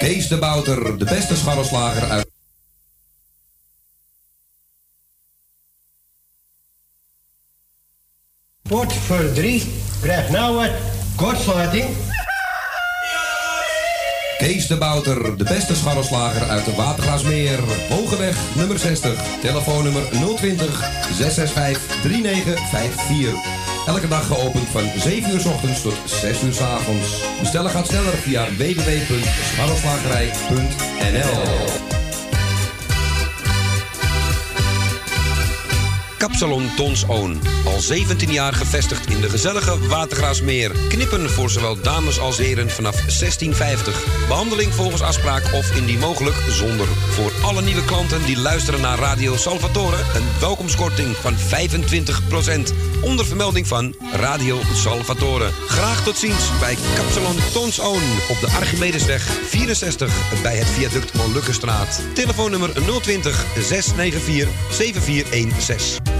Kees de Bouter, de beste scharrelslager uit... Pot voor drie nou wat kortsluiting. Kees de Bouter, de beste scharrelslager uit de Watergraasmeer. Hogeweg, nummer 60. Telefoonnummer 020 665 3954. Elke dag geopend van 7 uur s ochtends tot 6 uur s avonds. Bestellen gaat sneller via www.scharrelslagerij.nl Kapsalon Tons Oon. Al 17 jaar gevestigd in de gezellige Watergraasmeer. Knippen voor zowel dames als heren vanaf 1650. Behandeling volgens afspraak of indien mogelijk zonder. Voor alle nieuwe klanten die luisteren naar Radio Salvatore... een welkomstkorting van 25%. Onder vermelding van Radio Salvatore. Graag tot ziens bij Kapsalon Tons Oon. Op de Archimedesweg 64 bij het viaduct Molukkenstraat. Telefoonnummer 020 694 7416.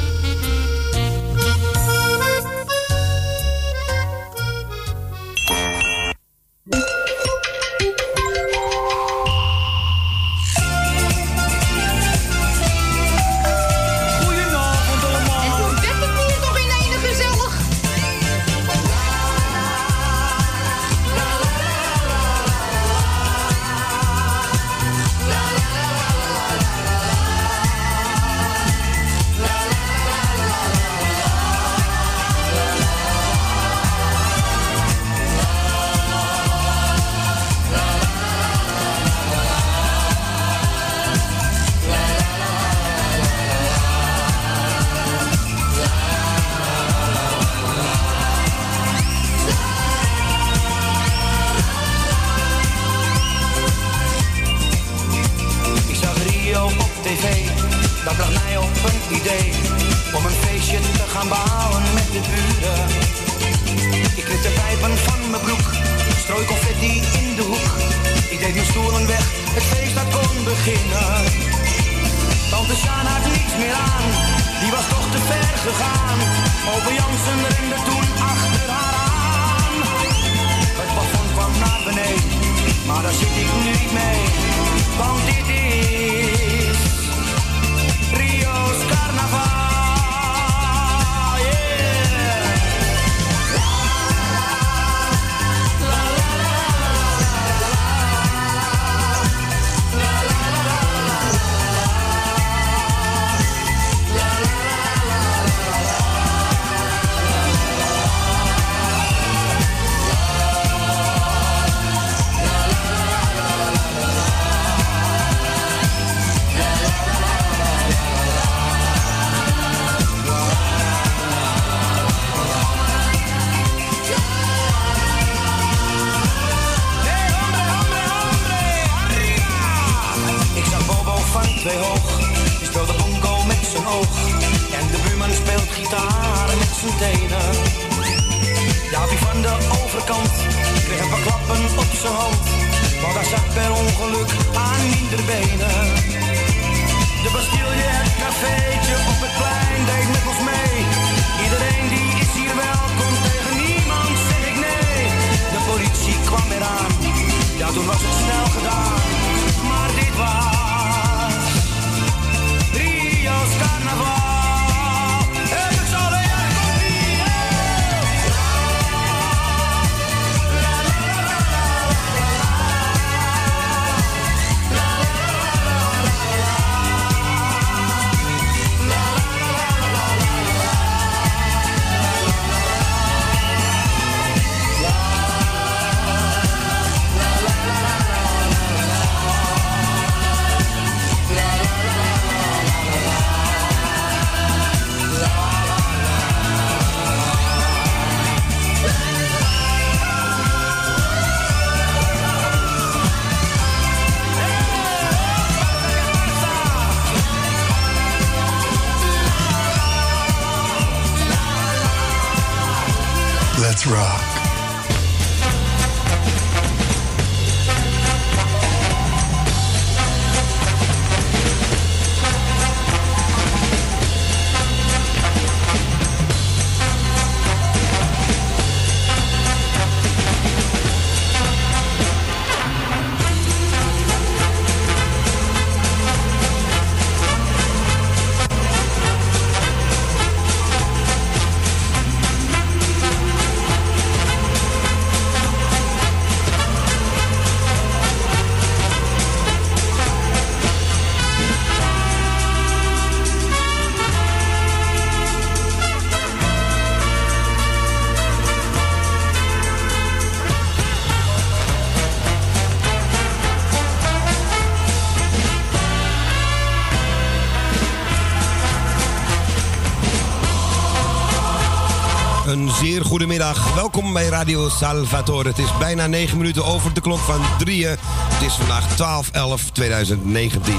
Welkom bij Radio Salvatore. Het is bijna 9 minuten over de klok van 3. Het is vandaag 12-11-2019.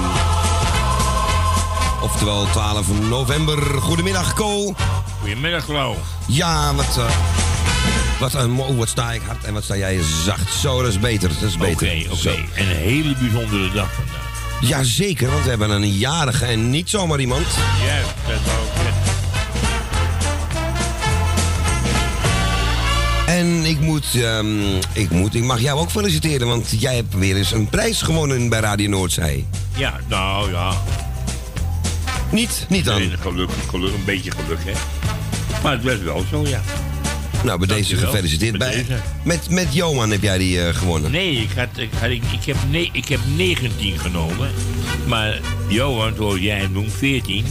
Oftewel 12 november. Goedemiddag, Ko. Goedemiddag, Lau. Ja, wat, eh, wat, een mo- wat sta ik hard en wat sta jij zacht. Zo, dat is beter. Dat is Oké, beter. oké. En een hele bijzondere dag vandaag. Jazeker, want we hebben een jarige en niet zomaar iemand. Ja, En ik moet, ehm, ik moet, ik mag jou ook feliciteren, want jij hebt weer eens een prijs gewonnen bij Radio Noordzee. Ja, nou ja. Niet, niet dan. Nee, geluk, geluk, een beetje geluk, hè. Maar het werd wel zo, ja. Nou, bij deze gefeliciteerd. Bij deze. met, met Johan heb jij die eh, gewonnen. Nee, ik, had, ik, had, ik, ik heb ne ik heb 19 genomen. Maar Johan, zoals jij hem noemt, 14.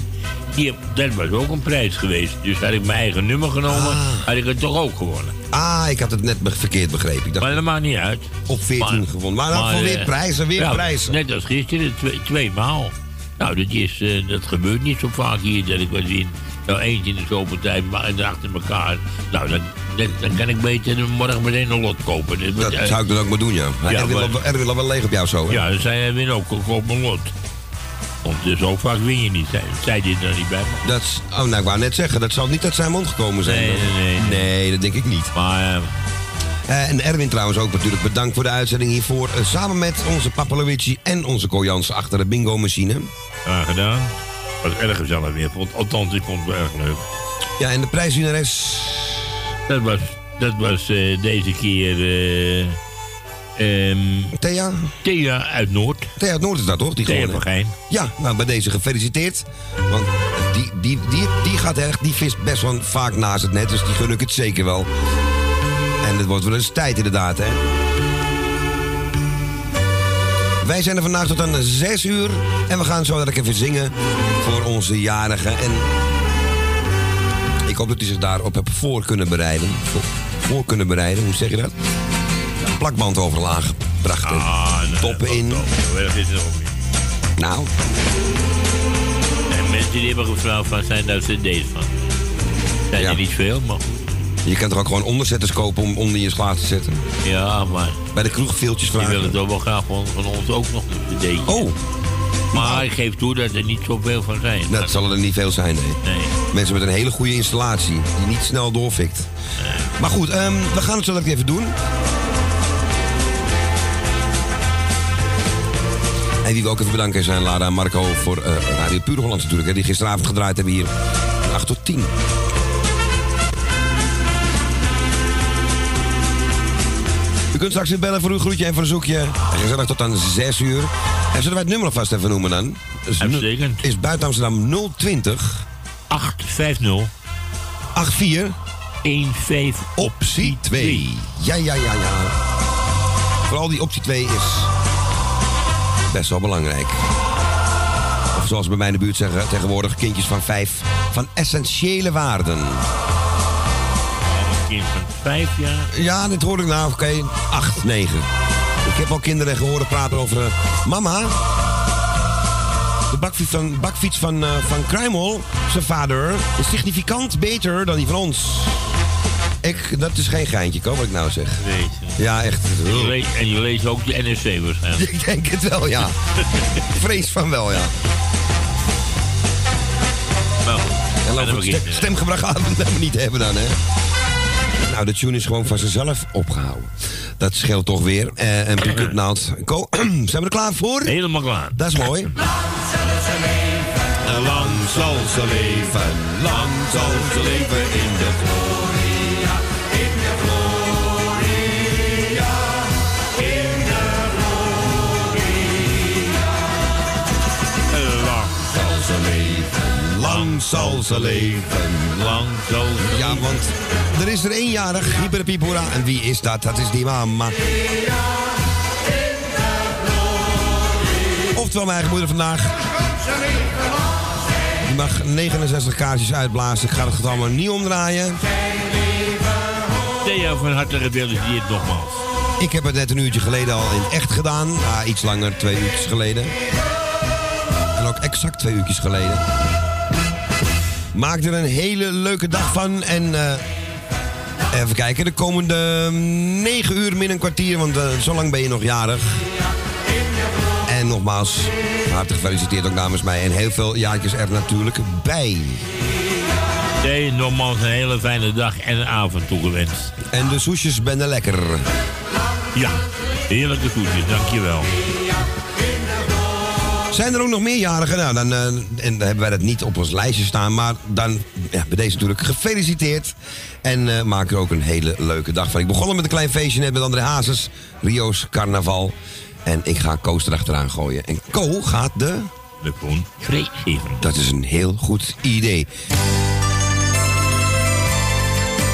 Die heb, dat was ook een prijs geweest. Dus had ik mijn eigen nummer genomen, had ik het toch ook gewonnen. Ah, ik had het net verkeerd begrepen. Ik dacht Maar dat maakt niet uit. op 14 Maar- gewonnen. Maar dan voor eh, weer prijzen, weer ja, prijzen. Net als gisteren, twee, twee maal. Nou, dat, is, eh, dat gebeurt niet zo vaak hier dat ik wat win. Nou, eentje in de zoveel tijd, maar en achter elkaar. Nou, dan, dan, dan kan ik beter morgen meteen een lot kopen. Dat, Dat zou ik dan ook maar doen, ja. Ja, Erwin loopt wel leeg op jou zo, hè? Ja, dan zei hij win ook, koop een lot. Want zo vaak win je niet. Zei, zei dit er niet bij. Dat, is- oh, nou, ik wou net zeggen, dat zal niet uit zijn mond gekomen zijn. Nee, nee, nee. Nee, dat denk ik niet. Maar eh, Eh, en Erwin trouwens ook natuurlijk bedankt voor de uitzending hiervoor. Eh, samen met onze Papa Luigi en onze Kojans achter de bingo-machine. graag gedaan. was erg gezellig weer. Vond- Althans, ik vond het wel erg leuk. Ja, en de prijswinnares... Dat was, dat was deze keer ehm, Thea? Thea uit Noord. Thea uit Noord is dat toch? Die Thea van? Gein. Ja, nou bij deze gefeliciteerd. Want die, die, die, die gaat echt, die vist best wel vaak naast het net, dus die gun ik het zeker wel. En het wordt wel eens tijd inderdaad, hè. Wij zijn er vandaag tot aan 6 uur. En we gaan zo dat ik even zingen voor onze jarigen. En ik hoop dat u zich daarop hebt voor kunnen bereiden. Voor, voor kunnen bereiden, hoe zeg je dat? Plakband overlaag gebracht. en Ah, toppen in. erg is het ook niet. Nou, En mensen die hebben gevraagd van zijn daar cd's van. Zijn Ja. er niet veel, maar je kan toch ook gewoon onderzetters kopen om onder je glaas te zetten? Ja, maar Bij de kroegveeltjes die willen vragen. toch wel graag van, van ons ook nog een cd'tje. Oh, Maar ik geef toe dat er niet zoveel van zijn. dat zal er niet veel zijn, nee. Nee. Mensen met een hele goede installatie, die niet snel doorfikt. Maar goed, ehm, we gaan het zo even doen. En wie we ook even bedanken zijn Lara en Marco voor eh, Radio Puur Holland natuurlijk. Hè, die gisteravond gedraaid hebben hier van 8 tot 10. U kunt straks weer bellen voor uw groetje en verzoekje. En gezellig tot aan 6 uur. En zullen wij het nummer alvast even noemen dan? Dus nu- Uitstekend. Is buiten Amsterdam 020 850 84 15 optie 2. Ja, ja, ja, ja. Vooral die optie 2 is best wel belangrijk. Of zoals bij mij in de buurt zeggen tegenwoordig, kindjes van 5 van essentiële waarden. Een kind van 5 jaar. Ja, dit hoor ik nou, oké, 8, 9. Ik heb al kinderen gehoord praten over... eh, Mama, de bakfiets van, bakfiets van, eh, van Kruimel, zijn vader, is significant beter dan die van ons. Ik, dat is geen geintje, kan wat ik nou zeg. Je. Ja, echt. Je leest- En je leest ook de NRC waarschijnlijk. Ik denk het wel, ja. Vrees van wel, ja. Nou, En laten laten we we het niet hebben dan, hè. Nou, de tune is gewoon van zichzelf opgehouden. Dat scheelt toch weer. Eh, en Pick nou, Ko, zijn we er klaar voor? Helemaal klaar. Dat is mooi. Lang zal ze leven, lang zal ze leven in de lang zal ze leven, lang zal ze Ja, want er is er eenjarig, Hyperpiepora. En wie is dat? Dat is die mama. Oftewel mijn eigen moeder vandaag. Die mag 69 kaartjes uitblazen. Ik ga het allemaal niet omdraaien. Theo, van harte gefeliciteerd nogmaals. Ik heb het net een uurtje geleden al in echt gedaan. Ah, iets langer, twee uurtjes geleden. En ook exact twee uurtjes geleden. Maak er een hele leuke dag van. En eh, even kijken, de komende mm, negen uur min een kwartier. Want eh, zo lang ben je nog jarig. En nogmaals, hartelijk gefeliciteerd ook namens mij. En heel veel jaartjes er natuurlijk bij. Theo, nogmaals een hele fijne dag en avond toegewenst. En de soesjes ben lekker. Ja, heerlijke groetjes, dankjewel. Zijn er ook nog meerjarigen? Nou, dan, eh, en dan hebben wij dat niet op ons lijstje staan. Maar dan ja, bij deze natuurlijk gefeliciteerd. En eh, maak er ook een hele leuke dag van. Ik begon al met een klein feestje net met André Hazes. Rio's Carnaval. En ik ga Koos erachteraan gooien. En Ko gaat de... De vrijgeven. Dat is een heel goed idee. Ik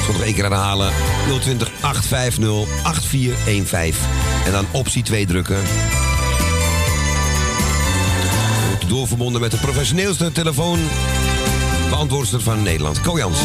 zal nog één keer herhalen. 020 850 8415. En dan optie 2 drukken. Doorverbonden met de professioneelste telefoon. Beantwoordster van Nederland. Ko Jans.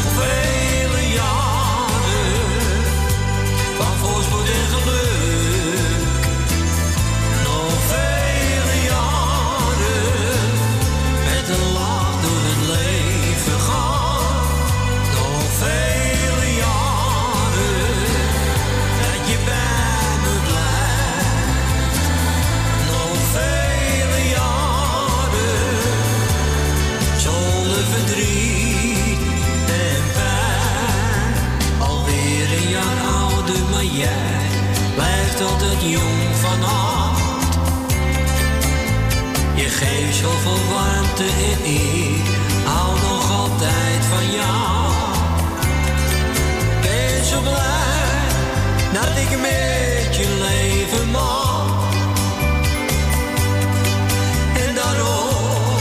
Jong. Je geeft zoveel warmte en ik hou nog altijd van jou. Ben zo blij dat ik met je leven mag. En daarom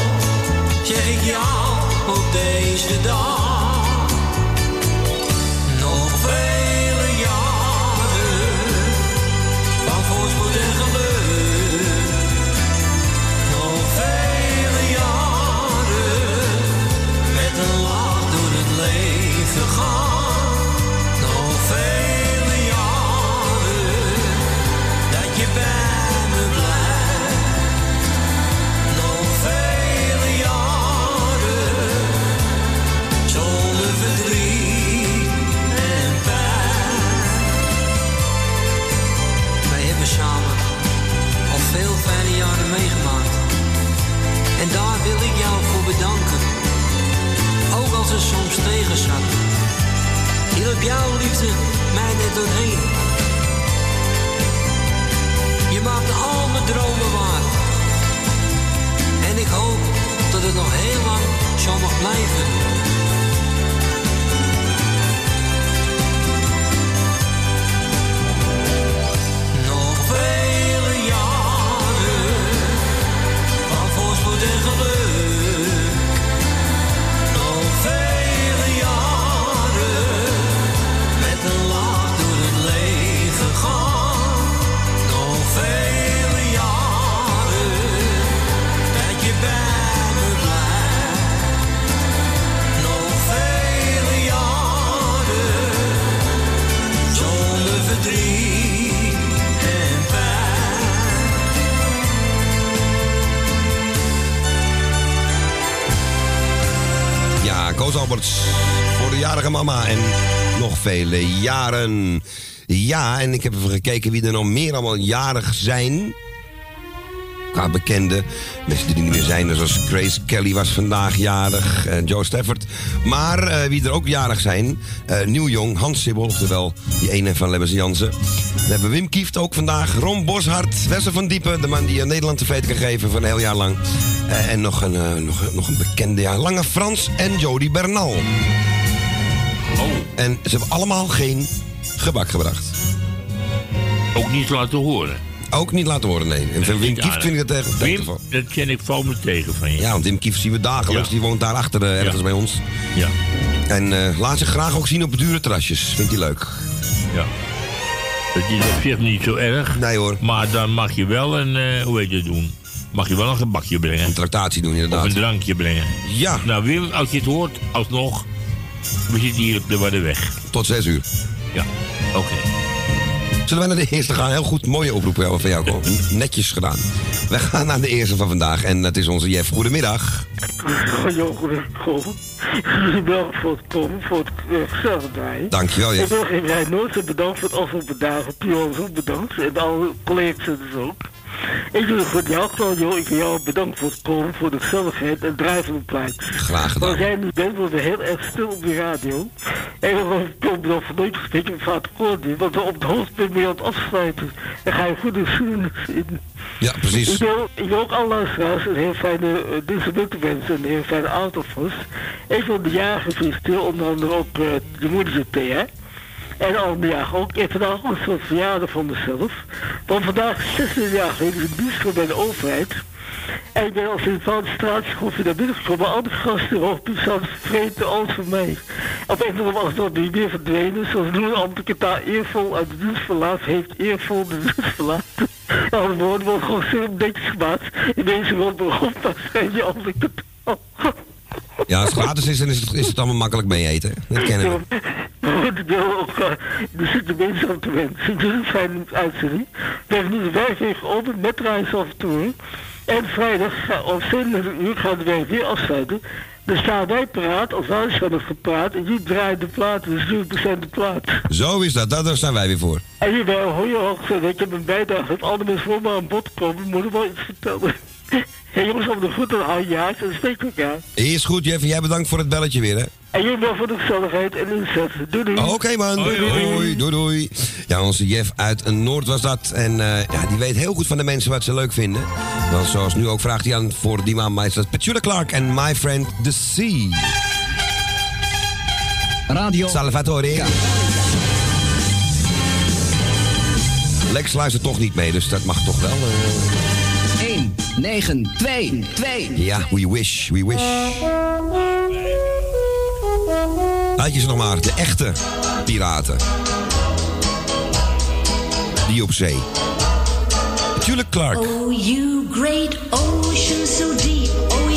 zeg ik jou op deze dag. En daar wil ik jou voor bedanken. Ook als het soms tegen zat. Hielp jouw liefde mij net doorheen. Je maakte al mijn dromen waar. En ik hoop dat het nog heel lang zo mag blijven. Koos Alberts voor de jarige mama en nog vele jaren. Ja, en ik heb even gekeken wie er nog meer allemaal jarig zijn. Bekende. Mensen die er niet meer zijn, zoals Grace Kelly was vandaag jarig. En Joe Stafford. Maar eh, wie er ook jarig zijn, eh Nieuw Jong, Hans Sibbel, oftewel die ene van Lebbes Jansen. We hebben Wim Kieft ook vandaag. Ron Boshart, Wessel van Diepen, de man die eh, Nederland tevreden kan geven voor een heel jaar lang. Eh, en nog een, eh, nog, nog een bekende jaar. Lange Frans en Jody Bernal. Oh, En ze hebben allemaal geen gebak gebracht. ook niet laten horen. Ook niet laten horen, nee. En van Wim Kieft vind ik het tegen, Wim, dat ken ik me tegen van je. Ja, want Wim Kieft zien we dagelijks. Die woont daar achter eh, ergens bij ons. Ja, En eh, laat zich graag ook zien op dure terrasjes. Vindt hij leuk. ja. Het is op zich niet zo erg. Nee hoor. Maar dan mag je wel een, eh, hoe heet je het doen? Mag je wel een gebakje brengen. Een tractatie doen Of inderdaad. een drankje brengen. Ja, Nou Wim, als je het hoort, alsnog. We zitten hier op de Waddeweg. tot zes uur. Ja, oké. Zullen wij naar de eerste gaan? Heel goed, mooie oproep van jou. Ko. Netjes gedaan. We gaan naar de eerste van vandaag. En dat is onze Jeff. Goedemiddag. Hallo, goedenavond. Bedankt voor het komen, voor het uh, gezellig draaien. Dankjewel, Ik Jeff. jij nooit zo bedankt voor het afgelopen dagen. Pion bedankt. En alle collega's dus ook. Ik wil voor jou ik wil jou bedankt voor het komen, voor de gezelligheid en het van de plaatjes. Graag Als gedaan. jij niet bent, wordt het heel erg stil op de radio. En ik wil Pion dan van nooit met Vader Koordi, want op het hoofdpunt je aan het afsluiten. En ga je goed de geschiedenis in. Ja, Ik precies. wil, ik wil ook alle luisteraars een heel fijne uh, distributie wensen, een heel fijne autofos. Ik wil de jaren feliciteren, onder andere ook uh, de moeder Thea. En al die jaren ook. Ik vandaag een soort verjaardag van mezelf. Want vandaag is 16 jaar geleden ik dienst bij de overheid. En ik ben als in van de straatschroef naar binnen gekomen. Al die gasten die zaten vreten alles van mij. Op een of andere manier was dat niet meer verdwenen. Zoals nu een ambtelijke taal eervol uit de dienst verlaat, heeft eervol de dienst verlaten. Alle woorden worden gewoon zeer netjes gemaakt. In deze beroep, dan schrijf je ambtelijke taal. Ja, als het gratis is, dan is het, is het allemaal makkelijk mee eten. Dat kennen we. Maar ik wil ook, er zitten mensen op te wensen. Dit is een fijne uitzending. We hebben nu de werkweek geopend met reisaftoer. En vrijdag ga- om 7 uur gaan de werk weer afsluiten. Dan staan wij paraat, als wij nog gepraat. En die draaien de plaat, dus 20% de plaat. Zo is dat. Daar staan wij weer voor. En hierbij hoor je ook gezegd, ik heb een bijdrage dat alle mensen voor me aan bod komen. Moet ik wel iets vertellen. Hé jongens, op de voet en hou je haast en steek elkaar. Is goed, Jeff. Jij bedankt voor het belletje weer, hè? En jullie wel voor de gezelligheid en inzet. Doei doei. Oké, man. Doei, doei. Doei, doei. Ja, onze Jeff uit Noord was dat. En eh, ja, die weet heel goed van de mensen wat ze leuk vinden. Want zoals nu ook vraagt hij aan voor die man, is dat Petula Clark en My Friend The Sea. Radio Salvatore. Lex luistert toch niet mee, dus dat mag toch wel. eh. 1, 9, 2, 2. Ja, we wish, we wish. Laat je ze nog maar, de echte piraten. Die op zee. Natuurlijk Clark. Oh, you great ocean so deep. Oh,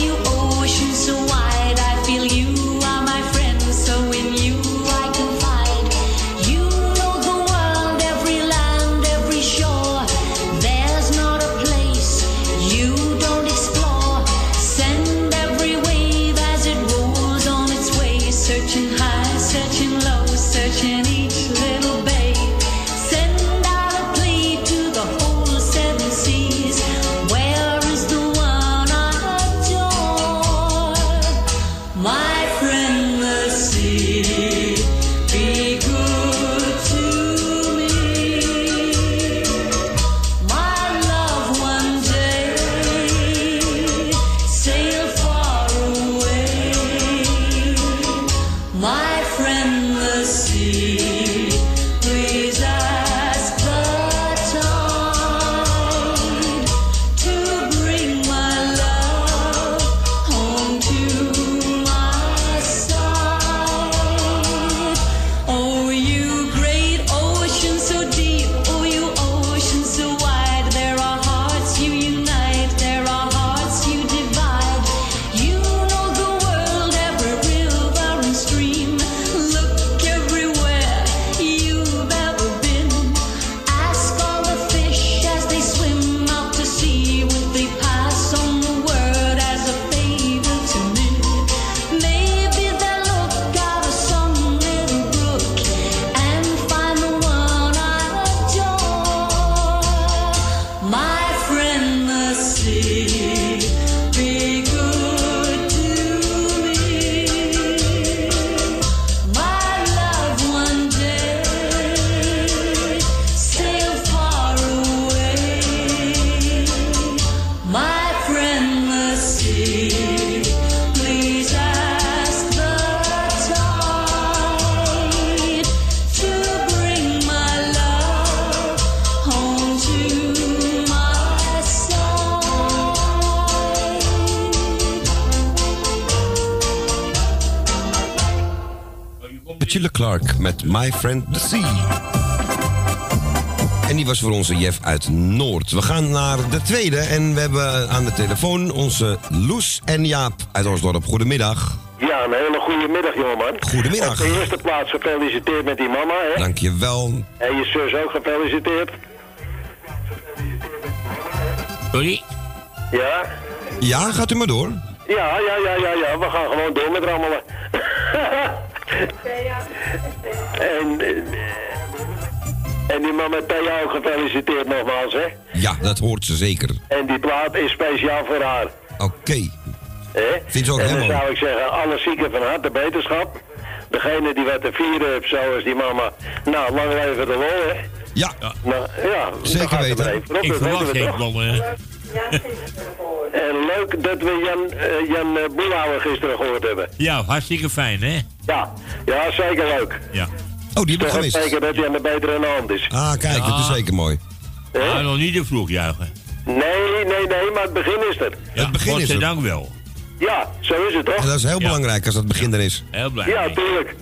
Clark met My Friend the Sea. En die was voor onze Jeff uit Noord. We gaan naar de tweede en we hebben aan de telefoon onze Loes en Jaap uit Osdorp. Goedemiddag. Ja, een hele goede middag, jongeman. Goedemiddag. Op de eerste plaats gefeliciteerd met die mama, hè? Dankjewel. En je zus ook gefeliciteerd. Sorry? Ja? Ja, gaat u maar door. Ja, ja, ja, ja, ja. We gaan gewoon door met rammelen. en, eh, en die met Thea ook gefeliciteerd nogmaals, hè? Ja, dat hoort ze zeker. En die plaat is speciaal voor haar. Oké. Vindt ze ook en dan helemaal- zou ik zeggen, alle zieken van harte beterschap. Degene die wat te vieren heeft, zoals die mama. Nou, lang leven de lol, hè? Ja. Nou, ja, Zeker weten. Ik dat verwacht geen toch? En leuk dat we Jan, eh, Jan eh, Boelhouwer gisteren gehoord hebben. Ja, hartstikke fijn, hè? Ja, ja zeker leuk. Ja. Oh, die heb ik Toch ook gemist. zeker dat hij aan de betere hand is. Ah, kijk, dat is Ja. zeker mooi. Maar nog niet te vroeg juichen. Nee, nee, nee, maar het begin is er. Ja, het begin is er. Godzijdank wel. Ja, zo is het toch? En dat is heel Ja. belangrijk als dat begin er is. Heel blij. Ja, tuurlijk.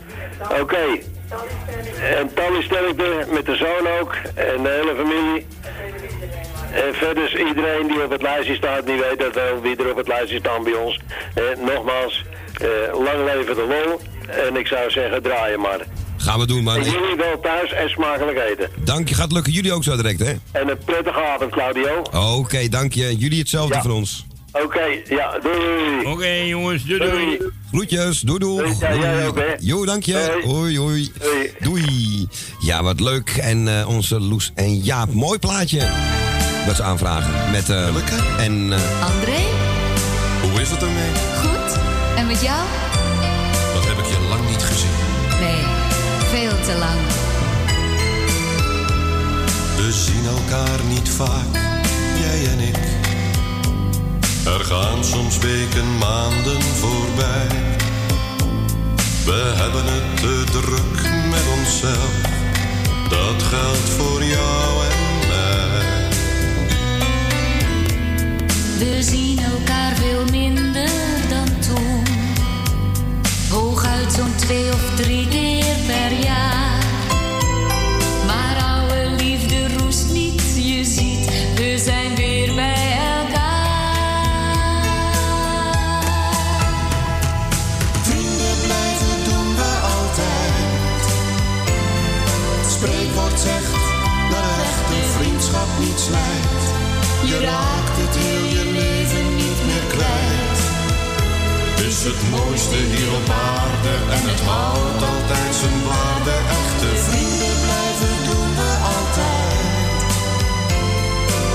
Oké. En Tally Sterkte met de zoon ook. En de hele familie. En verder is iedereen die op het lijstje staat, die weet dat wel wie er op het lijstje staat bij ons. Eh, nogmaals, eh, lang leven de lol. En ik zou zeggen, draaien maar. Gaan we doen, man. En jullie wel thuis en smakelijk eten. Dank je, gaat lukken. Jullie ook zo direct, hè? En een prettige avond, Claudio. Oké, dank je. Jullie hetzelfde Ja. voor ons. Oké, ja, doei. Oké, jongens. Doei, doei. Groetjes, doei doei. Doei, ja, jij ook, hè? Jo, dank je. Doei. Hoi, hoi. Doei. Doei. Ja, wat leuk. En eh, onze Loes en Jaap, mooi plaatje. Dat ze aanvragen. Met, eh en eh, André, Hoe is het ermee? goed? En met jou? Dat heb ik je lang niet gezien. Nee, veel te lang. We zien elkaar niet vaak, jij en ik. Er gaan soms weken, maanden voorbij. We hebben het te druk met onszelf. Dat geldt voor jou en We zien elkaar veel minder dan toen. Hooguit zo'n twee of drie keer per jaar. Maar oude liefde roest niet, je ziet, we zijn weer bij elkaar. Vrienden blijven doen we altijd. Het spreekwoord zegt dat een echte vriendschap niet slijt. Je raakt het heel het mooiste hier op aarde en het houdt altijd zijn waarde. Echte Vrienden blijven doen we altijd.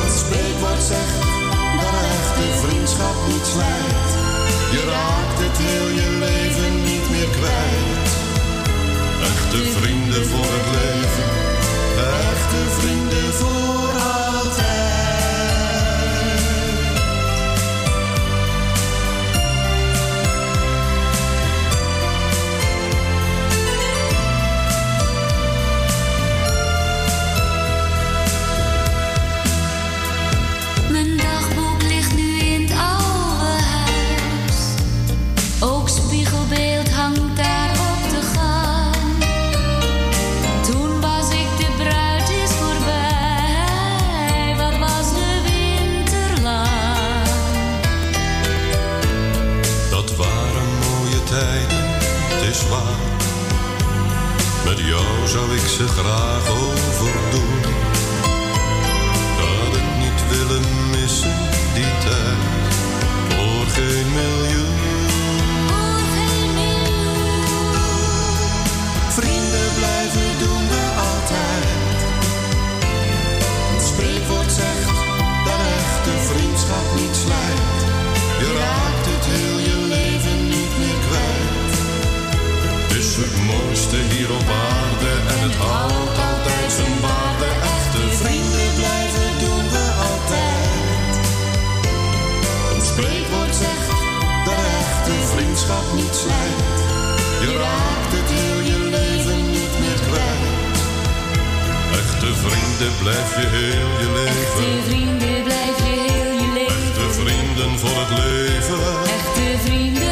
Het spreekwoord zegt dat echte vriendschap niet slijt. Je raakt het heel je leven niet meer kwijt. Echte vrienden voor het leven. Echte vrienden zou ik ze graag overdoen. Dat ik niet willen missen, die tijd. Voor geen miljoen. Vrienden blijf je heel je leven. Echte vrienden blijf je heel je leven. Echte vrienden voor het leven. Echte vrienden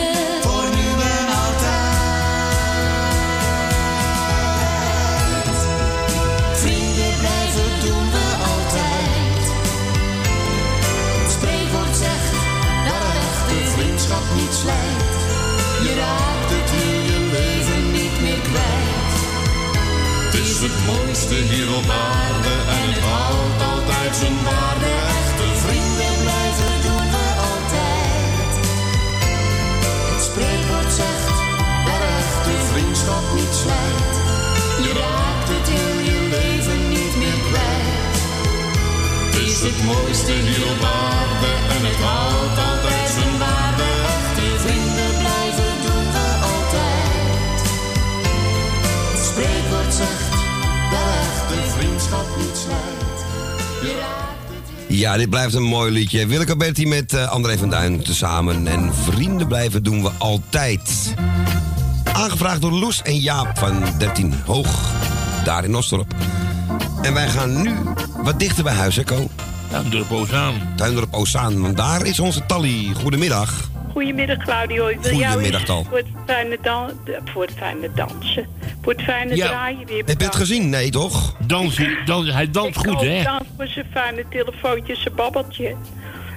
mooiste hier op aarde en het houdt altijd zijn waarde. Echte vrienden blijven doen we altijd. Het spreekwoord zegt dat echte vriendschap niet slijt. Je raakt het heel je leven niet meer kwijt. Het is het mooiste hier op aarde en het houdt altijd zijn waarde. Ja, dit blijft een mooi liedje. Willeke Bertie met eh, André van Duin tezamen. En vrienden blijven doen we altijd. Aangevraagd door Loes en Jaap van 13 Hoog. Daar in Osdorp. En wij gaan nu wat dichter bij huis, hè, Ko? Tuindorp Ozaan. Tuindorp Ozaan, want daar is onze Tally. Goedemiddag. Goedemiddag Claudio. Ik wil Goedemiddag, jou Tal. voor het fijne, dan, voor het fijne dansen. Voor het fijne Ja. draaien weer Heb je het gezien? Nee, toch? Dansen, dans, hij danst goed, Ik hè? dans voor zijn fijne telefoontje, zijn babbeltje.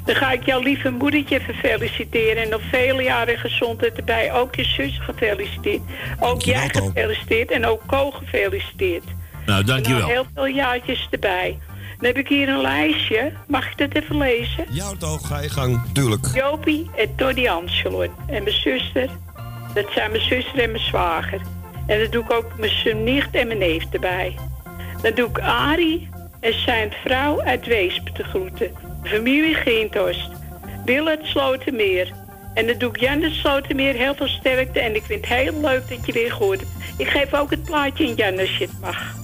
Dan ga ik jouw lieve moedertje even feliciteren. En nog vele jaren gezondheid erbij. Ook je zus gefeliciteerd. Ook jij gefeliciteerd. En ook Co gefeliciteerd. Nou, En dankjewel. nog heel veel jaartjes erbij. Dan heb ik hier een lijstje. Mag ik dat even lezen? Ja, toch. Ga je gang. Tuurlijk. Jopie en Tony Angelo. En mijn zuster. Dat zijn mijn zuster en mijn zwager. En dan doe ik ook mijn nicht en mijn neef erbij. Dan doe ik Arie en zijn vrouw uit Weesp te groeten. Familie het Slotermeer. En dan doe ik Jan het Slotermeer heel veel sterkte. En ik vind het heel leuk dat je weer gehoord hebt. Ik geef ook het plaatje in Jan als je het mag.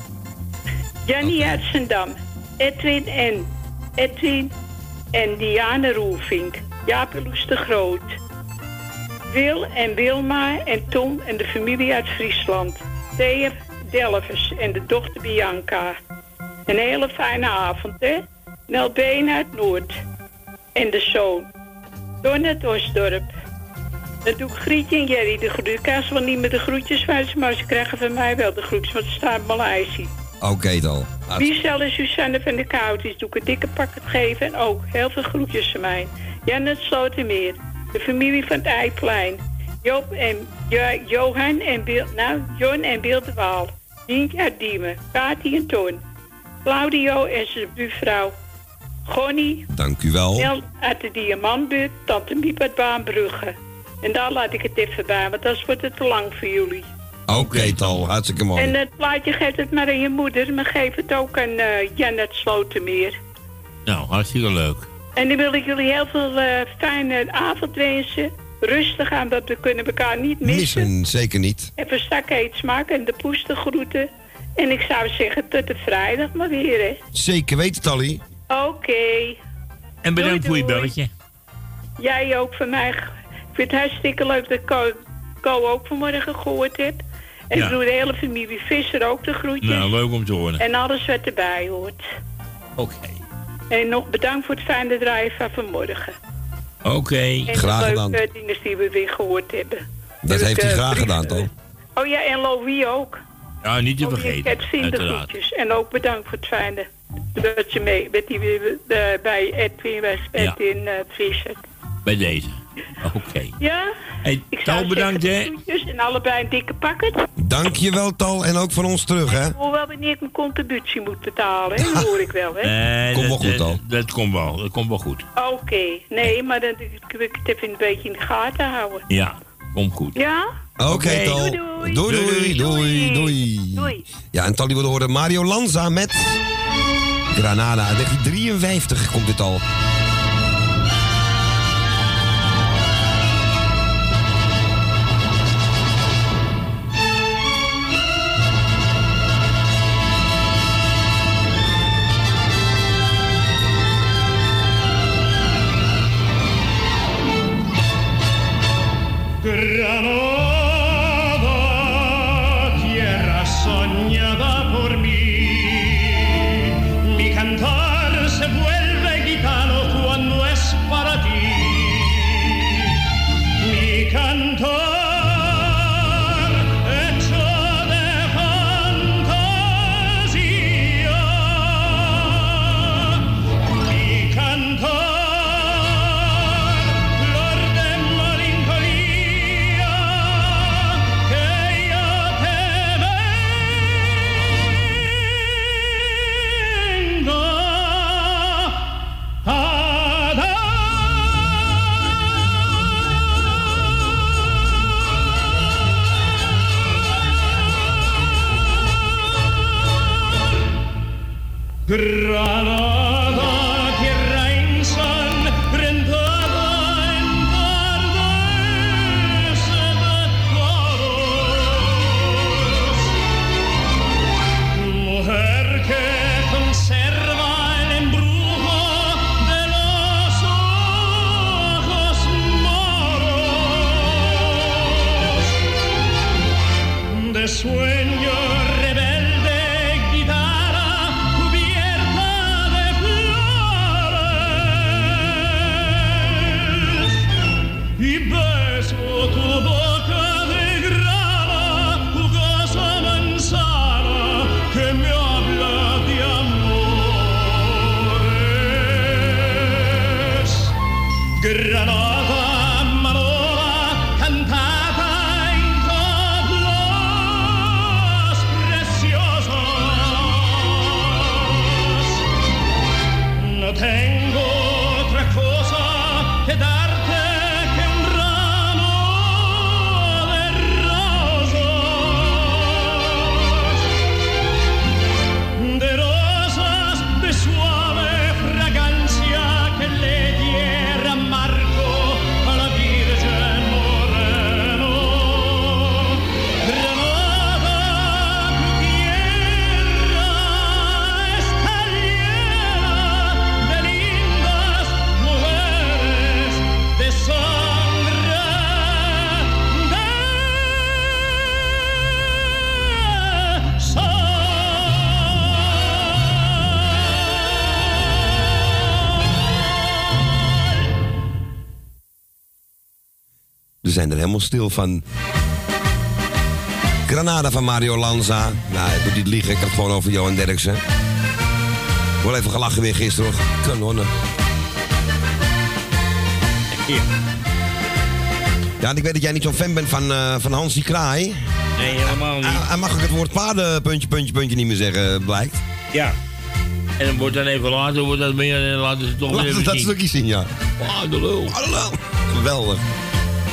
Jannie uit Zendam. Edwin en Edwin en Diane Roelvink. Jaap Loes de Groot. Wil en Wilma en Tom en de familie uit Friesland. Thea Delvers en de dochter Bianca. Een hele fijne avond, hè? Nel Been uit Noord. En de zoon. Don uit Osdorp. Dan doe ik Grietje en Jerry de groetjes. Ik krijg ze wel niet meer de groetjes ze, maar ze krijgen van mij wel de groetjes, want ze staan in Maleisië. Oké, Tal. Michel en Suzanne van de Kouties doe ik een dikke pakket geven en ook heel veel groetjes van mij. Jan het Slotermeer, de familie van het Eiplein, Joop en Jo- Johan en Bill, nou, John en Bill de Waal, Dientje uit Diemen, Kati en Ton, Claudio en zijn buurvrouw, Gonnie, Dank u wel. Nel uit de Diamantbuurt, Tante Miep uit Baanbrugge. En daar laat ik het even bij, want anders wordt het te lang voor jullie. Oké, Tal. Hartstikke mooi. En het plaatje geeft het maar aan je moeder, maar geef het ook aan eh Janet Slotermeer. Nou, hartstikke leuk. En dan wil ik jullie heel veel eh, fijne avond wensen. Rustig aan, dat we kunnen elkaar niet missen. Missen, zeker niet. Even stak eet smaken en de poes te groeten. En ik zou zeggen tot de vrijdag maar weer, hè. Zeker weten, Tally. Oké. En bedankt Doei, voor je belletje. Jij ook van mij. Ik vind het hartstikke leuk dat Co, Co ook vanmorgen gehoord hebt. En Ja. ik doe de hele familie Visser ook de groetjes. Nou, leuk om te horen. En alles wat erbij hoort. Oké. En nog bedankt voor het fijne draaien van vanmorgen. Oké. En de leuke dingen die we weer gehoord hebben. Dat heeft hij eh, graag gedaan, Tal. Oh ja, en Louis ook. Ja, niet te Louis vergeten. Het zien de Uiteraard. groetjes. En ook bedankt voor het fijne dat je mee bent die eh, bij Edwin was bent in uh. Bij deze. Oké. Ja? Hey, Ik Tal, bedankt, hè. en allebei een dikke pakket. Dank je wel, Tal. En ook van ons terug, hè? Hoewel wanneer ik mijn contributie moet betalen, hè? dat hoor ik wel, hè? Nee, Komt wel dat, goed, dat- Tal. Dat komt wel. Dat komt wel goed. Oké, nee, maar dan wil ik het even een beetje in de gaten houden. Ja, komt goed. Ja? Oké, Tal. Doei, doei, doei, doei. Doei. Ja, en Tally wilde horen Mario Lanza met Granada. Uit 1953 komt dit al. Granada helemaal stil van. Granada van Mario Lanza. Nou, ik moet niet liegen, ik heb het gewoon over Johan Derksen. Ik wil even gelachen weer gisteren hoor. Kanonnen. Ja, en ik weet dat jij niet zo'n fan bent van, eh, van Hansie Kraai. Nee, helemaal niet. En mag ik het woord paarden puntje, puntje, puntje niet meer zeggen, blijkt. Ja. En dan wordt dan even later, wordt dat meer en laten ze toch weer Laten even we dat stukje zien, ja. Ah, de lul. Ah, de lul. Geweldig.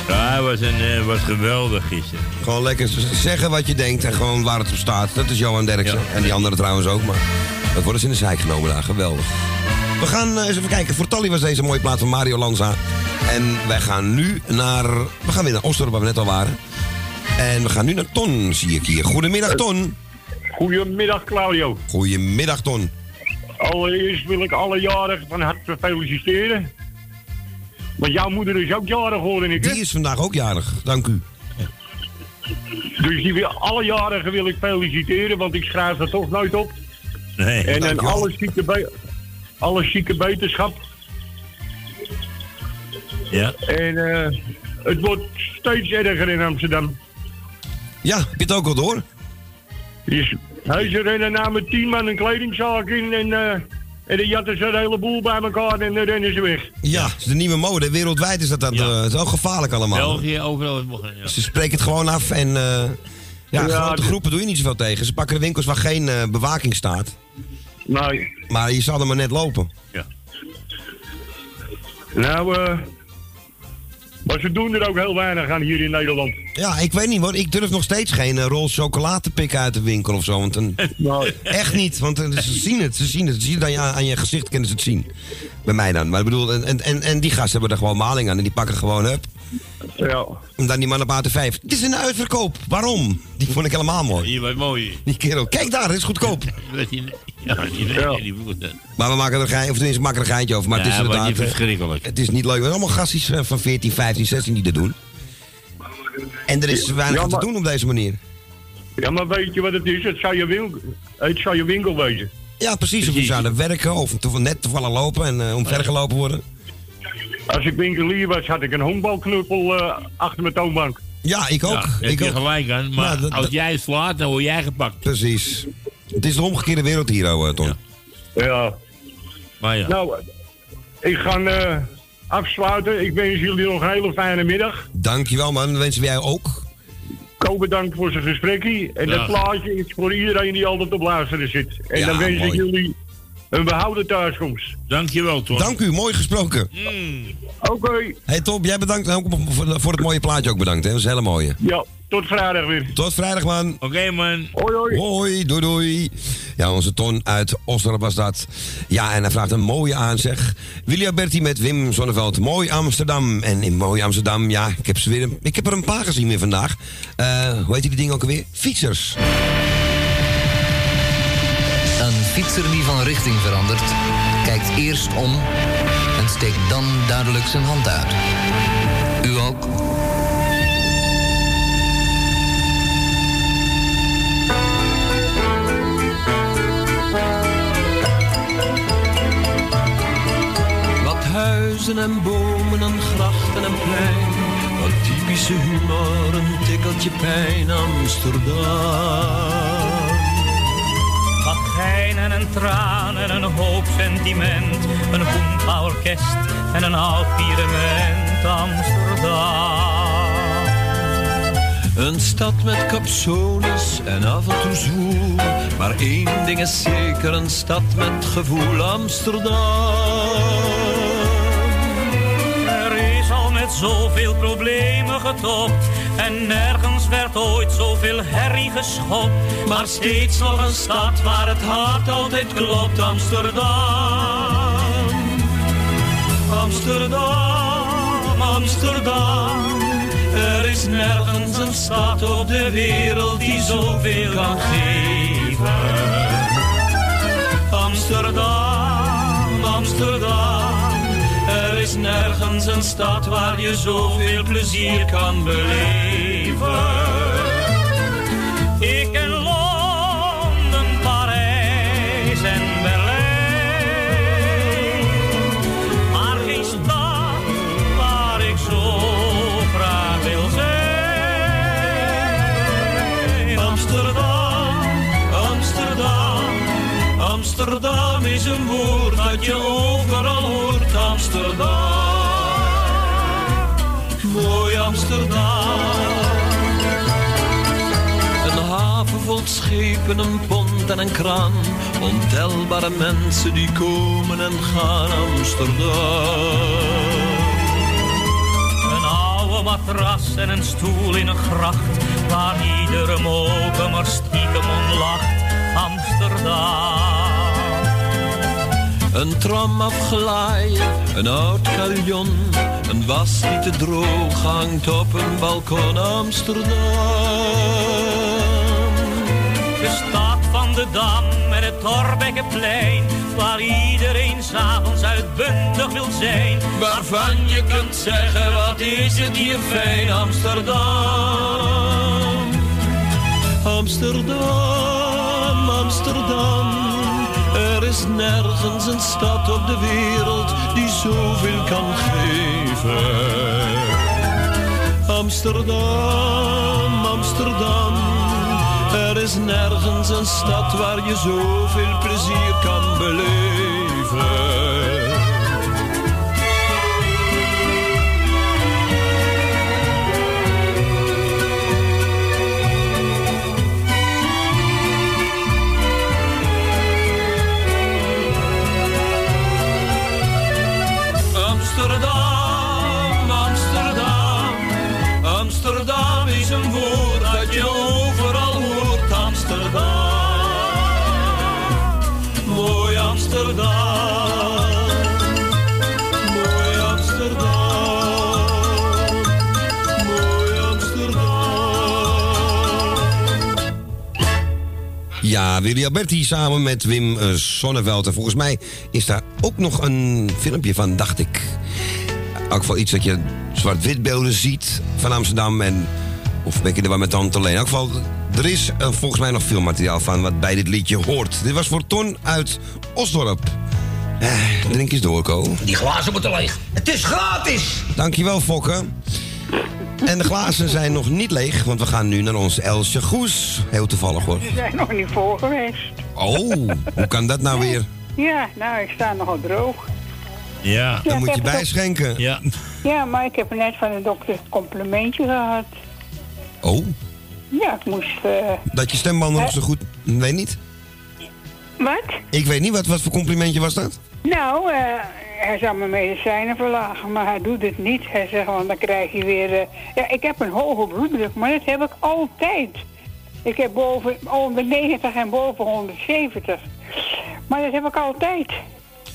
Ja, hij was, een, eh, was geweldig gisteren. Gewoon lekker zeggen wat je denkt en gewoon waar het op staat. Dat is Johan Derksen. En die anderen trouwens ook, maar dat worden ze in de zijk genomen daar. Geweldig. We gaan eh, eens even kijken. Voor Tally was deze mooie plaat van Mario Lanza. En wij gaan nu naar... We gaan weer naar Osdorp, waar we net al waren. En we gaan nu naar Ton, zie ik hier. Goedemiddag, Ton. Goedemiddag Claudio. Goedemiddag, Ton. Allereerst wil ik alle jarigen van harte feliciteren. Want jouw moeder is ook jarig, hoorde ik. hè? Die is vandaag ook jarig. Dank u. Dus die alle jarigen wil ik feliciteren, want ik schrijf er toch nooit op. Nee, en alle zieke, be- alle zieke beterschap. Ja. En eh, het wordt steeds erger in Amsterdam. Ja, heb je het ook al door? Dus, hij ze rennen namelijk tien man een kledingzaak in en, eh en dan jatten ze een heleboel bij elkaar en dan rennen ze weg. Ja, het is de nieuwe mode. Wereldwijd is dat, dat eh, het is wel gevaarlijk allemaal. België, overal. Ja. Ze spreken het gewoon af en eh, ja, Ja, grote de- groepen doe je niet zoveel tegen. Ze pakken de winkels waar geen eh, bewaking staat. Nee. Maar je zal er maar net lopen. Nou, eh. Maar ze doen er ook heel weinig aan hier in Nederland. Ja, ik weet niet hoor. Ik durf nog steeds geen eh, rol chocolade te pikken uit de winkel of zo. Want dan, Echt niet, want eh, ze zien het. Ze zien het. Ze zien het aan je, aan je gezicht, kunnen ze het zien. Bij mij dan. Maar ik bedoel, en, en, en die gasten hebben er gewoon maling aan. En die pakken gewoon up. Ja. En dan die man op AT5. Het is een uitverkoop. Waarom? Die vond ik helemaal mooi. Hier wat mooi. Die kerel. Kijk daar, het is goedkoop. Die- Ja, die, die, die het. Maar we maken er een geintje, of tenminste, we maken er een geintje over. Maar Ja, het is inderdaad... niet verschrikkelijk. Het is niet leuk. Het zijn allemaal gastjes eh, van 14, 15, 16 die dat doen. En er is weinig Ja, aan te doen op deze manier. Ja, maar weet je wat het is? Het zou je winkel, het zou je winkel wezen. Ja, precies. Of je zouden werken of net toevallig lopen en uh, omvergelopen worden. Als ik winkelier was, had ik een honkbalknuppel eh, achter mijn toonbank. Ja, ik ook. Ja, heb ik ook. gelijk aan. Maar Nou, als jij het slaat, dan word jij gepakt. Precies. Het is de omgekeerde wereld hier, eh, Ton. Ja. Maar ja. Nou, ik ga eh, afsluiten. Ik wens jullie nog een hele fijne middag. Dankjewel, man. Dat wensen wij ook. Ko bedankt voor zijn gesprekje. En Ja. dat plaatje is voor iedereen die altijd op luisteren zit. En Ja, dan wens ik jullie een behouden thuiskomst. Dankjewel, Ton. Dank u, mooi gesproken. Oké. Hey Top, jij bedankt ook voor, het mooie plaatje ook bedankt. Hè? Dat is een hele mooie. Ja, tot vrijdag weer. Tot vrijdag, man. Oké, man. Hoi, hoi. Hoi, doei, doei. Ja, onze Ton uit Osdorp was dat. Ja, en hij vraagt een mooie aanzeg. Willy Alberti met Wim Zonneveld. Mooi Amsterdam. En in Mooi Amsterdam, ja, ik heb, ze weer een- ik heb er een paar gezien weer vandaag. Eh, hoe heet die ding ook alweer? Fietsers. Fietser die van richting verandert, kijkt eerst om en steekt dan duidelijk zijn hand uit. U ook? Wat huizen en bomen en grachten en plein. Wat typische humor, een tikkeltje pijn Amsterdam. Geinen en tranen, een hoop sentiment. Een boemorkest en een oud Amsterdam. Een stad met capsones en af en toe. Maar één ding is zeker, een stad met gevoel Amsterdam. Zoveel problemen getopt. En nergens werd ooit zoveel herrie geschopt. Maar steeds nog een stad waar het hart altijd klopt. Amsterdam. Amsterdam, Amsterdam. Er is nergens een stad op de wereld die zoveel kan geven. Amsterdam, Amsterdam. Er is nergens een stad waar je zoveel plezier kan beleven. Ik ken Londen, Parijs en Berlijn. Maar geen stad waar ik zo graag wil zijn. Amsterdam, Amsterdam. Amsterdam is een woord dat je overal. Amsterdam, mooi Amsterdam. Een haven vol schepen, een pont en een kraan. Ontelbare mensen die komen en gaan Amsterdam. Een oude matras en een stoel in een gracht, waar iedere mogen maar stiekem om lacht. Amsterdam. Een tram afgeleid, een oud carillon. Een was die te droog hangt op een balkon Amsterdam. De stad van de Dam en het Torbekkenplein, waar iedereen s'avonds uitbundig wil zijn. Waarvan je kunt zeggen, wat is het hier fijn, Amsterdam. Amsterdam, Amsterdam. Er is nergens een stad op de wereld die zoveel kan geven. Amsterdam, Amsterdam. Er is nergens een stad waar je zoveel plezier kan beleven. Willy Alberti samen met Wim eh, Sonneveld. En volgens mij is daar ook nog een filmpje van, dacht ik. Ook wel iets dat je zwart-wit beelden ziet van Amsterdam. En, of ben ik er wel met tante alleen. In elk geval, er is eh, volgens mij nog veel materiaal van wat bij dit liedje hoort. Dit was voor Ton uit Osdorp. Eh, drink eens door, Ko. Die glazen moeten leeg. Het is gratis. Dankjewel, Fokke. En de glazen zijn nog niet leeg, want we gaan nu naar ons Elsje Goes. Heel toevallig hoor. Ze zijn nog niet voor geweest. Oh, hoe kan dat nou weer? Ja, nou, ik sta nogal droog. Ja, Dan moet je bijschenken. Ja. Ja, maar ik heb net van de dokter een complimentje gehad. Oh, Ja, ik moest... eh, dat je stembanden nog zo goed... Weet niet. Wat? Ik weet niet, wat, wat voor complimentje was dat? Nou, eh, hij zou mijn medicijnen verlagen, maar hij doet het niet. Hij zegt, want dan krijg je weer... eh, ja, ik heb een hoge bloeddruk, maar dat heb ik altijd. Ik heb boven 190 en boven 170. Maar dat heb ik altijd.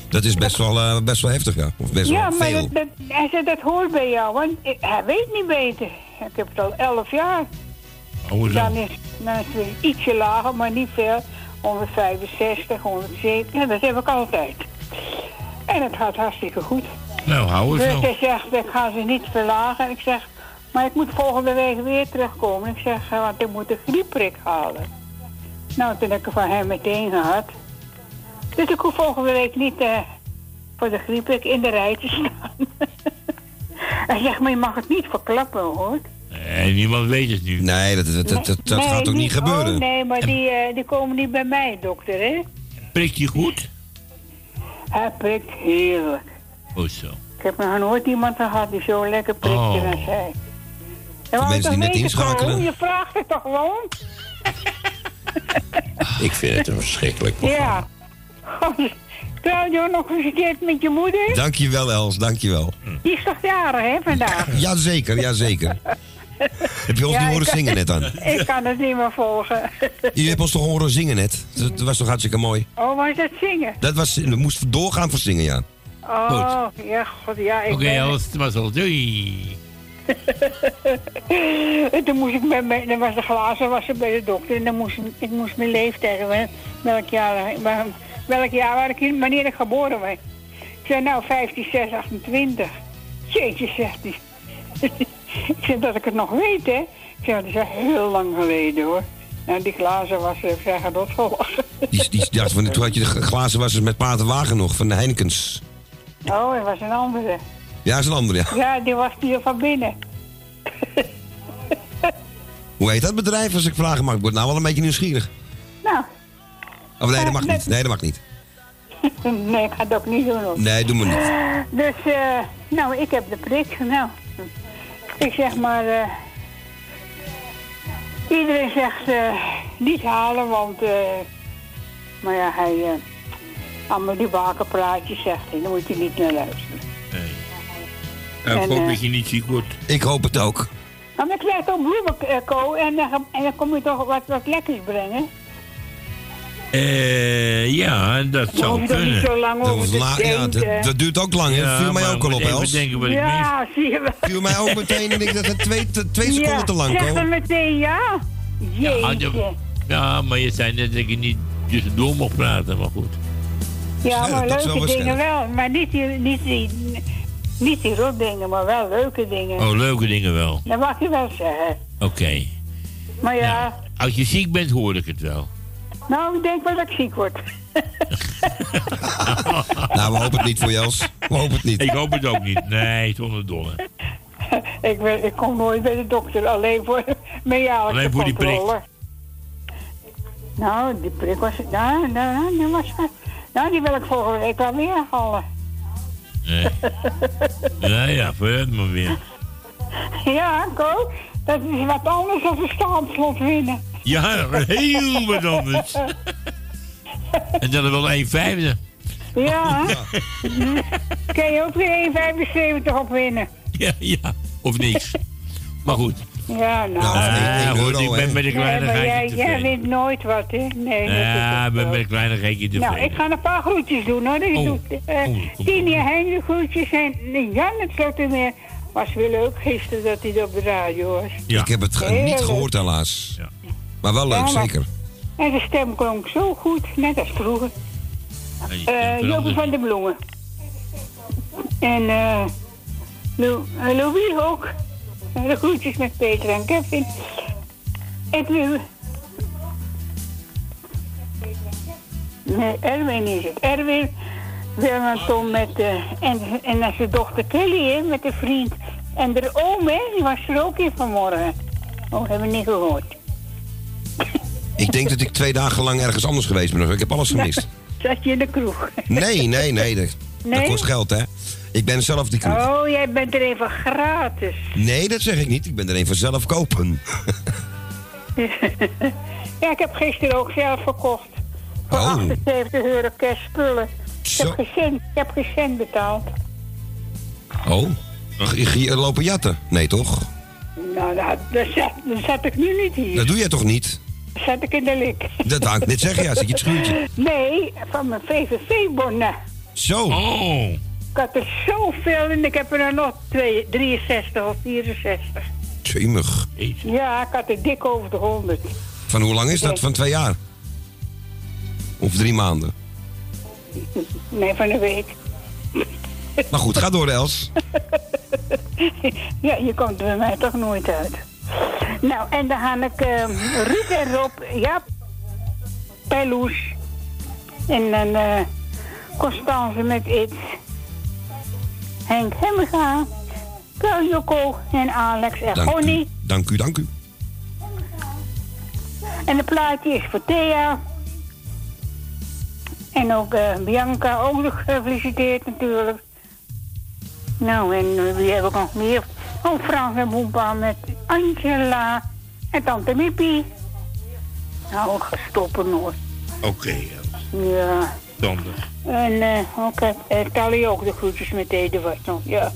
Dat is best wel, eh, best wel heftig, ja. Of best ja, wel maar veel. dat, dat, hij zei dat hoort bij jou, want ik- hij weet niet beter. Ik heb het al 11 jaar. Oh, zo. Dan is, dan is het weer ietsje lager, maar niet veel. 165, 170, ja, dat heb ik altijd. En het gaat hartstikke goed. Nou, hou het Dus hij zegt, ik ga ze niet verlagen. En ik zeg, maar ik moet volgende week weer terugkomen. Ik zeg, eh, want ik moet de griepprik halen. Nou, toen heb ik van hem meteen gehad. Dus ik hoef volgende week niet eh, voor de griepprik in de rij te staan. hij zegt, maar je mag het niet verklappen, hoor. En niemand weet het nu. Nee, dat, dat, dat, Nee, gaat ook niet gebeuren. Oh, nee, maar die, eh, die komen niet bij mij, dokter, hè? Prikt je goed? Hij prikt heerlijk. Oh, zo. Ik heb nog nooit iemand gehad die zo lekker prikte Oh. als hij. Ja, maar mensen die net inschakelen. Je vraagt het toch gewoon? Ik vind het een verschrikkelijk Ja. Claudio, nog gefeliciteerd met je moeder. Dankjewel, Els, dankjewel. Die is toch jarig, hè, vandaag? Jazeker, jazeker. Heb je ons Ja, niet horen kan- zingen net dan? Ik kan het niet meer volgen. Je hebt ons toch horen zingen net? Dat, was toch hartstikke mooi? Oh, was dat zingen? Dat was, we moesten doorgaan voor zingen, ja. Oh, ja, god, ja. Oké, ben- alles was al. Doei. En toen moest ik met mijn, dan was de glazen was er bij de dokter en dan moest ik- moest mijn leeftijd, wel- welk jaar, welk jaar waar ik, in- wanneer ik geboren werd. Ik zei nou 15, 6, 28. Jeetje, zegt hij. ik zei dat ik het nog weet, hè. Ik zei, dat is heel lang geleden, hoor. Nou, die glazen was er verder doodgelachen. Die, die, van, toen had je de glazen wassers met Paterwagen nog, van de Heinekens. Oh, er was een andere. Ja, dat is een andere, ja. Ja, die was hier van binnen. Hoe heet dat bedrijf, als ik vragen mag? Ik word nou wel een beetje nieuwsgierig. Nou, Of nee, dat mag niet. Nee, dat mag niet. nee, ik ga het ook niet doen, hoor. Nee, doe maar niet. Dus, eh, nou, ik heb de prik. Nou, ik zeg maar, eh, iedereen zegt eh, niet halen, want, eh, maar ja, hij, eh, allemaal die bakenpraatjes zegt hij, daar moet je niet naar luisteren. Nou, ik En, hoop dat je niet ziek wordt. Ik hoop het ook. Maar ik krijg toch bloemen, Ko, en, dan- en dan kom je toch wat, wat lekkers brengen. Eh, ja, dat zou niet kunnen. zo lang Dat, over ja, duurt ook lang, hè? Ja, Dat viel mij ook al op, Els. ik. Ja, zie je wel. viel mij ook meteen en ik dacht dat twee, twee seconden ja, te lang, Zeg Ko. dan meteen ja. Ja, Jeetje. ja, ja, maar je zei net dat je niet tussendoor mocht praten, maar goed. Ja, maar leuke wel dingen wel. Maar niet die, niet die, niet die rotdingen, maar wel leuke dingen. Oh, leuke dingen wel. Dat mag je wel zeggen. Oké. Maar ja, Als je ziek bent, hoor ik het wel. Nou, ik denk wel dat ik ziek word. Nou, we hopen het niet voor je, Els. We hopen het niet. Ik hoop het ook niet. Nee, zonder dolle. ik, ben, ik kom nooit bij de dokter, alleen voor mejaarlijkse Alleen voor die prik. Nou, die prik was... Nou, nou, die was... Nou, die wil ik volgende week wel weer halen. Nee. Ja, ja, vooruit maar weer. Ja, Ko, dat is wat anders dan een staanslot winnen. Ja, heel wat anders. En dan wel een vijfde. Ja. Kun je ook weer 1,75 op winnen. Ja, ja. Of niks. Maar goed. Ja, nou. Ja, goed, euro, ik ben met een Nee, kleine maar jij, geitje jij wint nooit wat, hè? Nee, dat is Ja, ik ben met een kleine geitje tevreden. Nou, ik ga een paar groetjes doen, hoor. Ik Oh. doe uh, kom, Tini Hein groetjes en Jan het Slotermeer. Was weer leuk gisteren dat hij op de radio was. Ik heb het Heel niet leuk. gehoord, helaas. Ja. Maar wel leuk, Ja, maar- zeker. En de stem klonk zo goed, net als vroeger. Eh Jopie van de Bloemen. En eh Lou, eh, Louis ook. En de groetjes met Peter en Kevin. Edwin. Nee, Erwin is het. Erwin, Tom met, en, en dan zijn dochter Kelly, hè, met de vriend. En de oom, hè, die was er ook in vanmorgen. Oh, hebben we niet gehoord. Ik denk dat ik twee dagen lang ergens anders geweest ben. Ik heb alles gemist. Zat je in de kroeg? Nee, nee, nee. Dat, kost geld, hè. Ik ben zelf die kroeg. Oh, jij bent er even gratis. Nee, dat zeg ik niet. Ik ben er een van zelf kopen. ja, ik heb gisteren ook zelf verkocht. Voor Oh. 78 euro cash spullen. Ik heb, geen ik heb geen betaald. Oh. Je lopen jatten? Nee, toch? Nou, dat, dat, zat, zat ik nu niet hier. Dat doe jij toch niet? Zat ik in de lik. Dat wou ik net zeggen, ja. Zit je het schuurtje. Nee, van mijn VVV-bonnen. Zo. Oh. Ik had er zoveel en ik heb er nog twee, 63 of 64. Jemig. Ja, ik had er dik over de 100. Van hoe lang is dat? Van twee jaar? Of drie maanden? Nee, van een week. Maar goed, ga door, Els. ja, je komt bij mij toch nooit uit. Nou, en dan ga ik ehm, Ruud en Rob, ja, Peloes. En dan eh Constance met It. Henk Hemmega, Paul en Alex en u. Dank u, dank u. En de plaatje is voor Thea. En ook eh, Bianca ook nog gefeliciteerd natuurlijk. Nou, en wie heb ik nog meer? Oh, Frans en Boempa met Angela en Tante Mippie. Nou, ik ga stoppen hoor. Oké, Ja. zondag. En eh ook het uh, Tally ook de groetjes met Eduard nog. Ja,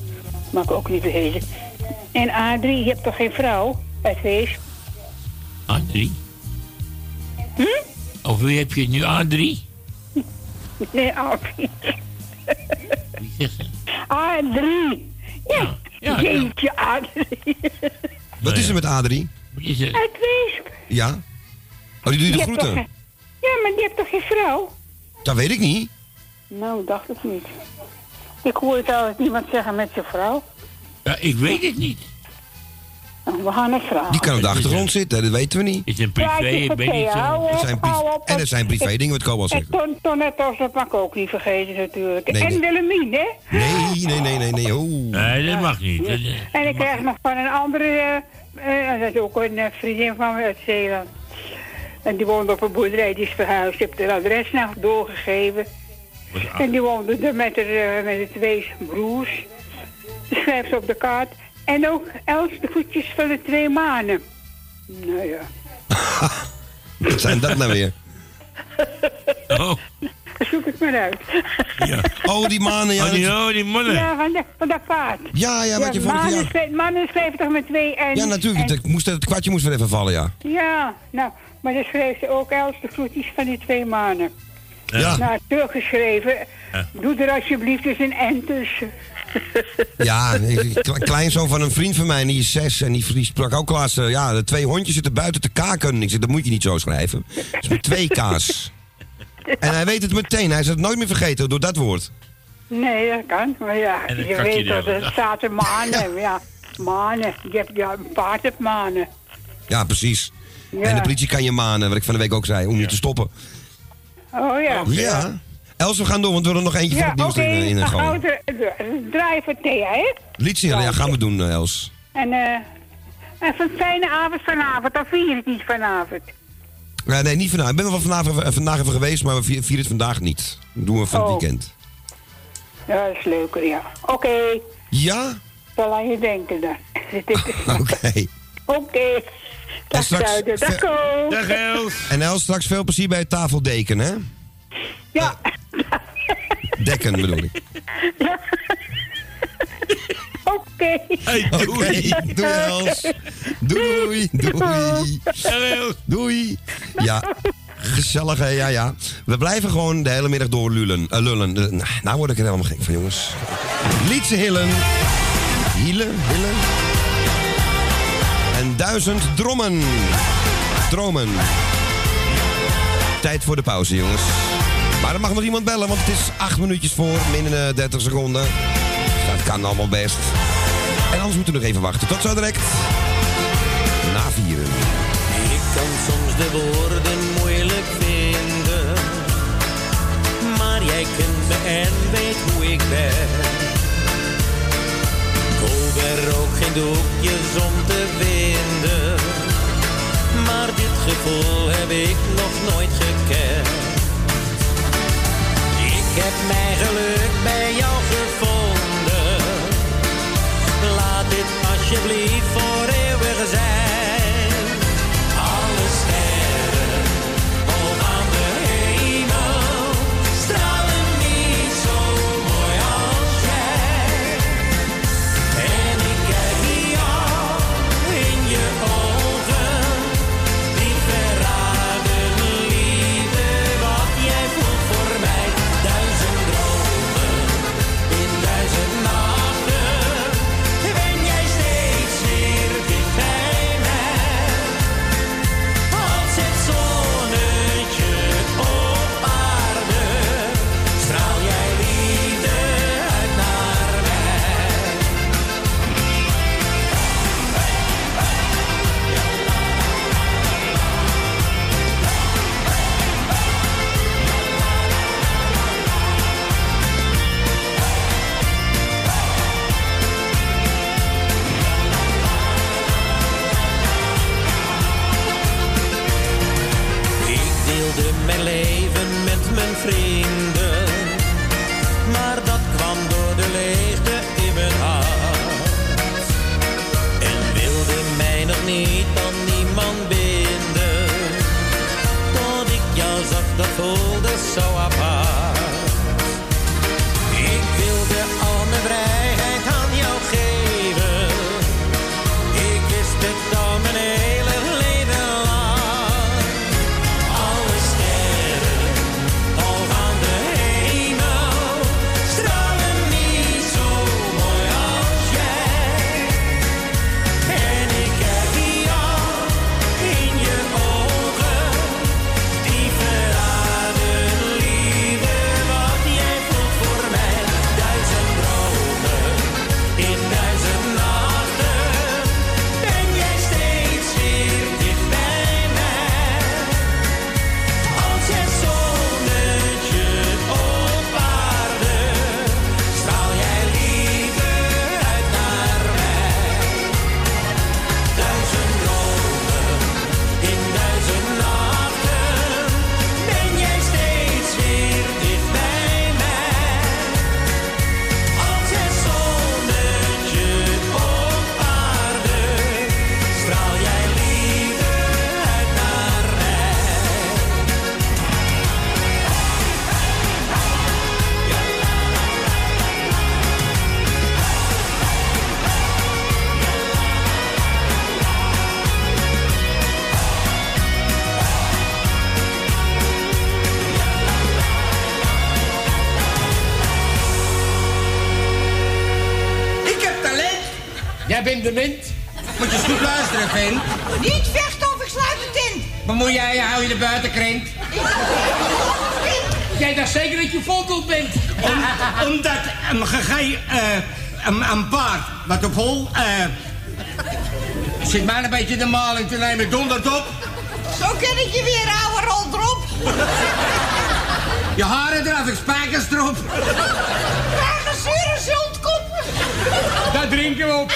mag ik ook niet vergeten. En Adrie, je hebt toch geen vrouw bij het feest? Adrie? Hm? Of wie heb je het nu, Adrie? Nee, Adrie. Wie zegt dat? Adrie. Ja, ja, jeetje Adrie. Wat is er met Adrie? Is er... Uit Weesp. Ja? Oh, die doe je de groeten? geen- Ja, maar die hebt toch geen vrouw? Dat weet ik niet. Nou, dacht ik niet. Ik hoor het altijd iemand zeggen met zijn vrouw. Ja, ik weet het niet. Nou, we gaan het vragen. Die kan op de achtergrond zitten, dat weten we niet. Is een Ja, het is privé, ik ben niet zo... Het zijn hou op. en het zijn privé dingen, wat ik al wel En zeggen. Ton, Tonnetos, dat mag ik ook niet vergeten natuurlijk. Nee, en. Willemien, hè? Nee, nee, nee, nee, nee. Oh. Nee, dat mag niet. Dat, eh, En ik krijg nog van een andere, eh, eh, dat is ook een eh, vriendin van me uit Zeeland. En die woont op een boerderij, die is verhuisd. Ik heb het adres nog doorgegeven. En die woonde er met, haar, eh, met de twee broers. Die schrijft ze op de kaart. En ook Els de voetjes van de twee manen. Nou ja. Wat zijn dat nou weer? Oh. Zoek het maar uit. Oh, die manen, ja. Oh, die, dat- oh, die mannen. Ja, van de, van de kaart. Ja, ja, wat je mannen, jaar... schrijft- mannen schreef toch met twee en... Ja, natuurlijk. en- Het, moest, het kwartje moest weer even vallen, ja. Ja, nou, maar dan schreef ze ook Els de groetjes van die twee mannen. Ja. Nou, teruggeschreven. Ja. Doe er alsjeblieft eens een N tussen. Ja, een kle- kleinzoon van een vriend van mij, die is zes. En die, die sprak ook laatst, eh, ja, de twee hondjes zitten buiten te kaken. Ik zeg, dat moet je niet zo schrijven. Het is met twee K's. En hij weet het meteen. Hij is het nooit meer vergeten door dat woord. Nee, dat kan. Maar ja, je weet dat er dag. staat er manen. Ja, manen. Je hebt ja, een paard hebt manen. Ja, precies. Ja. En de politie kan je manen, wat ik van de week ook zei, om je te stoppen. Oh ja. Ja. Els, we gaan door, want we willen nog eentje van Ja, het nieuws in, in dan gooien. gaan we draaien voor Thea, hè? Liedje, ja, gaan we doen, eh, Els. En eh even een fijne avond vanavond. Dan vier je het niet vanavond. Ja, nee, niet vandaag. Ik ben er wel vandaag, even- vandaag even geweest, maar we vieren het vandaag niet. Dat doen we van het Oh. weekend. Ja, dat is leuker, ja. Oké. Ja? Zal aan je denken dan. Oké. Oké. Dag straks-. Dag. Dag Els. En Els, straks veel plezier bij het tafeldeken, hè? Ja. Dekken bedoel ik. Oké. Hey, Oké, doei. doei Els. Doei, doei. Els. Doei. Ja, gezellig hè, ja ja. We blijven gewoon de hele middag door lullen. eh, lullen. Nou, nou word ik er helemaal gek van jongens. Lietse Hillen. Hielen, Hillen. En duizend drommen. Dromen. Tijd voor de pauze jongens. Maar er mag nog iemand bellen, want het is acht minuutjes voor, eh, 30 seconden. Dat kan allemaal best. En anders moeten we nog even wachten. Tot zo direct. Na vieren. Ik kan soms de woorden moeilijk vinden. Maar jij kent me en weet hoe ik ben. Koop er ook geen doekjes om te vinden. Maar dit gevoel heb ik nog nooit gekend. Ik heb mijn geluk bij jou gevonden. Laat dit alsjeblieft een, een paard wat op hol eh, zit mij een beetje de maling te nemen. Dondert op. Zo ken ik je weer, ouwe rol erop. Je haren eraf, ik spijkers erop. Waar de zure zult koppen. Daar drinken we op.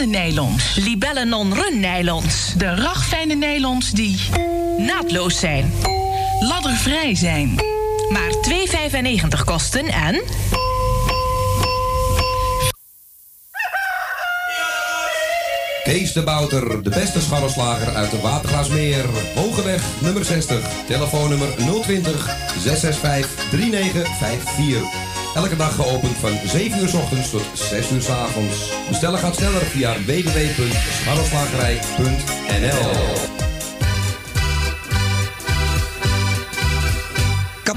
Libellen nylons. Libellen non-run nylons. De ragfijne nylons die naadloos zijn. Laddervrij zijn. Maar 2,95 kosten en... Kees de Bouter, de beste scharrelslager uit de Watergraasmeer. Hogeweg nummer 60, telefoonnummer 020 665 3954. Elke dag geopend van 7 uur s ochtends tot 6 uur s avonds. Bestellen gaat sneller via www.scharrelslagerij.nl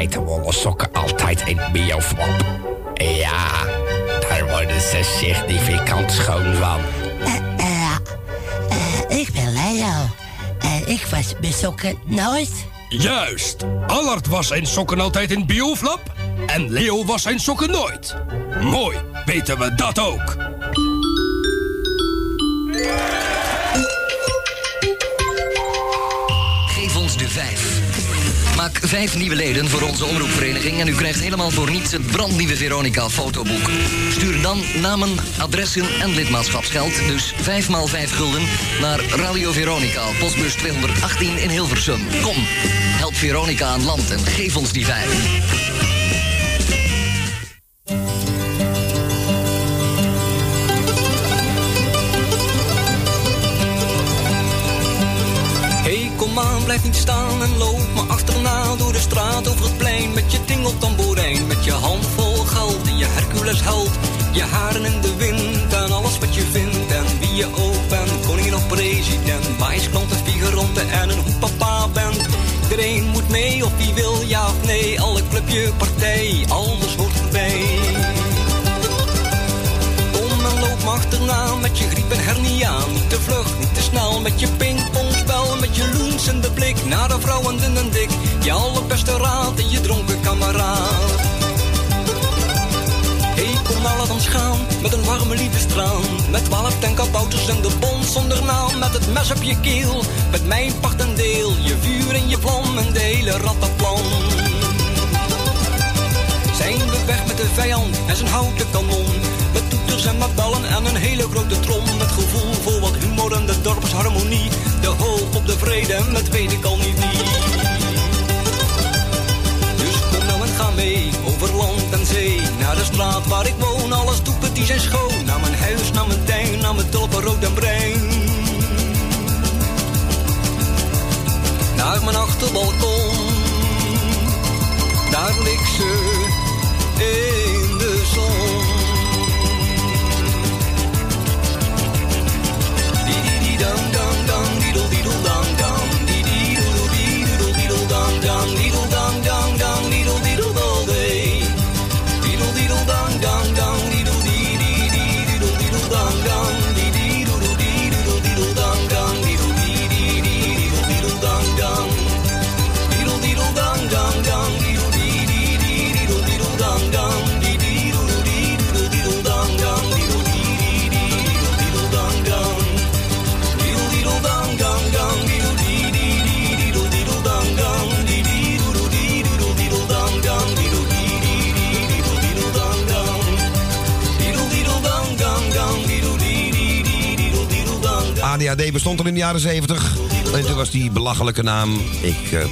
Was mijn geitenwolle sokken altijd in bioflop. Ja, daar worden ze significant schoon van. Eh, ik ben Leo. En ik was mijn sokken nooit. Juist, Allard was zijn sokken altijd in bioflop en Leo was zijn sokken nooit. Mooi, weten we dat ook. Maak vijf nieuwe leden voor onze omroepvereniging en u krijgt helemaal voor niets het brandnieuwe Veronica fotoboek. Stuur dan namen, adressen en lidmaatschapsgeld, dus 5 maal 5 gulden, naar Radio Veronica, postbus 218 in Hilversum. Kom, help Veronica aan land en geef ons die vijf. Hey, kom aan, blijf niet staan en loop tingeltamboerijn, met je hand vol geld en je Hercules held, je haren in de wind en alles wat je vindt en wie je ook bent, koningin of president, wijsklant en figuranten en een hoe papa bent. Iedereen moet mee of wie wil ja of nee, elk clubje, partij, alles hoort erbij. Kom en loop achterna met je griep en hernia. Niet te vlug, niet te snel met je. Loensende blik naar de vrouwen dun en dik. Je allerbeste raad en je dronken kameraad. Hey, kom nou laat ons gaan met een warme liefdestraan. Met twaalf tenkabouters en de bond zonder naam. Met het mes op je keel, met mijn part en deel. Je vuur en je vlam en de hele rattenplan. Zijn we weg met de vijand en zijn houten kanon. Toeters en met bellen en een hele grote trom. Met gevoel voor wat humor en de dorpsharmonie. De hoop op de vrede, met weet ik al niet wie. Dus kom nou en ga mee, over land en zee. Naar de straat waar ik woon, alles doet die zijn schoon. Naar mijn huis, naar mijn tuin, naar mijn tulpen rood en bruin. Naar mijn achterbalkon, daar ligt ze in de zon. Di-di-di-dam, dam, dam, diedel-diedel-dam, dam. Di-di-doedel-diedel-diedel-dam, ADHD bestond al in de jaren 70. En toen was die belachelijke naam, ik eh,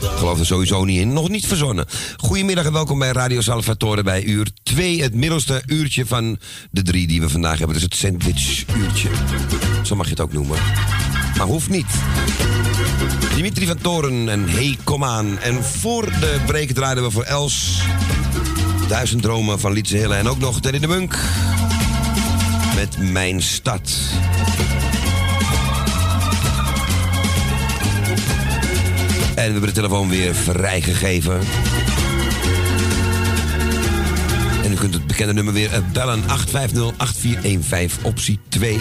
geloof er sowieso niet in, nog niet verzonnen. Goedemiddag en welkom bij Radio Salvatore bij uur 2. Het middelste uurtje van de drie die we vandaag hebben. Dus het sandwich-uurtje. Zo mag je het ook noemen. Maar hoeft niet. Dimitri van Toren en Hey Kom aan. En voor de break draaiden we voor Els. Duizend dromen van Lietse Hille. En ook nog Teddy de Munk. Met Mijn Stad. En we hebben de telefoon weer vrijgegeven. En u kunt het bekende nummer weer eh, bellen 850-8415, optie 2.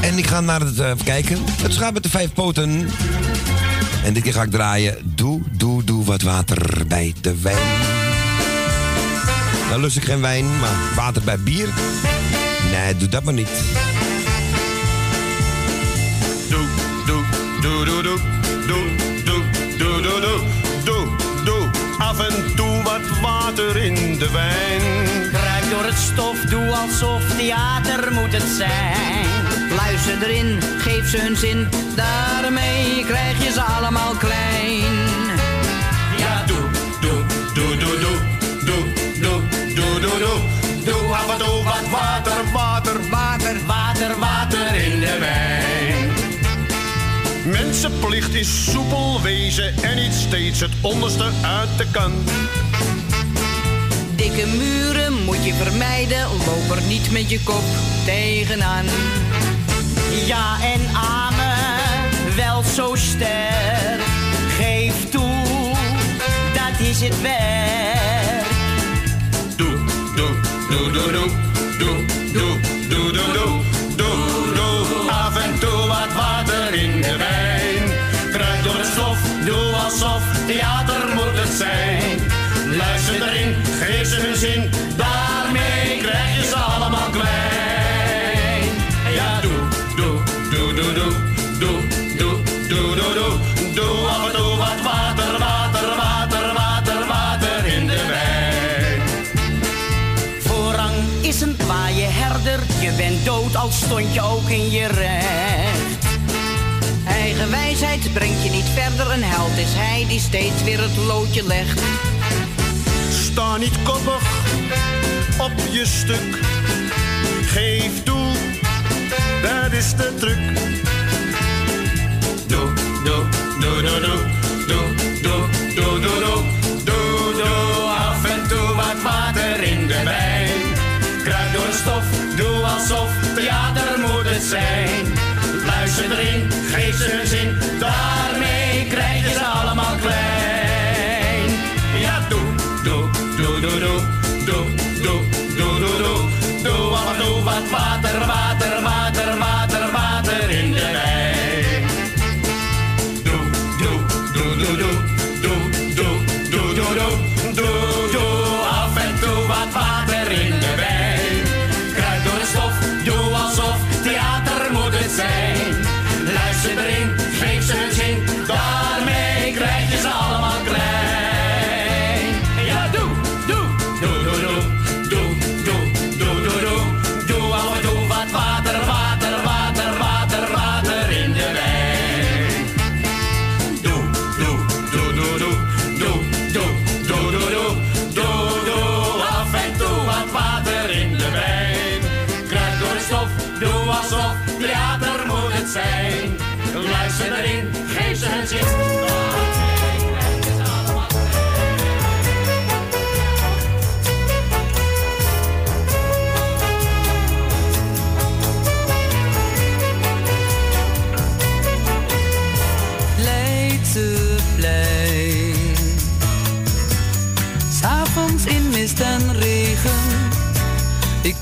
En ik ga naar het eh, kijken. Het schaap met de vijf poten. En dit keer ga ik draaien. Doe, doe, doe wat water bij de wijn. Nou lust ik geen wijn, maar water bij bier? Nee, doe dat maar niet. Doe, doe, doe, doe, doe, doe, doe, doe, doe, doe. Af en toe wat water in de wijn. Kruip door het stof, doe alsof theater moet het zijn. Luister erin, geef ze hun zin, daarmee krijg je ze allemaal klein. Ja, doe, doe, doe, doe, doe, doe, doe, doe, doe, doe. Doe af en toe wat water, water, water, water, water. Mensenplicht is soepel wezen en niet steeds het onderste uit de kan. Dikke muren moet je vermijden, loop er niet met je kop tegenaan. Ja en amen, wel zo sterk. Geef toe, dat is het werk. Doe, doe, doe, doe, doe, doe, doe, doe, doe, doe, doe, doe. Doe alsof theater moet het zijn. Luister erin, geef ze hun zin, daarmee krijg je ze allemaal klein. Ja, doe, doe, doe, doe, doe, doe, doe, doe, doe, doe. Doe af en toe wat water, water, water, water, water in de wijn. Voorrang is een kwaaie herder, je bent dood als stond je ook in je recht. Eigen wijsheid brengt je niet verder, een held is hij die steeds weer het loodje legt. Sta niet koppig op je stuk. Geef toe, dat is de truc. Doe, doe, doe, doe, doe, doe, doe, doe, doe, doe, doe, doe. Af en toe wat water in de wijn. Kruip door stof, doe alsof theater moet het zijn. Luister erin, geef ze hun zin, daarmee krijg je ze allemaal klein. Ja, doe, doe, doe, doe, doe, doe, doe, doe, doe, doe. Doe en toe wat water, water, water, water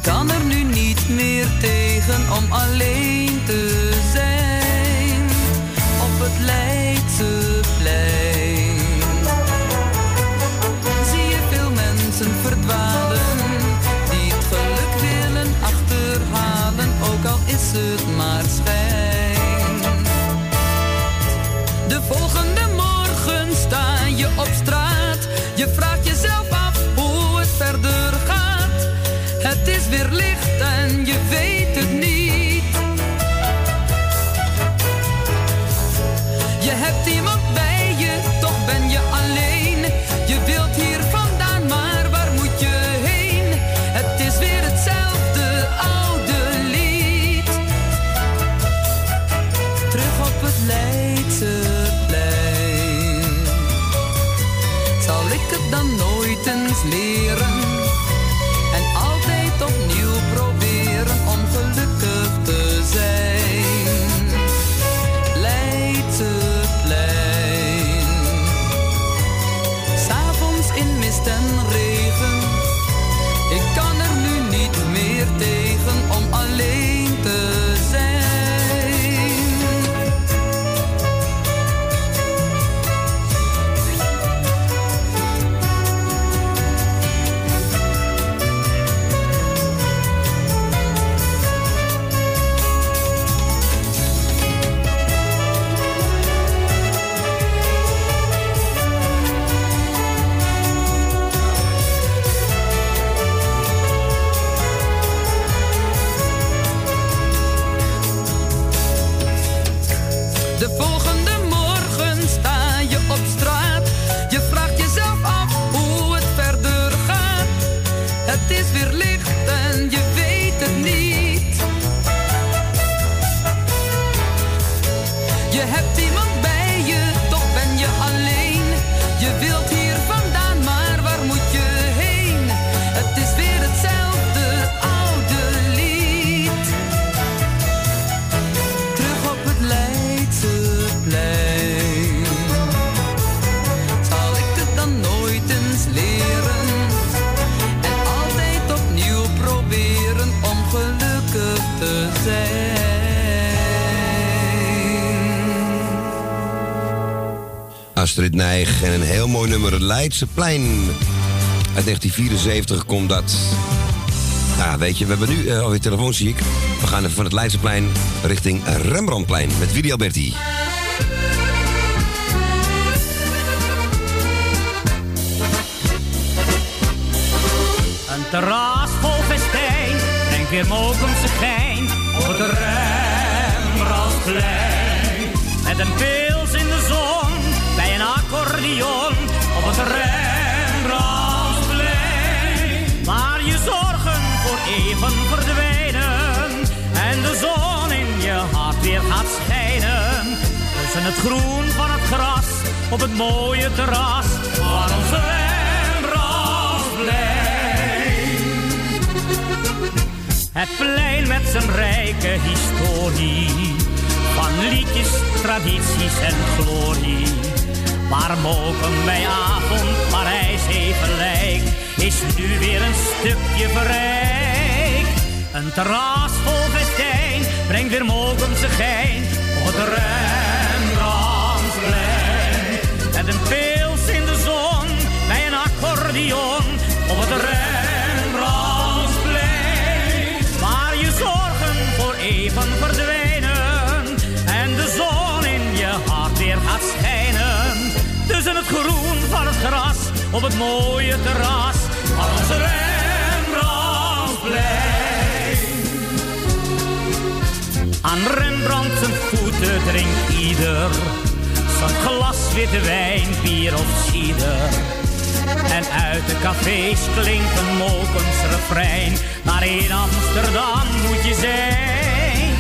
kan er nu niet meer tegen om alleen Astrid Nijg en een heel mooi nummer, Leidseplein. Uit 1974 komt dat. Ja, weet je, we hebben nu eh, alweer telefoon, zie ik. We gaan even van het Leidseplein richting Rembrandtplein met Willy Alberti. Een terras vol festijn brengt weer Mokumse gein op het Rembrandtplein. Met een op het Rembrandtplein. Waar je zorgen voor even verdwijnen en de zon in je hart weer gaat schijnen. Tussen het groen van het gras op het mooie terras van onze Rembrandtplein. Het plein met zijn rijke historie. Van liedjes, tradities en glorie. Waar Moken bij avond Parijs even lijkt. Is nu weer een stukje verrijkt. Een terras vol festijn brengt weer Mokense gein. Op het Rembrandtsplein. Met een pils in de zon bij een accordeon. Op het Rembrandtsplein. Waar je zorgen voor even verdwijnen. En de zon in je hart weer gaat schijnen. Tussen het groen van het gras op het mooie terras van ons Rembrandtsplein. Aan Rembrandt zijn voeten drinkt ieder zijn glas witte wijn, bier of cider. En uit de cafés klinkt een Mokens refrein. Maar in Amsterdam moet je zijn.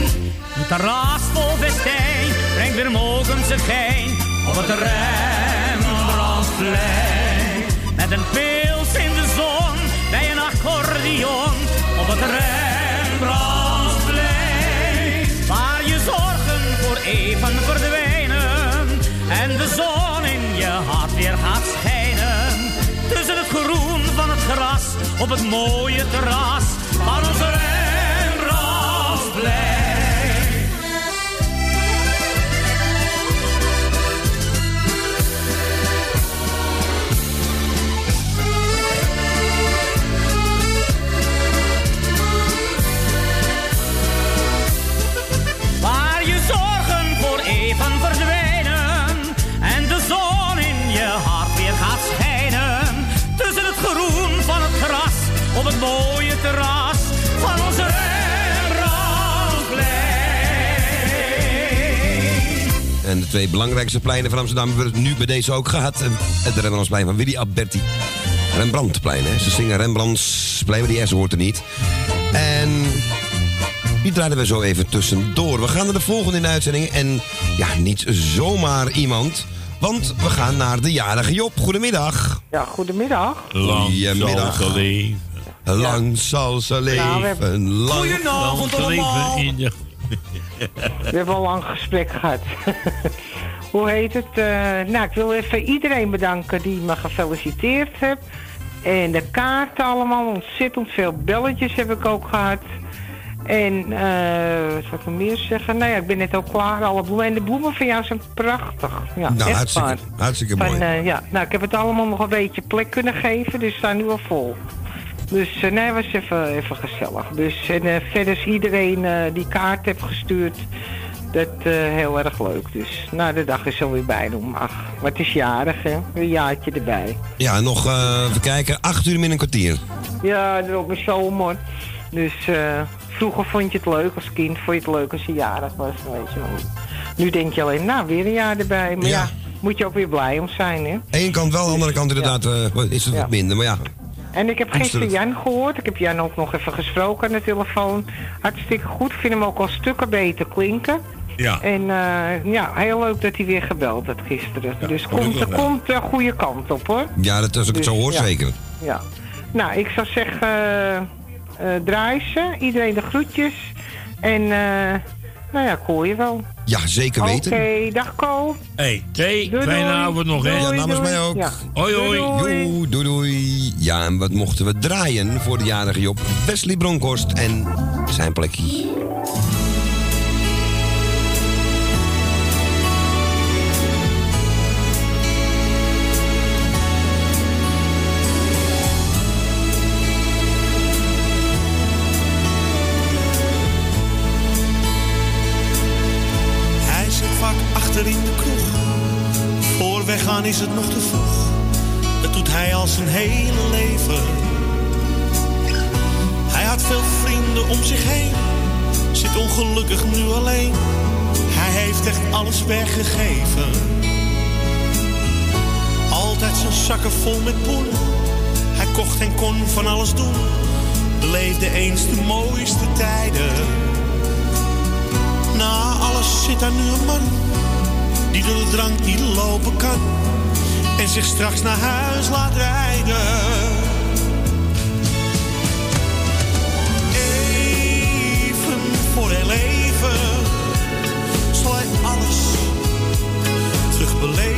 Een terras vol festijn brengt weer Mokense gein op het Met een pils in de zon bij een accordeon op het Rembrandtplein. Waar je zorgen voor even verdwijnen en de zon in je hart weer gaat schijnen. Tussen het groen van het gras op het mooie terras van ons Rembrandtplein. En de twee belangrijkste pleinen van Amsterdam hebben we het nu bij deze ook gehad. Eh, Het Rembrandtsplein van Willy Alberti. Rembrandtplein, hè. Ze zingen Rembrandtsplein, maar die S hoort er niet. En die draaiden we zo even tussendoor. We gaan naar de volgende in de uitzending. En ja, niet zomaar iemand. Want we gaan naar de jarige Job. Goedemiddag. Ja, goedemiddag. Goedemiddag. zal ze leven. Lang zal ze leven. Nou, we hebben- Lang... Goedenavond Lang zal ze leven in de- We hebben al een lang gesprek gehad. Hoe heet het? Eh, nou, ik wil even iedereen bedanken die me gefeliciteerd heeft. En de kaarten allemaal, ontzettend veel belletjes heb ik ook gehad. En eh, wat zal ik nog meer zeggen? Nou ja, ik ben net ook klaar. Alle bloemen. En de bloemen van jou zijn prachtig. Ja, nou, echt hartstikke, waar. hartstikke Van, mooi. eh, ja, nou, ik heb het allemaal nog een beetje plek kunnen geven, dus ze staan nu al vol. Dus eh, nee, was even, even gezellig. Dus en eh, verder is iedereen eh, die kaart heeft gestuurd, dat heel erg leuk. Dus nou, de dag is alweer bijna om. Ach, wat is jarig, hè? Een jaartje erbij. Ja, nog even kijken. Acht uur min een kwartier. Ja, erop is zomer. Dus vroeger vond je het leuk als kind, vond je het leuk als je jarig was, weet je wel. Nu denk je alleen, nou, weer een jaar erbij. Maar ja, moet je ook weer blij om zijn, hè? Eén kant wel, de andere kant inderdaad is het wat minder. Maar ja, En ik heb gisteren Jan gehoord. Ik heb Jan ook nog even gesproken aan de telefoon. Hartstikke goed. Ik vind hem ook al stukken beter klinken. Ja. En eh, ja, heel leuk dat hij weer gebeld had gisteren. dus komt, er wel. komt de goede kant op hoor. ja dat, als ik het zo Dus, hoor, ja. zeker. Ja. Nou, ik zou zeggen, draai ze. Iedereen de groetjes. En nou ja, ik hoor je wel. Ja, zeker weten. Oké, dag Ko. Hey, T, Doei, fijne doei. avond nog, hè? Ja, namens doei. mij ook. Ja. Hoi, hoi. Doei, doei, doei. Ja, en wat mochten we draaien voor de jarige Job? Wesley Bronkhorst en zijn plekje. Weggaan is het nog te vroeg. Dat doet hij al zijn hele leven. Hij had veel vrienden om zich heen. Zit ongelukkig nu alleen. Hij heeft echt alles weggegeven. Altijd zijn zakken vol met poen. Hij kocht en kon van alles doen. Beleefde eens de mooiste tijden. Na alles zit daar nu een man die door drank niet lopen kan en zich straks naar huis laat rijden. Even voor heel even zal hij alles terugbeleven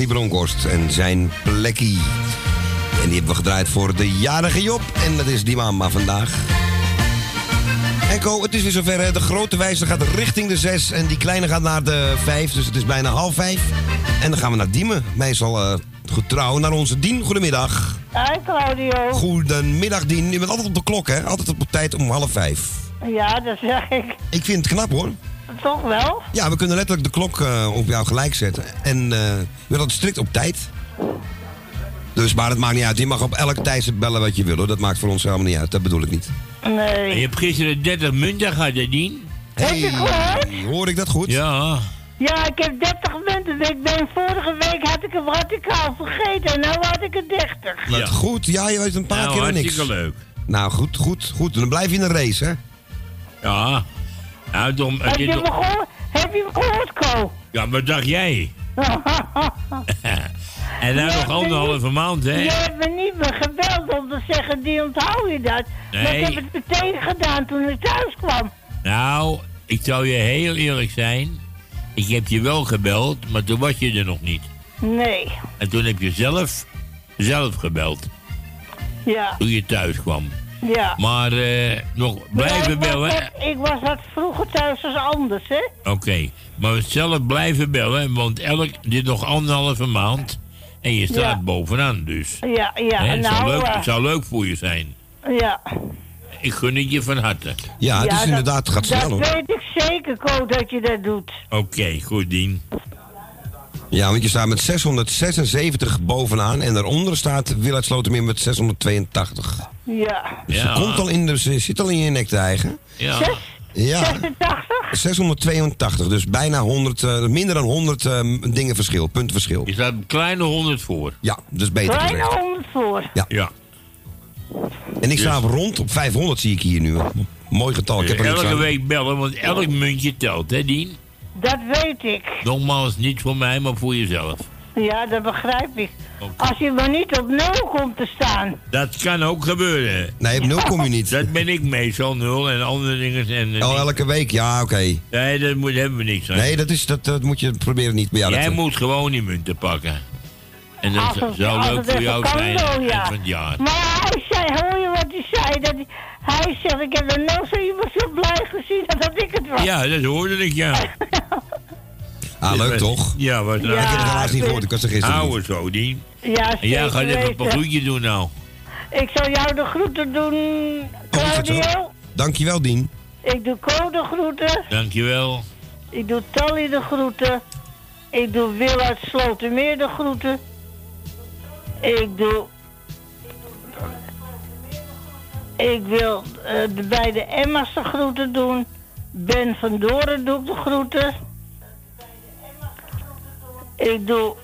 Wesley Bronkhorst en zijn plekkie. En die hebben we gedraaid voor de jarige Job. En dat is die mama vandaag. En Co, het is weer zover. De grote wijzer gaat richting de 6 en die kleine gaat naar de 5. Dus het is bijna half 5. En dan gaan we naar Diemen. Meestal eh getrouw naar onze Dien. Goedemiddag. Hi Claudio. Goedemiddag Dien. Je bent altijd op de klok hè? Altijd op tijd om half 5. Ja, dat zeg ik. Ik vind het knap hoor. Toch wel? Ja, we kunnen letterlijk de klok eh, op jou gelijk zetten. En eh bent altijd strikt op tijd. Dus, maar het maakt niet uit. Je mag op elke tijdstip bellen wat je wil hoor. Dat maakt voor ons helemaal niet uit. Dat bedoel ik niet. Nee. Je hebt gisteren 30 munten gehad, Dien? Heb je gehoord? Hoor ik dat goed? Ja. Ja, ik heb 30 munten. Ik ben vorige week had ik hem radicaal vergeten en nu had ik er 30. Wat goed. Ja, je weet een paar Nou, keer niks. hartstikke leuk. Nou, goed, goed, goed. Dan blijf je in de race, hè? Ja. Heb je hem toch- gehoord? Heb je hem gehoord, Ko? Ja, wat dacht jij? en nou nog anderhalve maand, hè? Je hebt me niet meer gebeld om te zeggen, die onthoud je dat. Maar Nee. ik heb het meteen gedaan toen ik thuis kwam. Nou, ik zou je heel eerlijk zijn. Ik heb je wel gebeld, maar toen was je er nog niet. Nee, En toen heb je zelf, zelf gebeld. ja, Toen je thuis kwam. Ja. Maar eh, nog blijven bellen. Ik was wat vroeger thuis als anders, hè? Oké, maar zelf blijven bellen, want elk, dit nog anderhalve maand. En je staat Ja. bovenaan dus. Ja, ja, Hè, het, zou nou, leuk, eh, het zou leuk voor je zijn. ja. Ik gun het je van harte. Ja, het is dat- inderdaad, het gaat snel Dat hoor. weet ik zeker, Ko, dat je dat doet. Oké, goed, Dien. Ja, want je staat met 676 bovenaan en daaronder staat Willard Slotermeer met 682. Ja. Dus Ja. ze, komt al in de, ze zit al in je nek te eigen. Ja. Ja, 86? 682, dus bijna 100, eh, minder dan 100 eh, dingen verschil, punten verschil. Je staat een kleine 100 voor. Ja, dus beter Kleine gezegd. 100 voor. Ja. Ja. En ik sta rond op 500 zie ik hier nu. Mooi getal, ik heb er Elke week bellen, want elk muntje telt, hè, Dien? Dat weet ik. Nogmaals, niet voor mij, maar voor jezelf. Ja, dat begrijp ik. Als je maar niet op nul komt te staan. Dat kan ook gebeuren. Nee, op nul kom je niet. Dat ben ik meestal, nul en andere dingen. En, Oh, elke week, ja, oké. Nee, daar moet, hebben we niks aan. Nee, dat, is, dat, dat moet je proberen niet bij jou. Jij dat- moet gewoon die munten pakken. En dat Als het- zou als leuk voor jou zijn ja. van het jaar. Maar hij zei, hoor je wat hij zei? Dat hij, hij zegt, ik heb er nooit zo iemand zo blij gezien dat ik het was. Ja, dat hoorde ik, ja. Ah, leuk toch? Ja, wat Ja, ik heb het helaas niet gehoord, ik was er gisteren het zo, Dien. Ja, En jij gaat even een groetjes doen nou. Ik zal jou de groeten doen, Oh, dat? Claudio. Dankjewel, Dien. Ik doe Co de groeten. Dankjewel. Ik doe Tally de groeten. Ik doe Wil uit Slotermeer de groeten. Ik doe... Ik wil eh, de beide Emma's de groeten doen. Ben van Doren doe de groeten. Ik doe...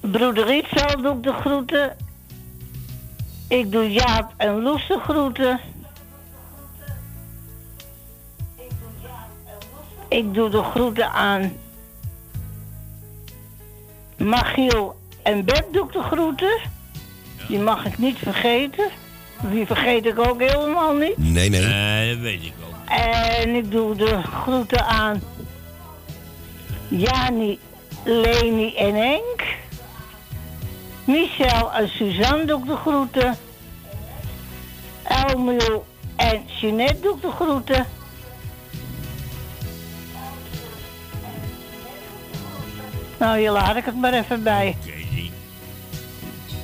Broeder Rietzal doe ik de groeten. Ik doe Jaap en Loes de groeten. Ik doe de groeten aan Magiel en Beb doe ik de groeten. Die mag ik niet vergeten. Die vergeet ik ook helemaal niet. Nee, nee. Nee, dat weet ik ook. En ik doe de groeten aan Jani, Leni en Henk. Michel en Suzanne doe ik de groeten. Elmiel en Jeanette doe ik de groeten. Nou, hier laat ik het maar even bij.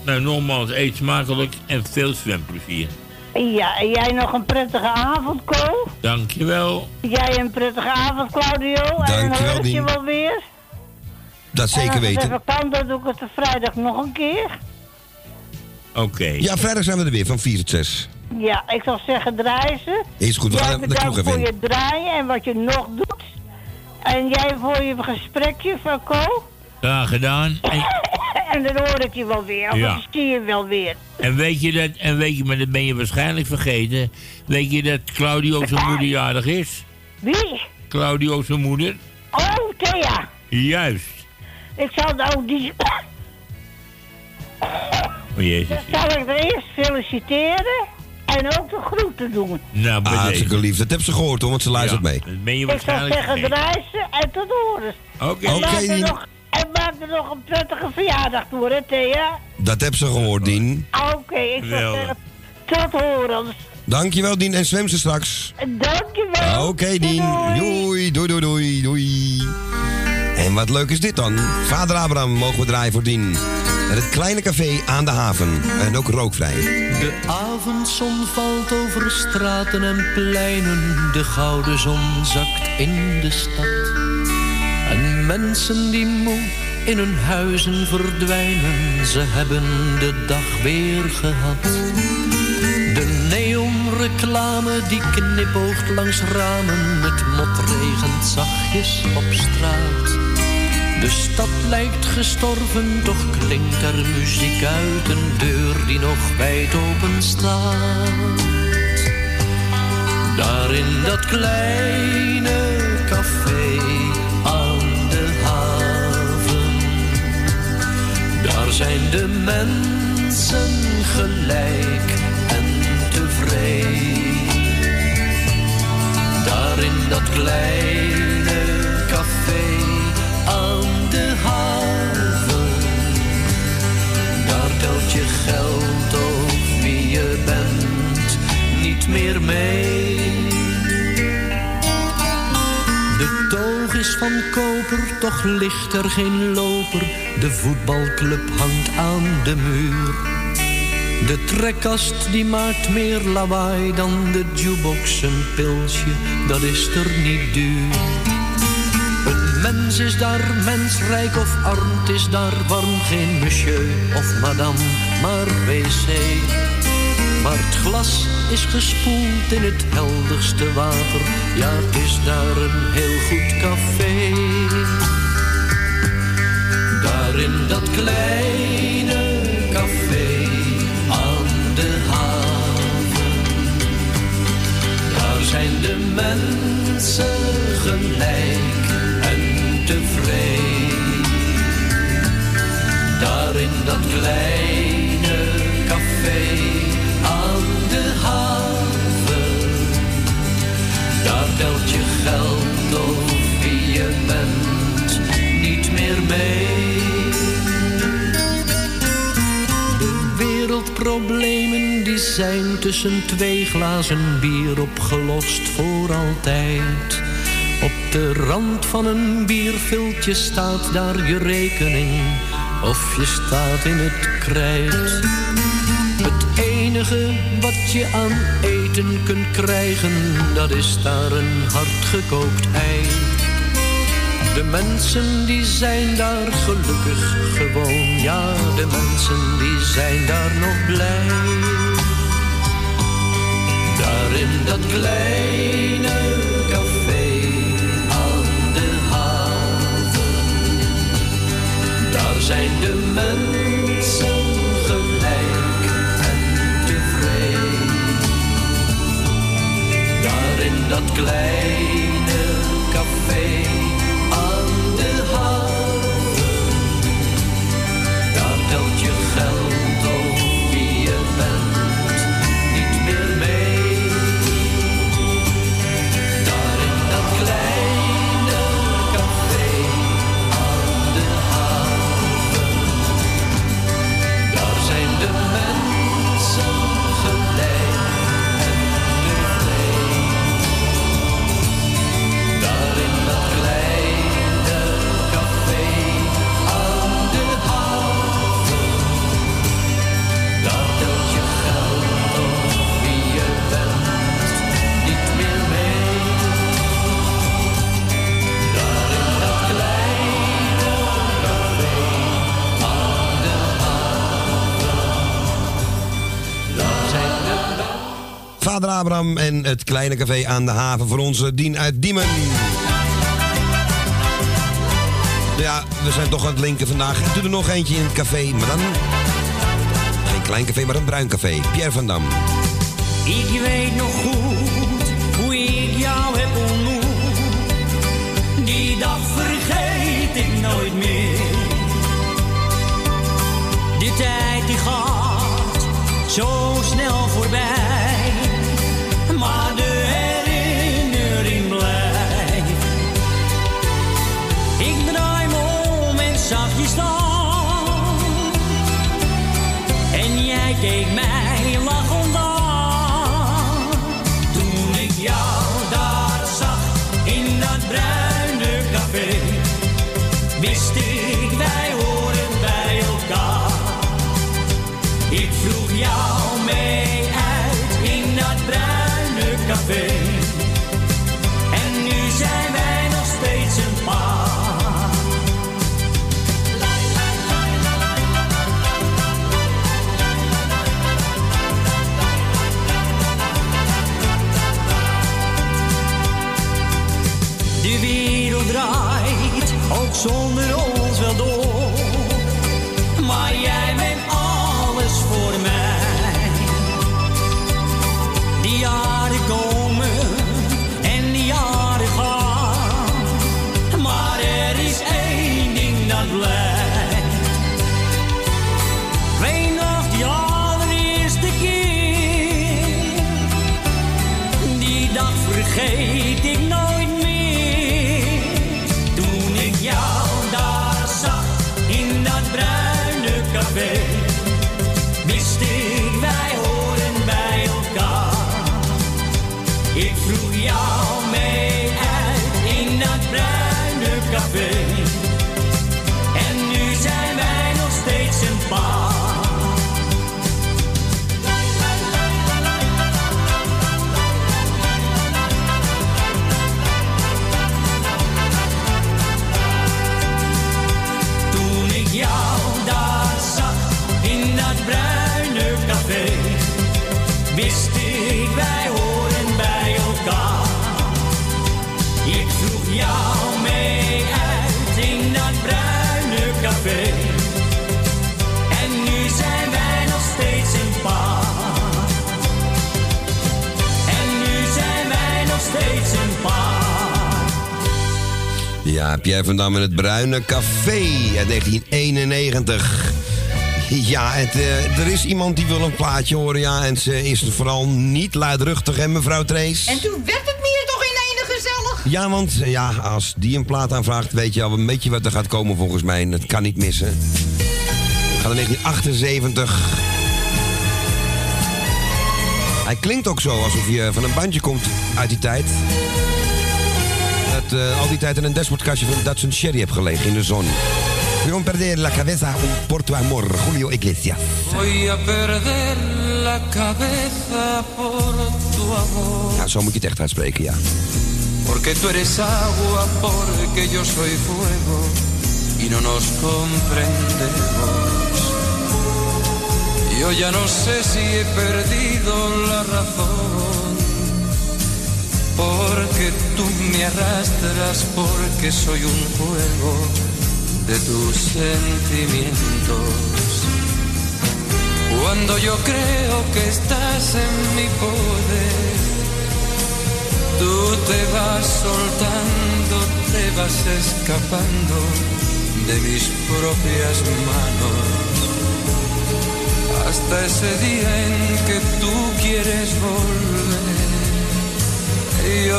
Nou, nogmaals, eet smakelijk en veel zwemplezier. Ja, en jij nog een prettige avond, Ko. Dankjewel. Jij een prettige avond, Claudio. en dan Dankjewel, hoor ik je wel weer. Dat zeker en als weten. het kan, dan doe ik het de vrijdag nog een keer. Oké. Ja, vrijdag zijn we er weer van 4 tot 6. Ja, ik zou zeggen draaien ze. Is goed, we gaan de kroeg bedankt even voor je draaien en wat je nog doet. En jij voor je gesprekje van Co. Ja, gedaan. En, En dan hoor ik je wel weer. Of Ja. ik zie je wel weer. en weet je dat, en weet je, maar dat ben je waarschijnlijk vergeten. Weet je dat Claudio zijn moeder jarig is? Wie? Claudio zijn moeder? Oh, Thea. Juist. Ik zal nou die... Oh jezus. Zal ik er eerst feliciteren en ook de groeten doen. Nou, Ah, hartstikke lief. Dat heb ze gehoord hoor, want ze luistert Ja, mee. Dat ben je Ik waarschijnlijk zeggen vergeten. draaien en tot horen. Oké. En nog- En maak er nog een prettige verjaardag door, hè, Thea? Dat heb ze gehoord, Dien. Oké, ik zou zeggen tot horen. Dankjewel, Dien. En zwem ze straks. Dankjewel. Oké, Dien. Doei, doei, doei, doei, doei. En wat leuk is dit dan? Vader Abraham mogen we draaien voor Dien. En het kleine café aan de haven. En ook rookvrij. De avondzon valt over straten en pleinen. De gouden zon zakt in de stad. En mensen die moe in hun huizen verdwijnen. Ze hebben de dag weer gehad. De neonreclame die knipoogt langs ramen. Het mot regent zachtjes op straat. De stad lijkt gestorven, toch klinkt er muziek uit een deur die nog wijd open staat. Daar in dat kleine café zijn de mensen gelijk en tevreden. Daar in dat kleine café aan de haven. Daar telt je geld of wie je bent niet meer mee. Van koper, toch ligt er geen loper. De voetbalclub hangt aan de muur. De trekkast die maakt meer lawaai dan de jukebox. Een pilsje, dat is er niet duur. Een mens is daar mensrijk of arm, het is daar warm. Geen monsieur of madame, maar wc. Maar het glas is gespoeld in het helderste water. Ja, het is daar een heel goed café. Daar in dat kleine café aan de haven. Daar zijn de mensen gelijk en tevreden. Daar in dat kleine telt je geld of wie je bent niet meer mee. De wereldproblemen die zijn tussen twee glazen bier opgelost voor altijd. Op de rand van een bierviltje staat daar je rekening. Of je staat in het krijt. Het enige wat je aan eten kunt krijgen, dat is daar een hardgekookt ei. De mensen die zijn daar gelukkig gewoon, ja, de mensen die zijn daar nog blij. Daar in dat kleine Abraham en het kleine café aan de haven voor onze Dien uit Diemen. Ja, we zijn toch aan het linken vandaag. Ik doe er nog eentje in het café, maar dan... Geen klein café, maar een bruin café. Pierre van Dam. Ik weet nog goed hoe ik jou heb ontmoet. Die dag vergeet ik nooit meer. De tijd die gaat zo snel voorbij. En jij keek mij zonder Ja, Pierre van Dam in het Bruine Café uit 1991. Ja, het, eh, er is iemand die wil een plaatje horen, ja. En ze is vooral niet luidruchtig, hè, mevrouw Trace? En toen werd het meer toch in ene gezellig. Ja, want eh, ja, als die een plaat aanvraagt, weet je al een beetje wat er gaat komen volgens mij. En dat kan niet missen. Gaan naar 1978. Hij klinkt ook zo alsof je van een bandje komt uit die tijd. Dat eh, al die tijd in een dashboardkastje van een Datsun Sherry heb gelegen in de zon. Vamos perder la cabeza por tu amor, Julio Iglesias. Voy a perder la cabeza por tu amor. Ja, zo moet je het echt uitspreken, ja. Porque tú eres agua, porque yo soy fuego y no nos comprendemos. Yo ya no sé si he perdido la razón, porque tú me arrastras, porque soy un juego de tus sentimientos. Cuando yo creo que estás en mi poder, Tú te vas soltando, te vas escapando de mis propias manos. Hasta ese día en que tú quieres volver.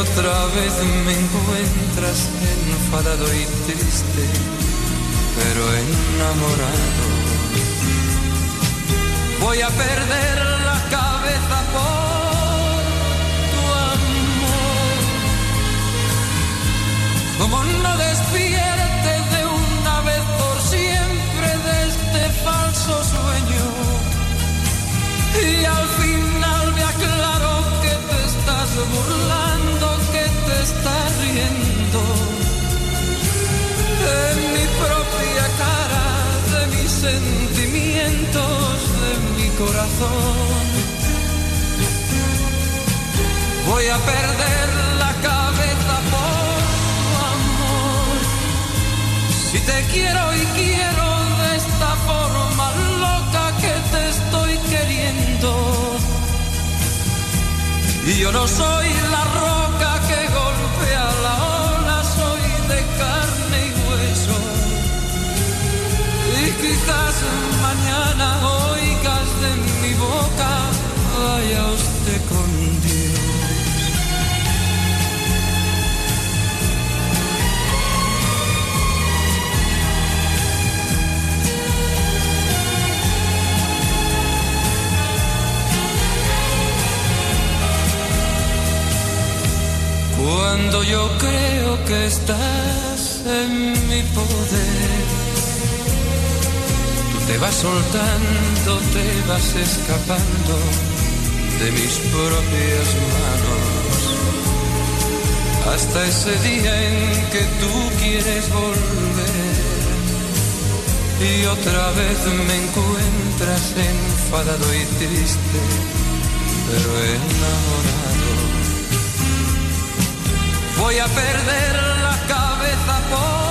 Otra vez me encuentras enfadado y triste, pero enamorado. Voy a perder la cabeza por tu amor. Como no despierte de una vez por siempre de este falso sueño. Y al final me aclaro que te estás burlando, estás riendo. De mi propia cara, de mis sentimientos, de mi corazón. Voy a perder la cabeza por tu amor. Si te quiero y quiero de esta forma loca que te estoy queriendo. Y yo no soy la roca mañana oigas de mi boca, vaya usted con Dios. Cuando yo creo que estás en mi poder, te vas soltando, te vas escapando de mis propias manos. Hasta ese día en que tú quieres volver y otra vez me encuentras enfadado y triste, pero enamorado. Voy a perder la cabeza por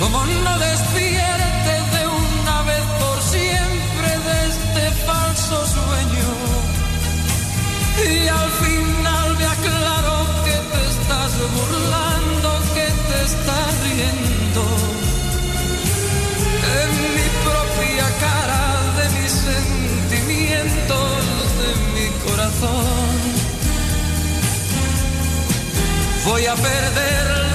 Como no despierte de una vez por siempre de este falso sueño. Y al final me aclaro que te estás burlando, que te estás riendo. En mi propia cara de mis sentimientos, de mi corazón. Voy a perder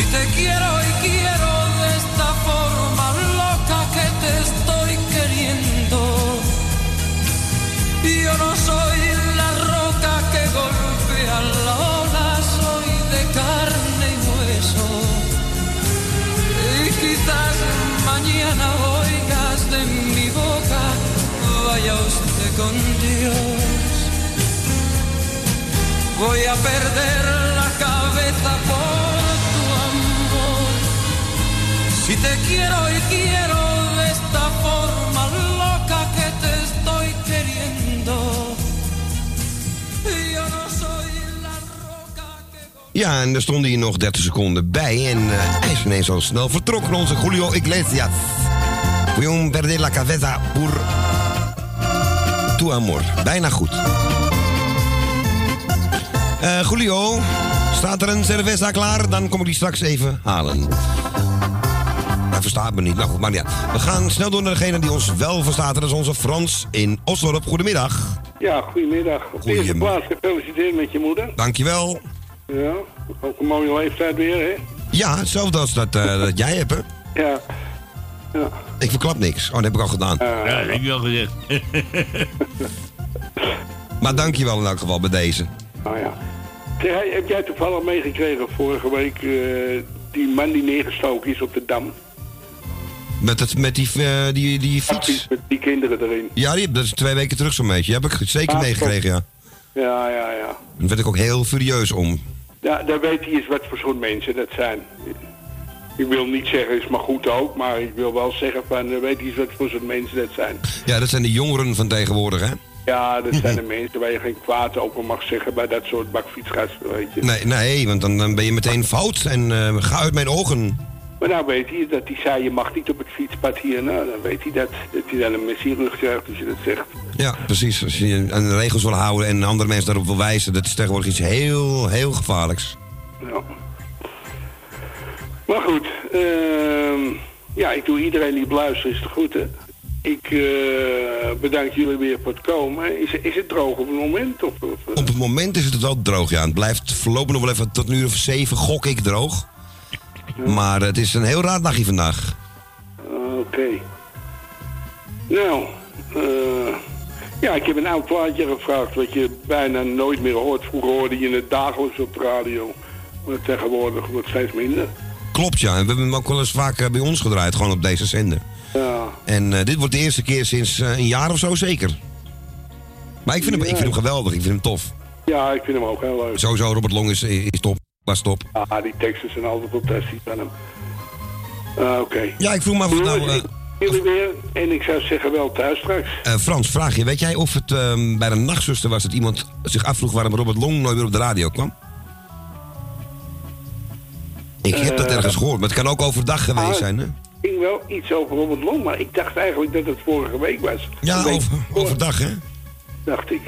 Si te quiero y quiero de esta forma loca que te estoy queriendo. Yo no soy la roca que golpea la ola, soy de carne y hueso. Y quizás mañana oigas de mi boca, vaya usted con Dios. Voy a perder la cabeza por Te quiero y quiero de esta forma loca que te estoy queriendo. Yo no soy la Ja, en er stonden hier nog 30 seconden bij. En eh, hij is ineens al snel vertrokken, onze Julio Iglesias. Voy a perder la cabeza por tu amor. Bijna goed. Eh, Julio, staat er een cerveza klaar? Dan kom ik die straks even halen. Verstaat me niet. Nou goed, maar ja. We gaan snel door naar degene die ons wel verstaat. Dat is onze Frans in Osdorp. Goedemiddag. Ja, goedemiddag. Op de eerste plaats gefeliciteerd met je moeder. Dankjewel. Ja, ook een mooie leeftijd weer, hè? Ja, hetzelfde als dat, eh, dat jij hebt, hè? Ja. Ja. Ik verklap niks. Oh, dat heb ik al gedaan. Ja, dat heb je al gezegd. Maar dankjewel in elk geval bij deze. Nou ja. Zeg, hey, heb jij toevallig meegekregen vorige week eh, die man die neergestoken is op de Dam? Met, het, met die, eh, die, die fiets. Met die kinderen erin. Ja, die, dat is twee weken terug zo'n beetje. Die heb ik zeker Ah, meegekregen, ja. Ja, ja, ja. Daar werd ik ook heel furieus om. Ja, daar weet hij eens wat voor soort mensen dat zijn. Ik wil niet zeggen, is maar goed ook, maar ik wil wel zeggen van, daar weet hij eens wat voor soort mensen dat zijn. Ja, dat zijn de jongeren van tegenwoordig, hè? Ja, dat zijn de mensen waar je geen kwaad over mag zeggen bij dat soort bakfietsgasten, weet je. Nee, nee want dan, dan ben je meteen fout en eh, ga uit mijn ogen. Maar nou weet hij dat hij zei, je mag niet op het fietspad hier. Nou, dan weet hij dat, dat hij dan een messierug krijgt als je dat zegt. Ja, precies. Als je aan de regels wil houden en andere mensen daarop wil wijzen, dat is tegenwoordig iets heel, heel gevaarlijks. Ja. Maar goed, ehm, ja, ik doe iedereen die beluistert is de groeten. Ik eh, bedank jullie weer voor het komen. Is, is het droog op het moment? Of, of? Op het moment is het wel droog, ja. Het blijft voorlopig nog wel even tot een uur of zeven, gok ik droog. Maar het is een heel raar vandaag. Oké. Nou, eh, ja, ik heb een oud plaatje gevraagd wat je bijna nooit meer hoort. Vroeger hoorde je het dagelijks op de radio. Maar tegenwoordig wordt het steeds minder. Klopt, ja. En we hebben hem ook wel eens vaak bij ons gedraaid, gewoon op deze zender. Ja. En eh, dit wordt de eerste keer sinds eh, een jaar of zo zeker. Maar ik vind, hem, ik vind hem geweldig, ik vind hem tof. Ja, ik vind hem ook heel leuk. Sowieso, Robert Long is, is top. Was top. Ja, die teksten zijn altijd fantastisch van hem. Ah, Oké. Ja, ik vroeg me af het nou... eh, jullie weer. En ik zou zeggen wel thuis straks. Eh, Frans, vraag je, weet jij of het ehm, bij een nachtzuster was dat iemand zich afvroeg waarom Robert Long nooit meer op de radio kwam? Ik heb dat Eh, ergens gehoord, maar het kan ook overdag geweest ah, zijn, hè? Ik ging wel iets over Robert Long, maar ik dacht eigenlijk dat het vorige week was. Ja, over, overdag, hè? Dacht ik.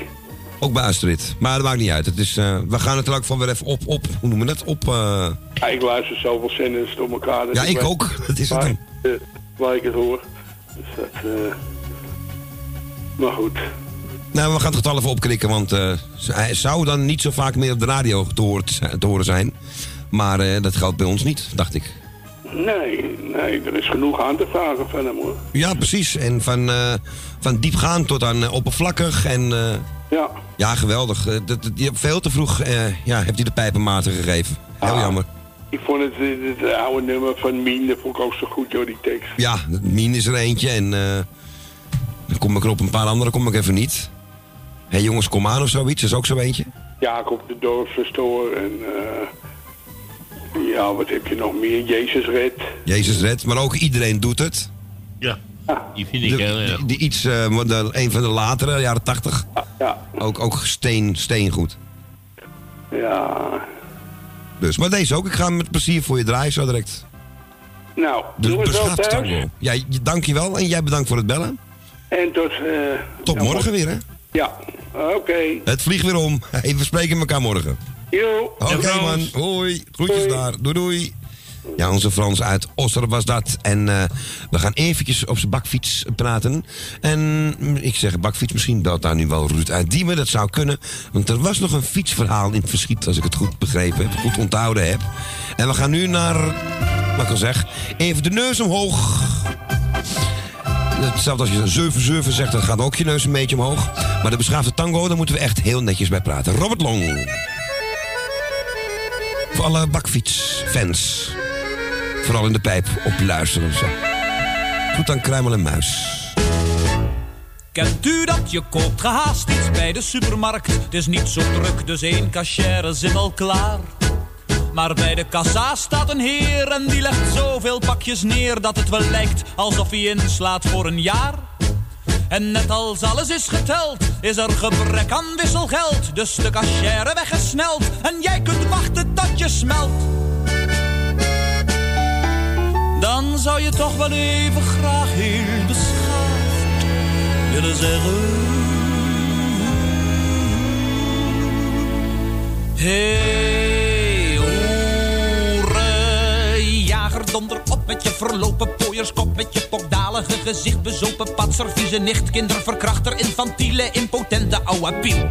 Ook bij Astrid. Maar dat maakt niet uit. Het is, eh, we gaan het er ook van weer even op, op hoe noemen we dat? Op, eh, Ja, ik luister zoveel zenders door elkaar. Ja, ik ook. Dat is het waar, dan. eh, waar ik het hoor. Dus dat... maar goed. Nou, we gaan het getal even opkrikken, want hij zou dan niet zo vaak meer op de radio te horen, te horen zijn. Maar dat geldt bij ons niet, dacht ik. Nee, nee, er is genoeg aan te vragen van hem hoor. Ja, precies. En van, eh, van diepgaand tot aan eh, oppervlakkig. En, eh, Ja. ja, geweldig. Dat, dat- die- veel te vroeg ja, heeft hij de pijpenmaten gegeven. Heel jammer. Ik vond het, het, het oude nummer van Mien, dat vond ik ook zo goed door die tekst. Ja, Mien is er eentje en dan kom ik er op een paar andere kom ik even niet. Hé jongens, kom aan of zoiets, is ook zo eentje. Jacob de dorpsverstoor en... eh, ja, wat heb je nog meer? Jezus Red. Jezus red, maar ook iedereen doet het. Ja, die vind ik De- heel erg. die, die iets, eh, wat de- een van de latere, jaren tachtig. Ja. Ook, ook steen, steengoed. Ja. Dus, maar deze ook. Ik ga hem met plezier voor je draaien zo direct. Nou, De doe het wel thuis. Ja, je- dankjewel en jij bedankt voor het bellen. En tot... eh, Tot nou, morgen weer, hè? Ja, oké. Het vliegt weer om. Hey, we spreken elkaar morgen. Jo. Oké man, hoi. Groetjes daar. Doei doei. Ja, onze Frans uit Osser was dat. En eh, we gaan eventjes op zijn bakfiets praten. En mm, ik zeg bakfiets, misschien belt daar nu wel Ruud uit Diemen. Dat zou kunnen. Want er was nog een fietsverhaal in het verschiet, als ik het goed begrepen heb. Goed onthouden heb. En we gaan nu naar, wat ik al zeg, even de neus omhoog. Hetzelfde als je 7-7 zegt, dan gaat ook je neus een beetje omhoog. Maar de beschaafde tango, daar moeten we echt heel netjes bij praten. Robert Long. Voor alle bakfietsfans. Vooral in de pijp op luisteren. Goed aan Kruimel en Muis. Kent u dat? Je koopt gehaast iets bij de supermarkt. Het is niet zo druk, dus één cachère zit al klaar. Maar bij de kassa staat een heer en die legt zoveel pakjes neer dat het wel lijkt alsof hij inslaat voor een jaar. En net als alles is geteld, is er gebrek aan wisselgeld. Dus de cachère weggesneld en jij kunt wachten tot je smelt. Dan zou je toch wel even graag heel beschaafd willen zeggen. Hey, jager, donder met je verlopen pooierskop, met je pokdalige gezicht, bezopen patser, vieze nicht, kinderverkrachter, infantiele, impotente ouwe piel.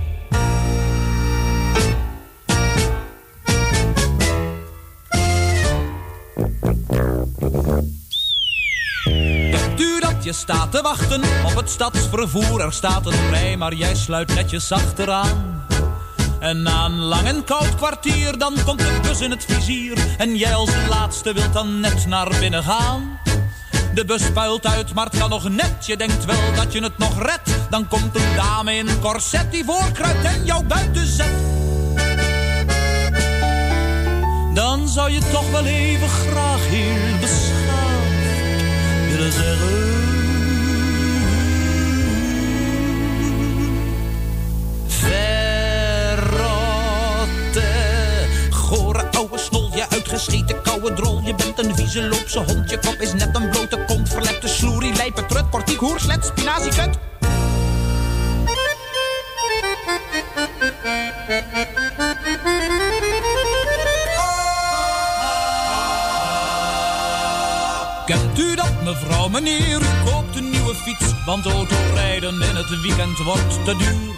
U dat je staat te wachten op het stadsvervoer? Er staat een rij, maar jij sluit netjes achteraan. En na een lang en koud kwartier, dan komt de bus in het vizier. En jij als laatste wilt dan net naar binnen gaan. De bus puilt uit, maar het kan nog net. Je denkt wel dat je het nog redt. Dan komt een dame in corset die voorkruipt en jou buiten zet. Dan zou je toch wel even graag heel beschaafd willen zeggen. Ouwe snol, je uitgescheten koude drol. Je bent een vieze loopse hond, je kop is net een blote kont. Verlepte sloerie, lijpe trut, portiek, hoer, slet, spinaziekut. Kent u dat, mevrouw, meneer? U koopt een nieuwe fiets, want autorijden in het weekend wordt te duur.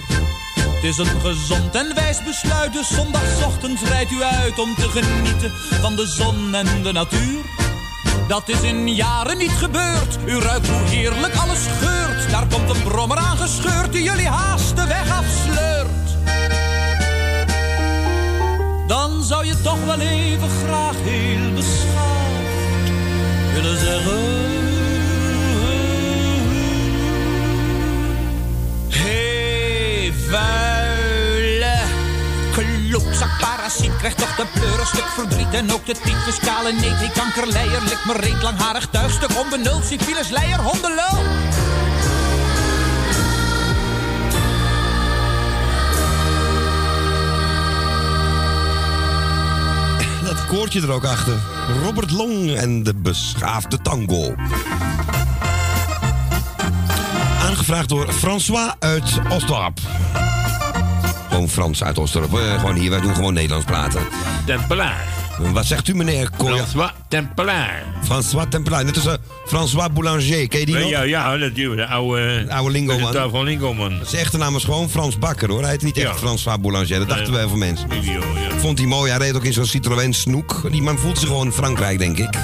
Het is een gezond en wijs besluit, dus zondagochtend rijdt u uit om te genieten van de zon en de natuur. Dat is in jaren niet gebeurd, u ruikt hoe heerlijk alles geurt. Daar komt een brommer aangescheurd die jullie haast de weg afsleurt. Dan zou je toch wel even graag heel beschaafd willen zeggen. Hey, vuile, loopzak parasiet krijgt toch de pleur een stuk verdriet. En ook de tyfus, kale neet, die kankerleier. Lik me reet langharig tuigstuk, onbenul, syphilis, leier, hondenlul. Dat koortje er ook achter. Robert Long en de beschaafde tango. Aangevraagd door François uit Osdorp. Gewoon Frans uit Osdorp. Eh, gewoon hier, wij doen gewoon Nederlands praten. Tempelaar. Wat zegt u, meneer Koya? François Tempelaar. François Tempelaar. Net als eh, François Boulanger. Ken je die nog? Ja, ja, natuurlijk. De oude... oude lingoman. De van lingoman. Zijn echte naam is gewoon Frans Bakker hoor. Hij heet niet echt François Boulanger. Dat dachten Nee. wij van mensen. Ja, ja. Vond hij mooi. Hij reed ook in zo'n Citroën Snoek. Die man voelt zich gewoon in Frankrijk, denk ik.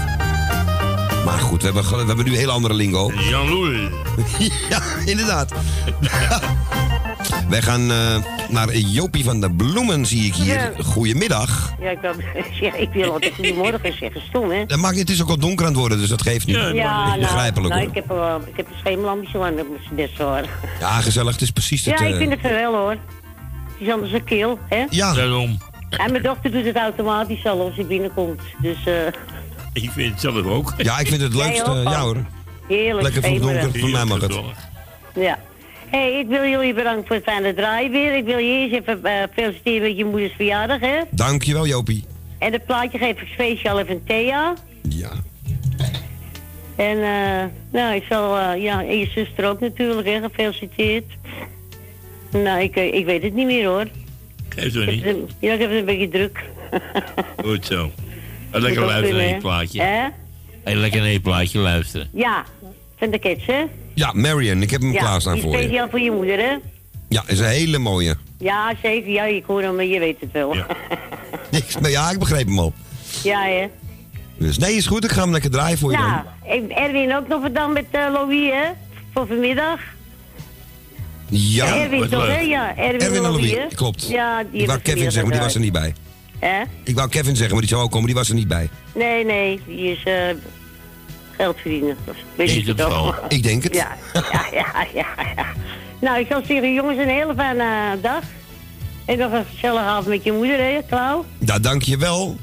Maar goed, we hebben, we hebben nu een heel andere lingo. Jean-Louis. ja, inderdaad. Wij gaan eh, naar Jopie van de Bloemen, zie ik hier. Ja. Goedemiddag. Ja, ik, ja, ik wil altijd goedemorgen zeggen. Stom, hè? Dat maakt, het is ook al donker aan het worden, dus dat geeft niet. Ja, nou, Begrijpelijk nou, hoor. ik heb, uh, ik heb een schemerlampje zo aan, dat is best waar. Ja, gezellig. Het is precies het... Ja, ik eh, vind het wel hoor. Het is anders een keel, hè? Ja. Daarom. En mijn dochter doet het automatisch al als ze binnenkomt. Dus, eh Ik vind het zelf ook. Ja, ik vind het leukste. Ja hoor. heerlijk Lekker vroeg donker. Voor mij mag het. Ja. Hey, ik wil jullie bedanken voor het fijne draai weer. Ik wil je eerst even eh, feliciteren met je moeders verjaardag, hè? Dankjewel, Jopie. En het plaatje geef ik speciaal even Thea. Ja. En eh, nou, ik zal, eh, ja, en je zuster ook natuurlijk, hè, gefeliciteerd. Nou, ik, eh, ik weet het niet meer hoor. Zo Ik niet. het- Ja, ik heb het een beetje druk. Goed zo. Een lekker luisteren naar hè? je plaatje. Hè? Een lekker naar je plaatje luisteren. Ja, van de kids, hè? Ja, Marion, ik heb hem ja, klaarstaan voor je. speciaal voor je moeder, hè? Ja, is een hele mooie. Ja, zeker. Ja, ik hoor hem, maar je weet het wel. Ja, ja, ik begreep hem al. hè? Dus nee, is goed. Ik ga hem lekker draaien voor je dan. Nou, ik- Erwin ook nog dan met eh Louis, hè? Voor vanmiddag. Ja, Erwin toch, hè? Ja, Erwin, Erwin en Louis, klopt. Ja, die Ik wou Kevin zeggen, maar die was er niet bij. Hè? Ik wou Kevin zeggen, maar die zou ook komen, die was er niet bij. Nee, nee, die is eh geld verdienen. Dat weet Ik wel. Ik denk het. Ja, ja, ja, ja, ja. Nou, ik zal zeggen, jongens, een hele fijne eh, dag. En nog een gezellige avond met je moeder, hè, Klauw? Nou, dankjewel.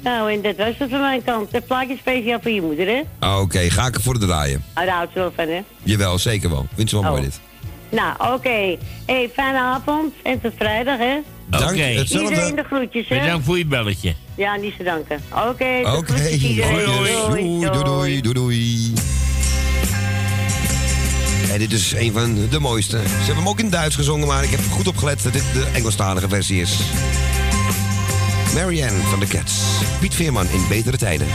Nou, en dat was het van mijn kant. Het plaatje speciaal voor je moeder, hè? Ah, Oké, ga ik ervoor draaien. Oh, daar houdt ze wel van, hè? Jawel, zeker wel. Vindt ze wel Oh. mooi dit. Nou, oké. hey, fijne avond en tot vrijdag, hè? Dank, Oké. hetzelfde. Iedereen de groetjes, hè? Bedankt voor je belletje. Ja, niet te danken. Oké. Doei, doei, doei, doei, doei. En dit is een van de mooiste. Ze hebben hem ook in Duits gezongen, maar ik heb goed opgelet dat dit de Engelstalige versie is. Marianne van de Cats. Piet Veerman in betere tijden.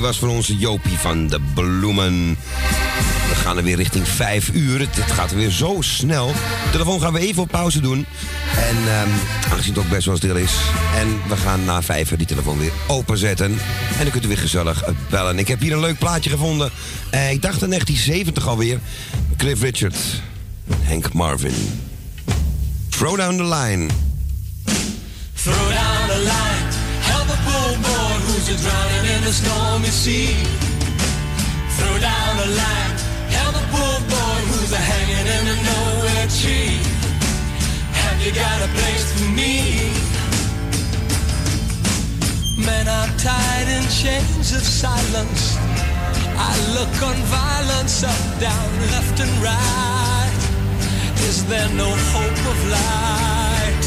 Was voor onze Jopie van de Bloemen. We gaan er weer richting 5 uur. Het gaat weer zo snel. De telefoon gaan we even op pauze doen. En ehm, aangezien het ook best wel stil is. En we gaan na 5 uur die telefoon weer openzetten. En dan kunt u weer gezellig bellen. Ik heb hier een leuk plaatje gevonden. Eh, ik dacht in 1970 alweer. Cliff Richard. Hank Marvin. Throw down the line. Who's drowning in the stormy sea. Throw down the line, help a poor boy who's a hanging in a nowhere tree. Have you got a place for me? Men are tied in chains of silence. I look on violence up, down, left and right. Is there no hope of light?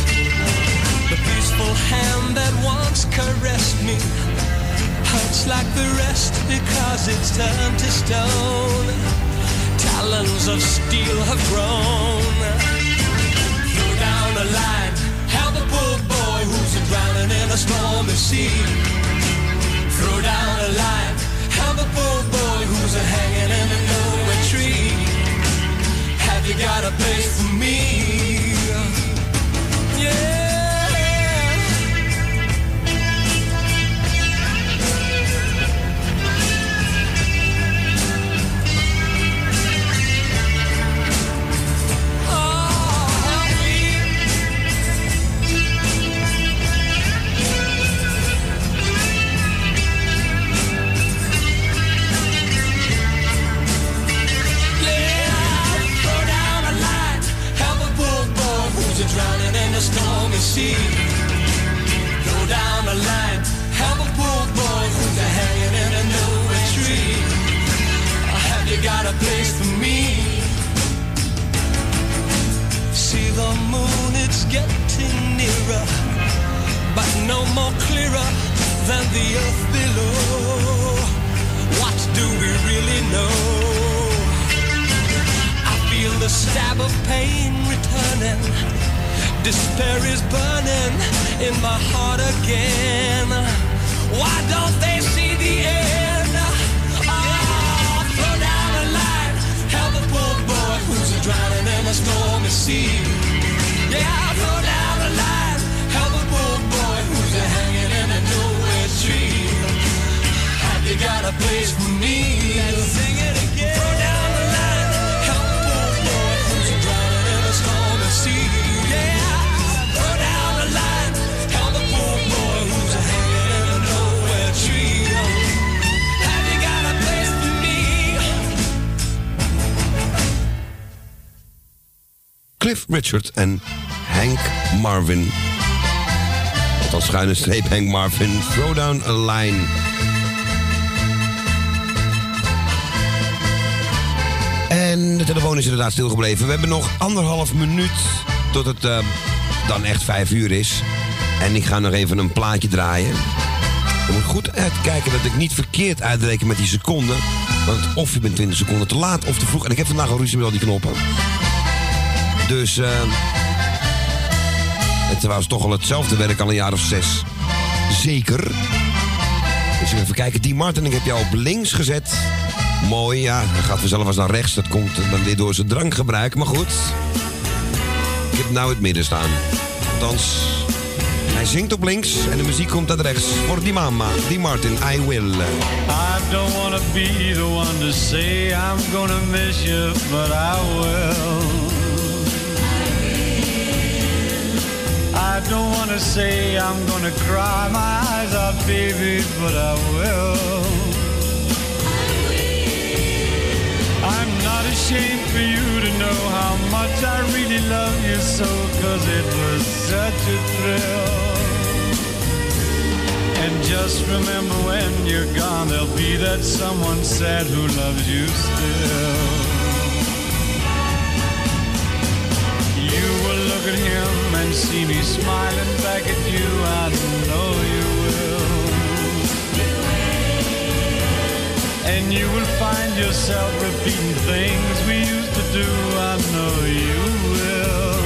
The peaceful hand that once caressed me hurts like the rest because it's turned to stone. Talons of steel have grown. Throw down the line, help a poor boy who's drowning in a stormy sea. Throw down the line, help a poor boy who's hanging in a nowhere tree. Have you got a place for me? Yeah. Sea. Throw down a line, help a poor boy who's a hanging in a nowhere tree. Have you got a place for me? See the moon, it's getting nearer, but no more clearer than the earth below. What do we really know? I feel the stab of pain returning. Despair is burning in my heart again. Why don't they see the end? Oh, throw down a line, help a poor boy who's drowning in a stormy sea. Yeah, throw down a line, help a poor boy who's hanging in a nowhere tree. Have you got a place for me? Sing it again. Cliff Richard en Hank Marvin. Althans, schuine streep Hank Marvin. Throw down a line. En de telefoon is inderdaad stilgebleven. We hebben nog anderhalf minuut tot het eh, dan echt vijf uur is. En ik ga nog even een plaatje draaien. Je moet goed uitkijken dat ik niet verkeerd uitreken met die seconden. Want of je bent 20 seconden te laat of te vroeg. En ik heb vandaag al ruzie met al die knoppen. Dus eh het was toch al hetzelfde werk al een jaar of zes. Zeker. Dus even kijken. Die Martin, ik heb jou op links gezet. Mooi, ja. Dan gaat vanzelf eens naar rechts. Dat komt dan weer door zijn drankgebruik. Maar goed. Ik heb nou het midden staan. Althans, hij zingt op links en de muziek komt uit rechts. Voor die mama, die Martin, I will. I don't wanna be the one to say I'm gonna miss you, but I will. I don't wanna say I'm gonna cry my eyes out, baby, but I will. I'm not ashamed for you to know how much I really love you so, cause it was such a thrill. And just remember when you're gone, there'll be that someone sad who loves you still. You will look at him and see me smiling back at you. I know you will. And you will find yourself repeating things we used to do. I know you will.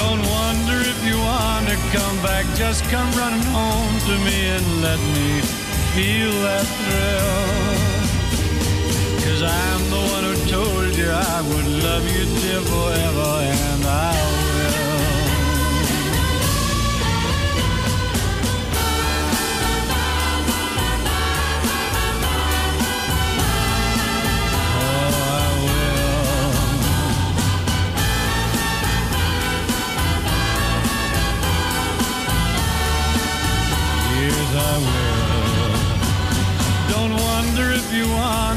Don't wonder if you wanna come back, just come running home to me and let me feel that thrill. Cause I'm the one who told you I would love you dear forever, and I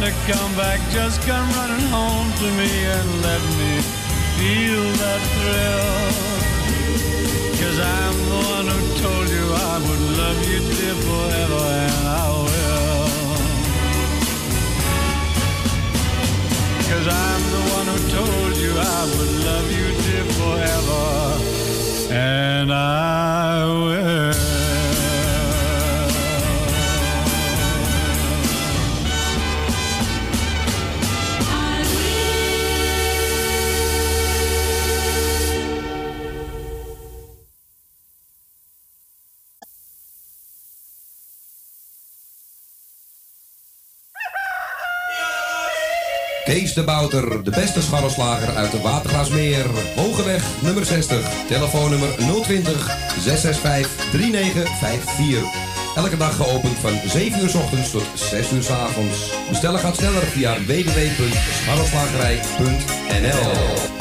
wanna come back. Just come running home to me and let me feel that thrill. Cause I'm the one who told you I would love you dear forever, and I will. Cause I'm the one who told you I would love you dear forever, and I will. De Bouter, de beste scharrelslager uit de Watergraasmeer. Hogeweg nummer 60, telefoonnummer 020 665 3954. Elke dag geopend van 7 uur s ochtends tot 6 uur s avonds. Bestellen gaat sneller via www.scharrelslagerij.nl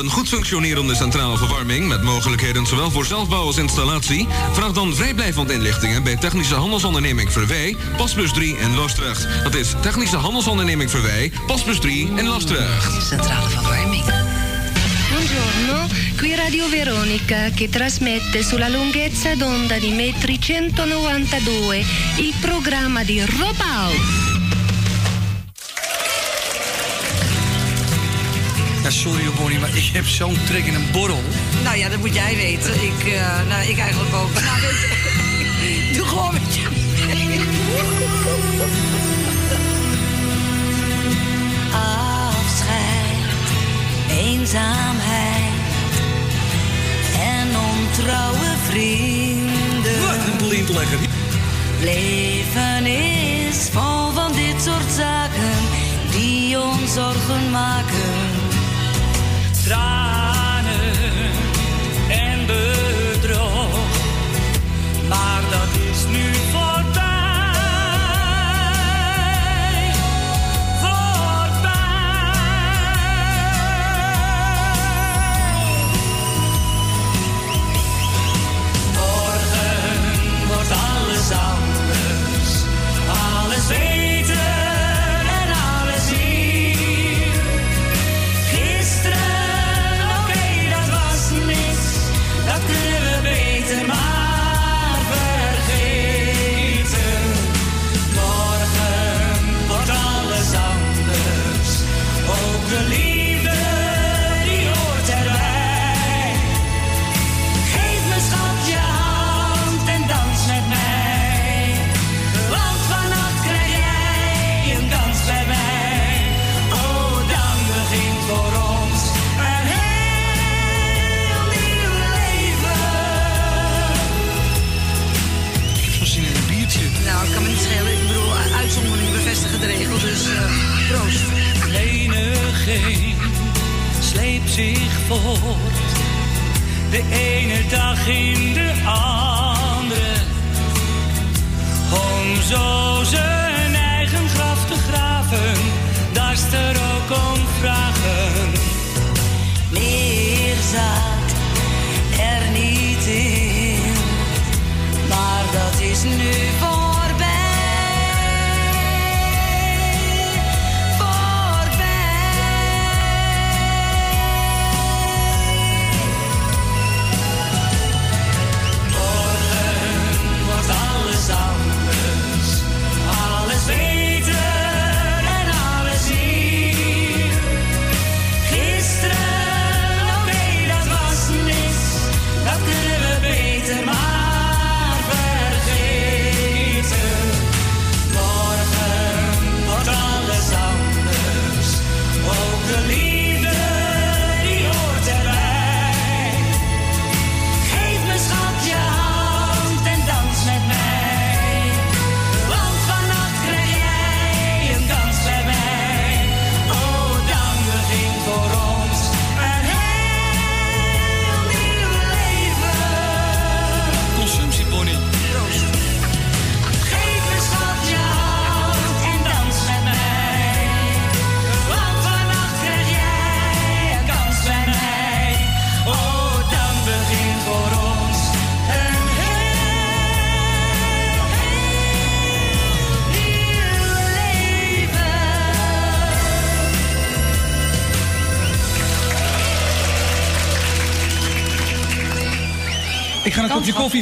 Een goed functionerende centrale verwarming met mogelijkheden zowel voor zelfbouw als installatie. Vraag dan vrijblijvend inlichtingen bij Technische Handelsonderneming Verwij, Pasbus 3 in Loosdrecht. Dat is Technische Handelsonderneming Verwij, Pasbus 3 in Loosdrecht. Centrale verwarming. Buongiorno, qui Radio Veronica che trasmette sulla lunghezza d'onda di metri 192 il programma di Rob Ja, sorry Bonnie, maar ik heb zo'n trek in een borrel. Nou ja, dat moet jij weten. Ik, eh, nou, ik eigenlijk ook. Nou, weet je, doe gewoon met je. Afscheid, eenzaamheid en ontrouwe vrienden. Wat een blind lekker. Leven is vol van dit soort zaken die ons zorgen maken. draai.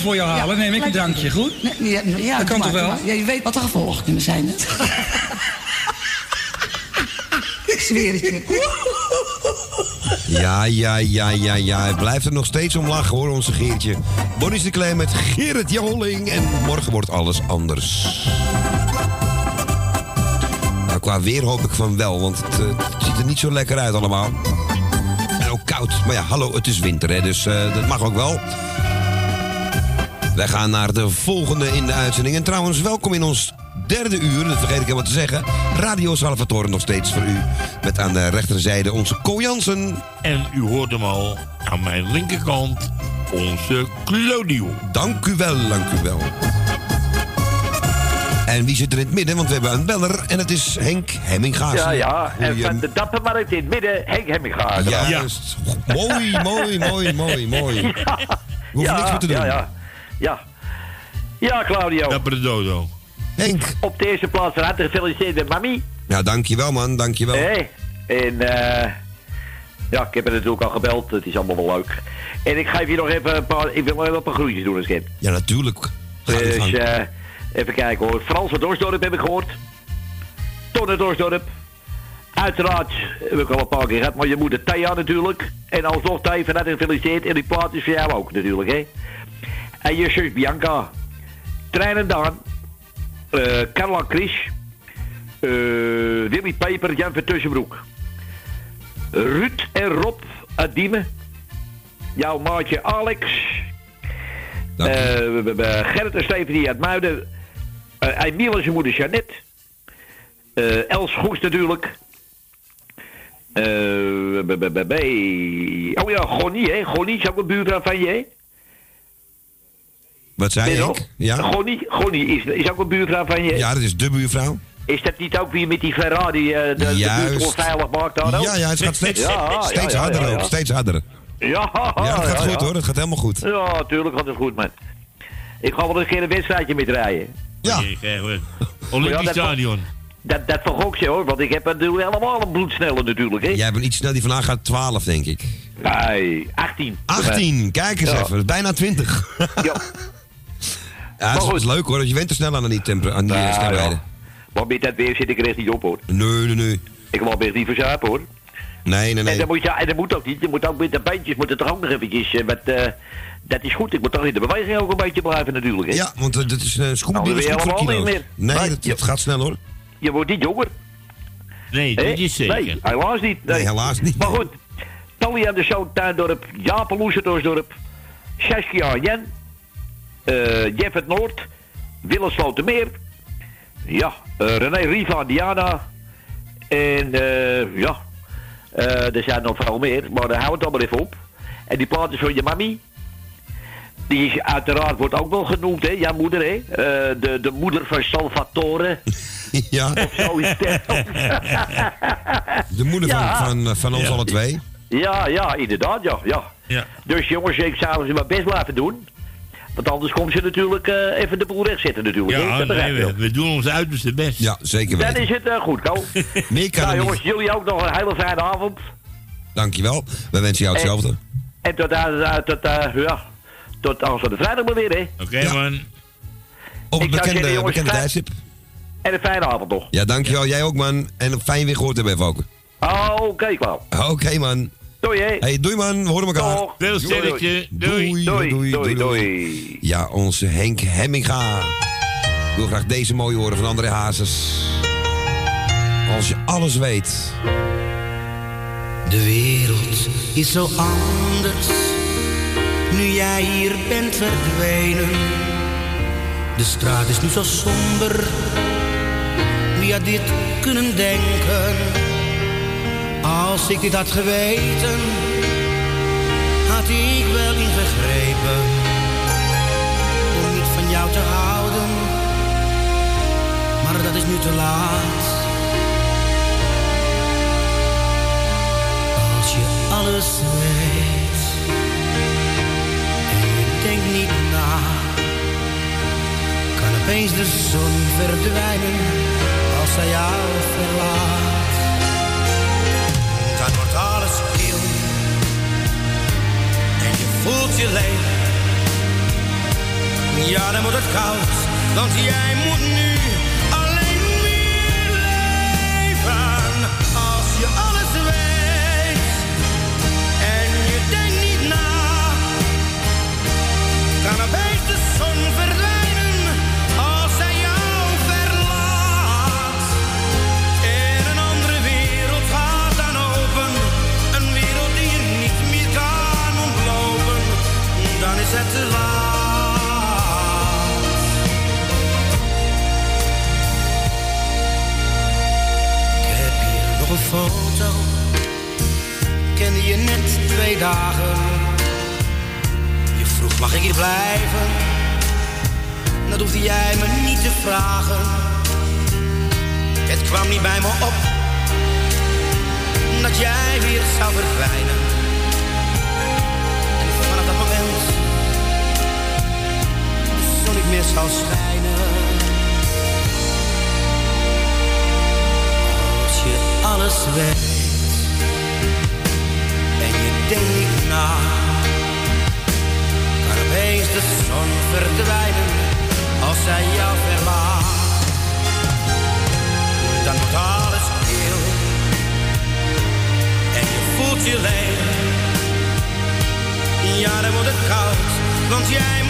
Voor jou halen. Ja, Neem ik een drankje, goed? Nee, ja, ja, Dat kan maar, toch wel? doe maar. Ja, je weet wat de gevolgen kunnen zijn. Ik zweer het je. Ja, ja, ja, ja, ja. Hij blijft er nog steeds om lachen hoor, onze Geertje. Bonnie de Klein met Gerrit Joling. En morgen wordt alles anders. Nou, qua weer hoop ik van wel, want het, eh, het ziet er niet zo lekker uit allemaal. En ook koud. Maar ja, hallo, het is winter, hè, dus eh, dat mag ook wel. Wij gaan naar de volgende in de uitzending. En trouwens, welkom in ons derde uur, dat vergeet ik helemaal te zeggen. Radio Salvatore nog steeds voor u. Met aan de rechterzijde onze Co Jansen. En u hoort hem al aan mijn linkerkant, onze Claudio. Dank u wel, dank u wel. En wie zit er in het midden? Want we hebben een beller en het is Henk Hemmingaas. Ja, ja. En Goeie- van de dappermarkt in het midden, Henk Hemminga. Juist. Mooi, mooi, mooi, mooi, mooi. We hoeven niks meer te doen. Ja, ja. Ja, ja Claudio. Dappere dodo. Henk. Op de eerste plaats van harte gefeliciteerd met mami. Ja, dankjewel man, dankjewel. Hé. En eh ja, ik heb er natuurlijk al gebeld. Het is allemaal wel leuk. En ik geef je nog even een paar... Ik wil nog even een paar groetjes doen heb. Ja, natuurlijk. Dus eh, even kijken hoor. Frans van Dorsdorp heb ik gehoord. Tonne Dorsdorp. Uiteraard heb ik al een paar keer gehad, maar je moeder Thea natuurlijk. En alsnog Thea van harte gefeliciteerd. En die plaat is voor jou ook natuurlijk, hè. En je zus Bianca. Trein en Daan. eh Carla Chris. eh, Willy Peper, Jan van Tussenbroek. Ruud en Rob uit Diemen. Jouw maatje Alex. We- Gerrit en Stephanie uit Muiden. Eh Emiel en zijn moeder Jeannette. Els Goes natuurlijk. B- b- b- b- oh ja, Gonnie, hè? Gonnie is ook een buurvrouw van je? Wat zei je? Ja? Gonnie, Gonnie is, is ook een buurvrouw van je. ja, dat is de buurvrouw. Is dat niet ook weer met die Ferrari eh, de, de buurt onveilig maakt daar ook? Ja, ja, het gaat steeds, Ja, steeds ja, ja, harder ja, ook, ja. steeds harder. Ja, Ja, dat gaat ja, goed ja. hoor, dat gaat helemaal goed. Ja, tuurlijk gaat het goed, man. Ik ga wel eens een keer een wedstrijdje met rijden. Ja. Olympisch dat- Stadion. Dat, dat vergok je hoor, want ik heb natuurlijk helemaal een bloedsnelle natuurlijk, hè? Jij bent iets snel, die vandaag gaat 12 denk ik. Nee, 18. 18, kijk eens Ja. even, bijna 20. Ja. Ja, dat is leuk hoor, dat je went te snel aan die, temper, aan die eh, Ja, snelheden. ja. Maar met dat weer zit ik er echt niet op hoor. Nee, nee, nee. Ik wil best niet verzuipen hoor. Nee, nee, En, nee. dat moet je, en dat moet ook niet. Je moet ook met de beentjes moet het toch ook nog eventjes. eh, wat, eh, dat is goed. Ik moet toch in de beweging ook een beetje blijven natuurlijk. Hè? Ja, want eh, dat is een schoenbier Nou, is goed voor kilo's. meer. Nee, dat, je- gaat snel hoor. Je wordt niet jonger. Nee, dat is zeker. Nee, helaas niet. Nee, helaas niet. Maar goed. Tally aan de Zoon, Tuindorp, Jaap Loeserdorsdorp, Saskia Jen, eh Jeff het Noord, Willem Slotermeer, ja, eh, René Riva en Diana en eh, ja, Eh, er zijn nog veel meer, maar daar hou het dan maar even op. En die plaat is van je mami. Die is uiteraard wordt ook wel genoemd, hè? Jouw moeder, hè? Eh, de, de moeder van Salvatore. Ja. Of zoiets. De moeder van, Ja. van, van ons Ja. alle twee. Ja, ja, inderdaad, ja. ja. Ja. Dus jongens, ik zou ze maar best blijven doen. Want anders komt ze natuurlijk eh, even de boel rechtzetten natuurlijk. Ja, nee, we, wel. we doen ons uiterste best. Ja, zeker Dan weten. is het eh, goed, Ko. Meer kan nou jongens, niet. jullie ook nog een hele fijne avond. Dankjewel. We wensen jou hetzelfde. En tot, uh, tot, eh, ja, tot aanstaande vrijdag maar weer, hè. Oké, man. Op zou bekende, zeggen, jongens, bekende tijdstip. En een fijne avond nog. Ja, dankjewel. Jij ook, man. En fijn weer gehoord hebben, even ook. Oké, klaar. Oké, man. Doei, hè. Hey, doei, man. We horen elkaar. Veel Doei, sterkje. Doei, Doei, doei, doei, doei, doei. Ja, onze Henk Hemminga. Ik wil graag deze mooie horen van André Hazes. Als je alles weet. De wereld is zo anders, nu jij hier bent verdwenen. De straat is nu zo somber, wie had dit kunnen denken? Als ik dit had geweten, had ik wel ingegrepen. Om niet van jou te houden, maar dat is nu te laat. Als je alles weet en je denkt niet na, kan opeens de zon verdwijnen als hij jou verlaat. Voelt je leeg. Ja, dan wordt het koud, want jij moet nu foto, kende je net twee dagen. Je vroeg mag ik hier blijven, dat hoefde jij me niet te vragen. Het kwam niet bij me op, dat jij weer zou verdwijnen. En vanaf dat moment de zon niet meer zou schijnen. Alles weet en je denkt na, kan opeens de zon verdwijnen als zij jou verlaat. Dan wordt alles stil en je voelt je leeg. Ja, dan wordt het koud, want jij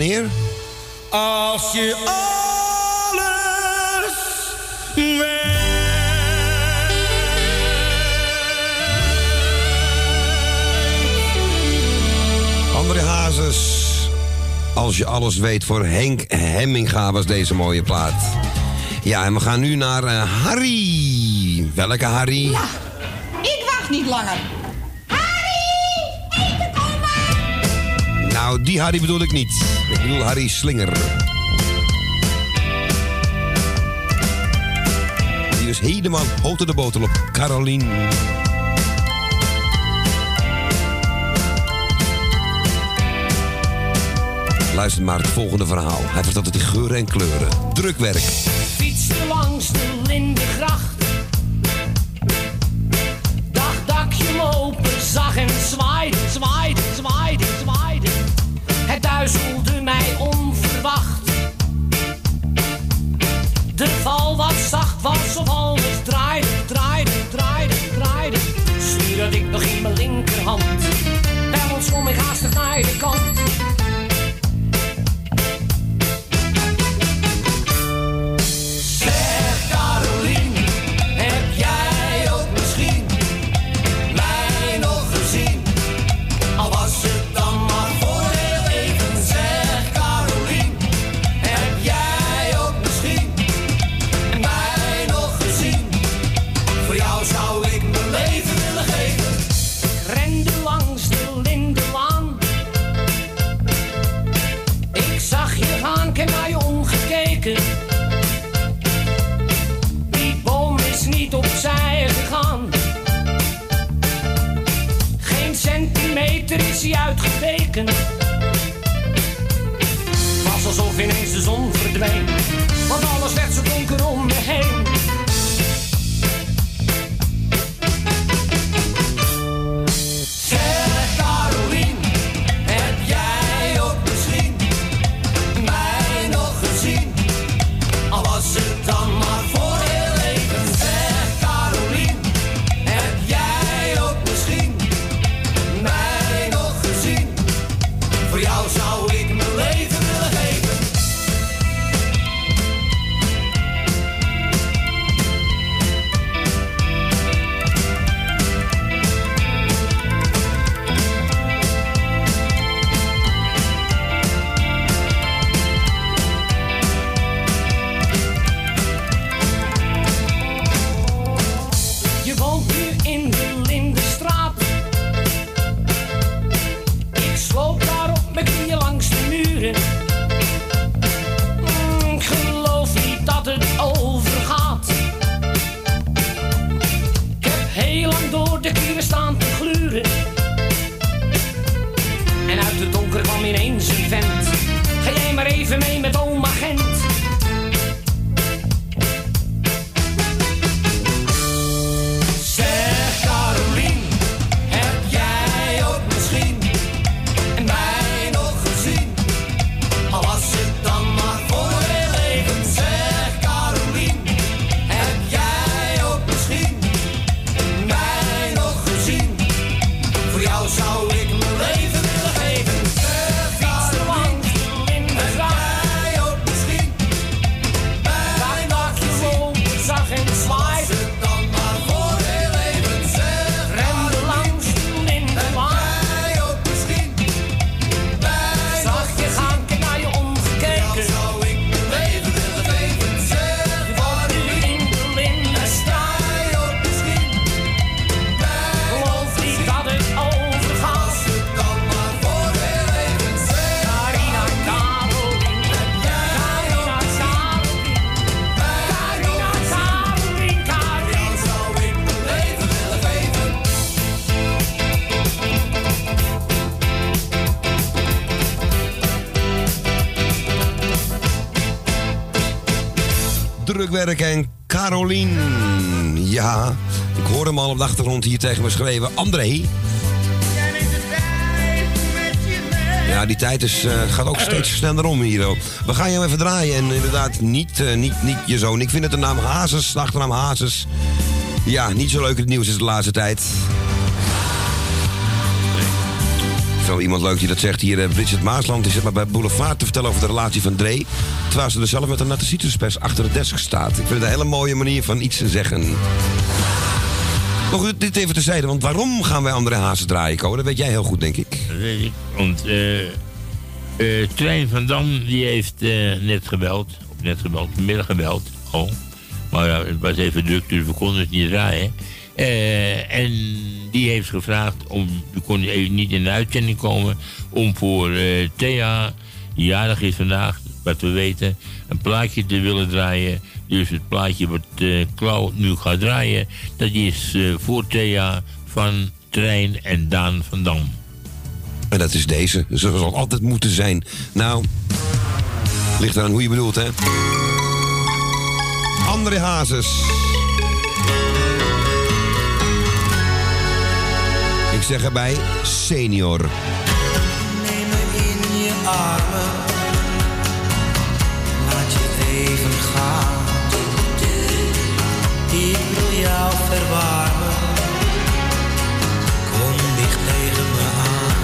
Wanneer? Als je alles weet. André Hazes. Als je alles weet voor Henk Hemminga was deze mooie plaat. Ja, en we gaan nu naar eh, Harry. Welke Harry? Ik wacht niet langer. Nou, die Harry bedoel ik niet. Ik bedoel Harry Slinger. Die is helemaal hoogte de botel op Carolien. Luister maar het volgende verhaal. Hij vertelt het in geuren en kleuren. Drukwerk. fietste langs de Lindengracht. Dacht dat ik je lopen zag en zwaaide, zwaaide, duizelde mij onverwacht. De val wat zacht was of alles draaide, draaide, draaide, draaide. Stuurde ik nog uitgeweken. Was alsof ineens de zon verdween. En Carolien. Ja, ik hoor hem al op de achtergrond hier tegen me schreven. André. Ja, die tijd is, eh, gaat ook steeds sneller om hier. We gaan jou even draaien en inderdaad niet, eh, niet, niet je zoon. Ik vind het de naam Hazes, de achternaam Hazes. Ja, niet zo leuk het nieuws is de laatste tijd. Iemand leuk die dat zegt hier, eh, Bridget Maasland, die zit maar bij Boulevard te vertellen over de relatie van Dre. Terwijl ze er zelf met een natte citruspers achter de desk staat. Ik vind het een hele mooie manier van iets te zeggen. Goed, dit even terzijde, want waarom gaan wij André Hazes draaien, Ko? Dat weet jij heel goed, denk ik. Dat weet ik. Want Eh Trein van Dam die heeft net gebeld. Of net gebeld, vanmiddag gebeld al. Maar ja, het was even druk, dus we konden het niet draaien. En die heeft gevraagd om, we konden even niet in de uitzending komen, om voor eh, Thea, die jarig is vandaag, wat we weten, een plaatje te willen draaien. Dus het plaatje wat eh Klauw nu gaat draaien, dat is eh, voor Thea van Trein en Daan van Dam. En dat is deze. Zoals het altijd moeten zijn. Nou, ligt eraan hoe je bedoelt, hè? André Hazes. Ik zeg erbij, senior. Neem me in je armen. Laat je even gaan. Ik wil jou verwarmen. Kom dicht tegen me aan.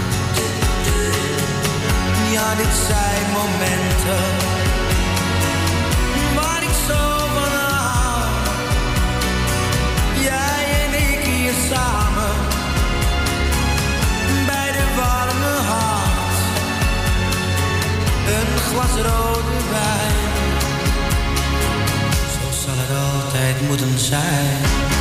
Ja, dit zijn momenten. Rode wijn. Zo zal het altijd moeten zijn.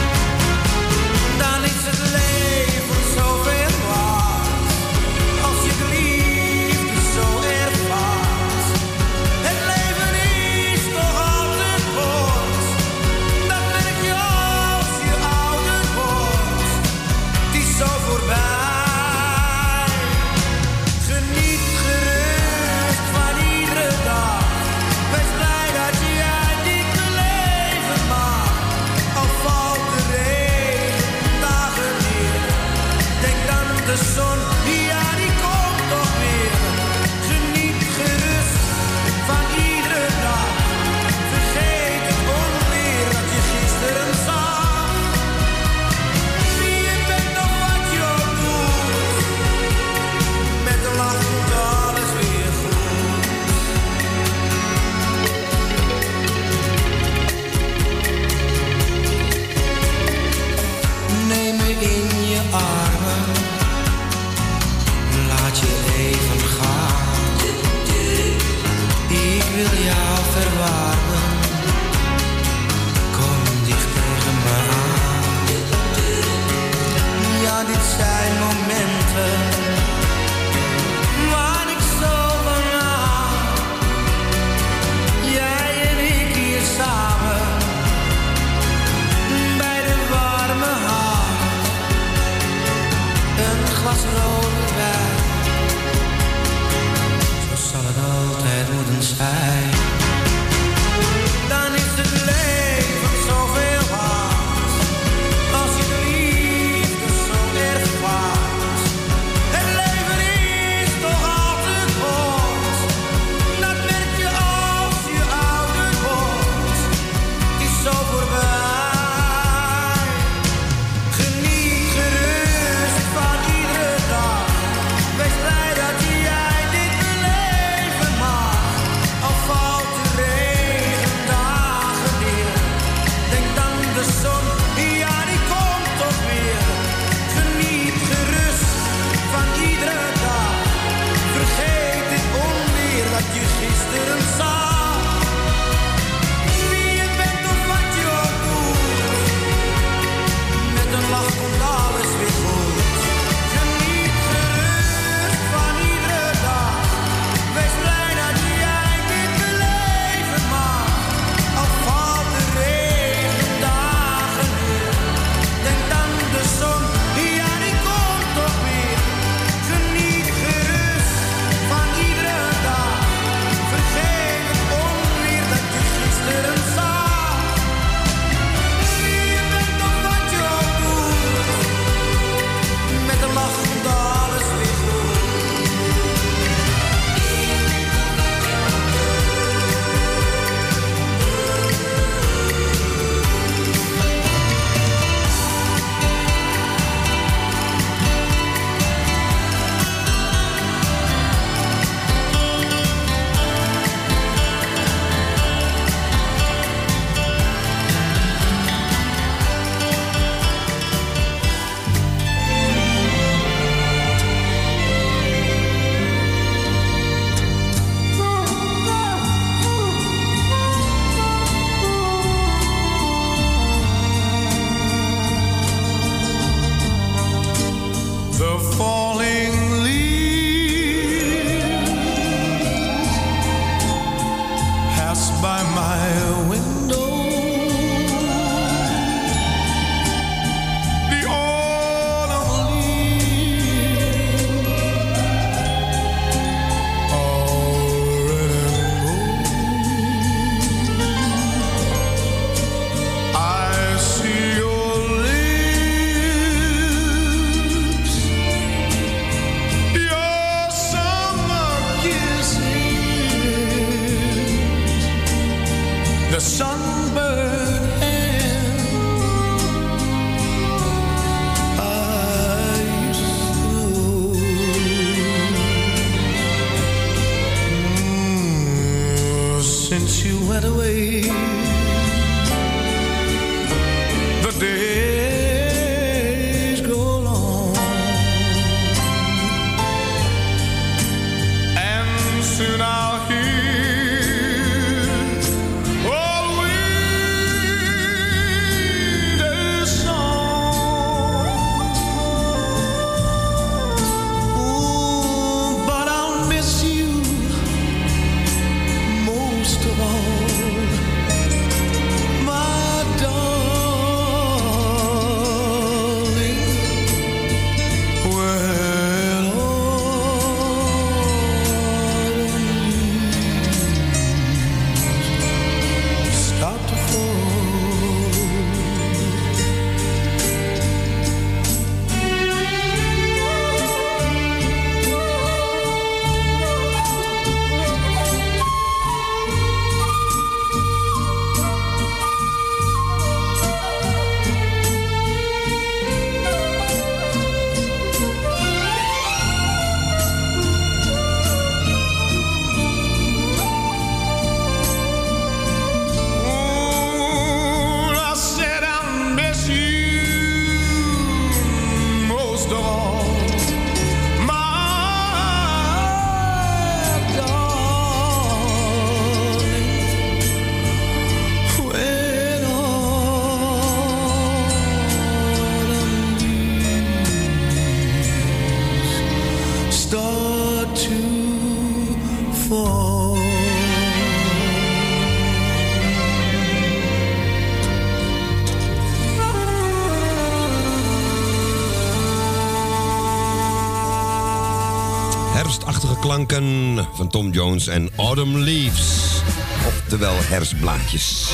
Klanken van Tom Jones en Autumn Leaves. Oftewel herfstblaadjes.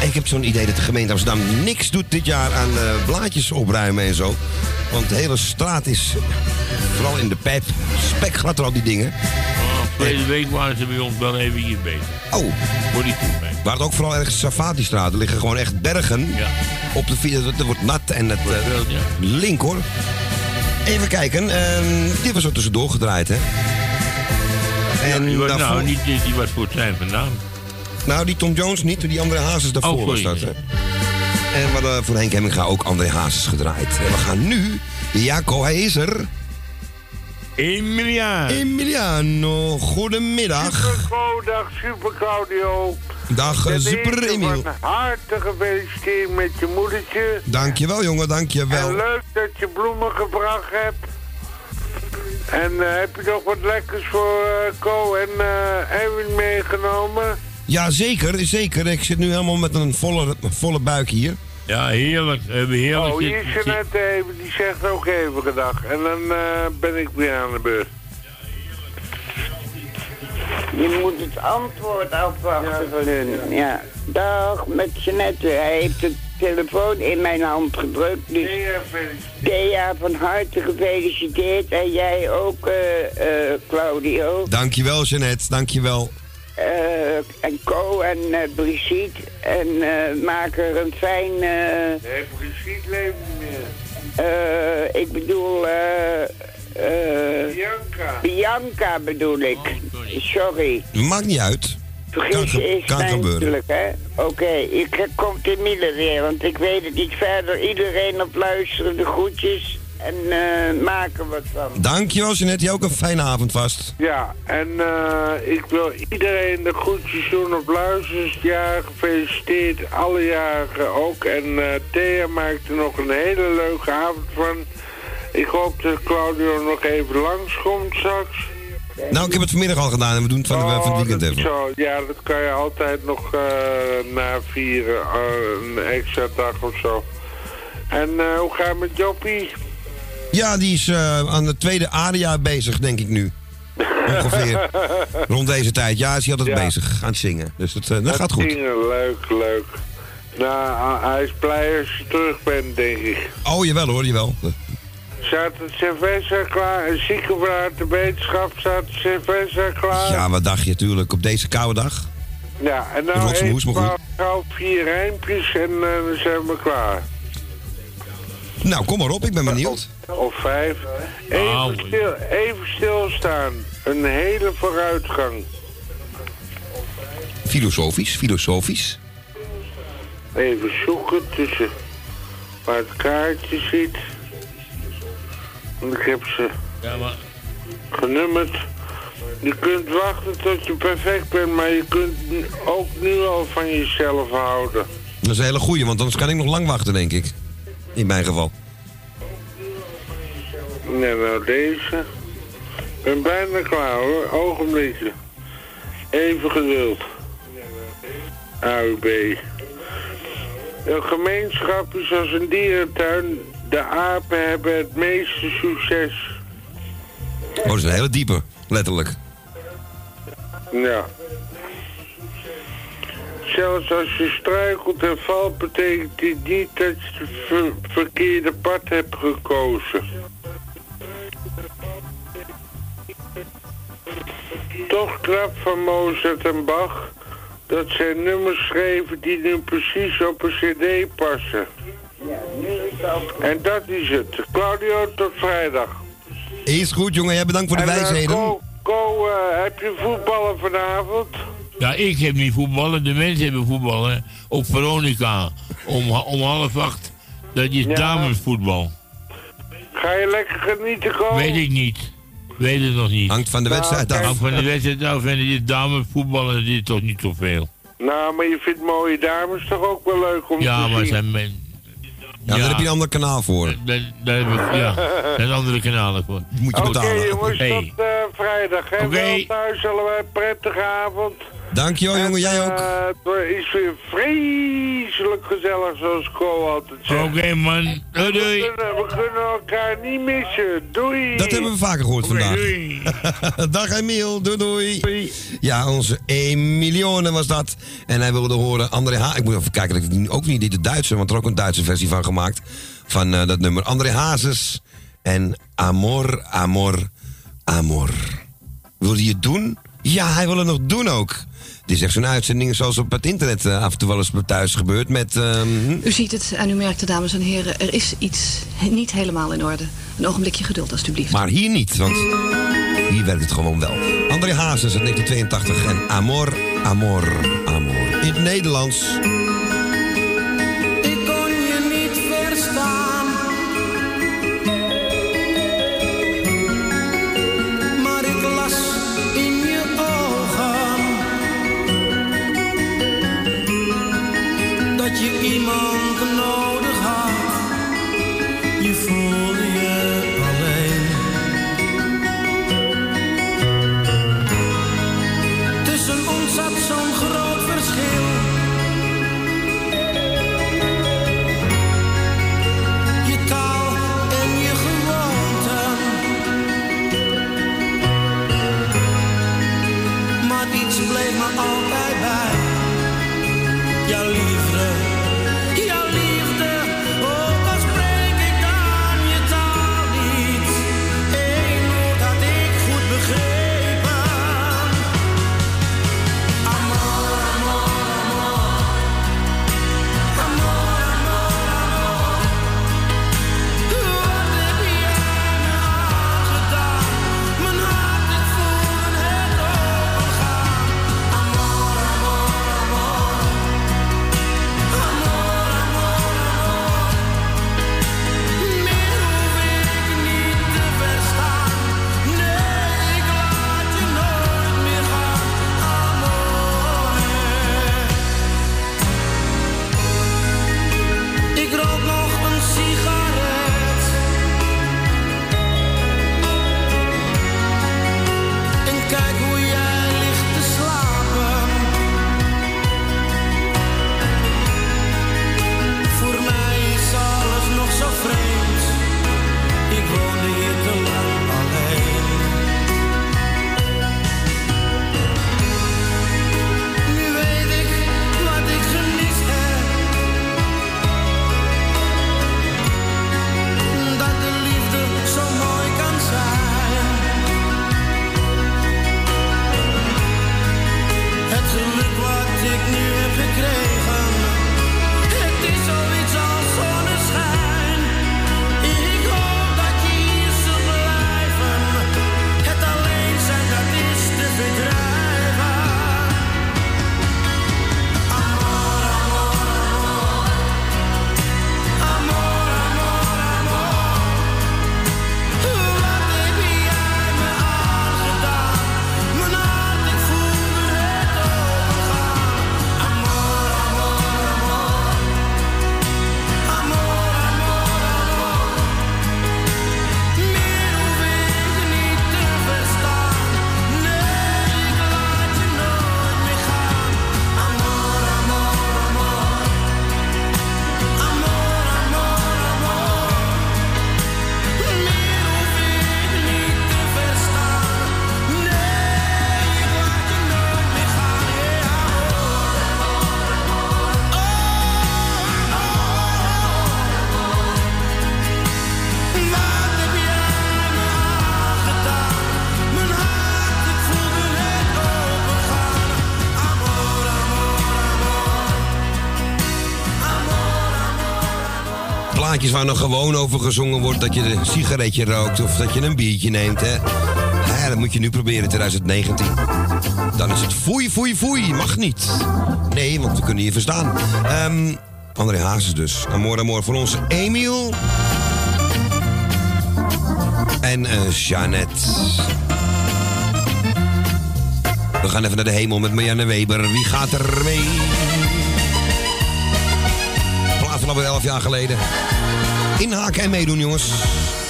En ik heb zo'n idee dat de gemeente Amsterdam niks doet dit jaar aan eh, blaadjes opruimen en zo. Want de hele straat is, vooral in de pijp, spekglad er al die dingen. Vorige week waren ze bij ons wel even hier bezig. Oh. Voor die. Waar het ook vooral ergens Safati-straat. Er liggen gewoon echt bergen op de fiets. Het wordt nat en het eh, link hoor. Even kijken. ehm, dit was zo tussendoor gedraaid hè. En die was, daarvoor- nou, niet, die, die was voor het zijn vandaan. Nou, die Tom Jones niet, die andere Hazes daarvoor Oh, was sorry. dat. Hè? En we hadden voor Henk Hemminga ook André Hazes gedraaid. En we gaan nu, Jaco, hij is er. Emiliano. Emiliano, goedemiddag. Superco, dag Super Claudio. Dag, Ten Super Emiel. Van harte gefeliciteerd met je moedertje. Dankjewel jongen, dankjewel. En leuk dat je bloemen gebracht hebt. En eh, heb je nog wat lekkers voor eh Co en eh Erwin meegenomen? Ja, zeker, zeker. Ik zit nu helemaal met een volle, volle buik hier. Ja, heerlijk. We hebben heerlijk Oh, hier is je net even, die zegt ook even gedag. En dan eh, ben ik weer aan de beurt. Je moet het antwoord afwachten van hun. Ja. Dag, met Jeanette. Hij heeft de telefoon in mijn hand gedrukt. Dus Thea, van harte gefeliciteerd. En jij ook, eh, eh, Claudio. Dankjewel Jeannette, dankjewel. Eh, en Co en eh, Brigitte. En eh, maak er een fijn... eh, Nee, Brigitte leeft niet meer. eh, ik bedoel... eh, eh, Bianca. Bianca bedoel ik. sorry. Maakt niet uit. Vergis je is kan mij gebeuren. natuurlijk, hè? Oké, ik kom te Miele weer, want ik weet het niet verder. Iedereen op luisteren, de groetjes en eh maken wat van. Dankjewel Jeannette, jij ook een fijne avond vast. Ja, en eh, ik wil iedereen de groetjes doen op luistersjaar. Gefeliciteerd, alle jarigen ook. En eh, Thea maakt er nog een hele leuke avond van. Ik hoop dat Claudio nog even langskomt straks. Nou, ik heb het vanmiddag al gedaan en we doen het van, de, van het weekend Oh, even. Zo, ja, dat kan je altijd nog eh, na vieren, eh, een extra dag of zo. En eh, hoe gaat het met Joppie? Ja, die is aan de tweede aria bezig, denk ik nu. Ongeveer. Rond deze tijd. Ja, is hij altijd Ja. bezig aan het zingen. Dus dat, dat gaat goed. Zingen, leuk, leuk. Nou, hij- hij is blij als je terug bent, denk ik. Oh, jawel hoor, jawel. Het cerveza klaar? Een ziekenvaart de wetenschap staat het cerveza klaar? Ja, wat dacht je natuurlijk op deze koude dag? Ja, en Dat nou maar gauw vier rijmpjes en dan zijn we klaar. Nou, kom maar op, ik ben benieuwd. Of vijf. Even, Nou. stil, even stilstaan. Een hele vooruitgang. Filosofisch, filosofisch. Even zoeken tussen waar het kaartje zit. Ik heb ze Ja, maar... genummerd. Je kunt wachten tot je perfect bent, maar je kunt ook nu al van jezelf houden. Dat is een hele goeie, want anders kan ik nog lang wachten, denk ik. In mijn geval. Nee, nou deze. Ik ben bijna klaar hoor, ogenblikje. Even geduld. AUB. Een gemeenschap is als een dierentuin. De apen hebben het meeste succes. Oh, dat is een hele diepe, letterlijk. Ja. Zelfs als je struikelt en valt, betekent dit niet dat je het ver- verkeerde pad hebt gekozen. Toch knap van Mozart en Bach dat zij nummers schreven die nu precies op een cd passen. En dat is het. Claudio, tot vrijdag. Is goed, jongen. Jij bedankt voor de En, eh, wijsheden. Ko, Ko, eh, heb je voetballen vanavond? Ja, ik heb niet voetballen, de mensen hebben voetballen. Op Veronica, om, om half acht. Dat is damesvoetbal. Ga je lekker genieten, Ko? Weet ik niet. Weet het nog niet. Hangt van de wedstrijd af. Hangt van de wedstrijd af en dit damesvoetballen is toch niet zoveel. Nou, maar je vindt mooie dames toch ook wel leuk om Ja, te maar zien? zijn men... Ja, daar heb je een ander kanaal voor. Daar, daar heb ik, ja, daar andere kanalen voor. Moet je Oké betalen. jongens, Hey. tot eh, vrijdag. Hè? Oké. Wel thuis, allebei prettige avond. Dankjewel, jongen. Jij ook. Eh, het is weer vreselijk gezellig, zoals Ko altijd zegt. Oké man, doei doei. We kunnen, we kunnen elkaar niet missen. Doei. Dat hebben we vaker gehoord vandaag. doei. Dag Emiel, doei, doei Ja, onze Emilione was dat. En hij wilde horen André H. Ik moet even kijken, dat ik ook niet de Duitse, want er is ook een Duitse versie van gemaakt. Van eh, dat nummer André Hazes en Amor, Amor, Amor. Wil hij het doen? Ja, hij wil het nog doen ook. Dit is echt zo'n uitzending zoals op het internet eh, af en toe wel eens thuis gebeurt met... ehm, U ziet het en u merkt het, dames en heren. Er is iets niet helemaal in orde. Een ogenblikje geduld, alstublieft. Maar hier niet, want hier werkt het gewoon wel. André Hazes uit 1982 en Amor, Amor, Amor. In het Nederlands. Je iemand nodig had. Je voelde je alleen. Tussen ons zat zo'n groot verschil. je taal en je gewoonten. Maar iets bleef me altijd waar nog gewoon over gezongen wordt dat je een sigaretje rookt of dat je een biertje neemt, hè. Ja, dat moet je nu proberen in 2019. Dan is het foei, foei, foei. Mag niet. Nee, want we kunnen je verstaan. Ehm André Hazes dus. Amor, amor voor ons Emiel. En eh Jeannette. We gaan even naar de hemel met Marianne Weber. Wie gaat er mee? Van 11 jaar geleden. Inhaken en meedoen, jongens.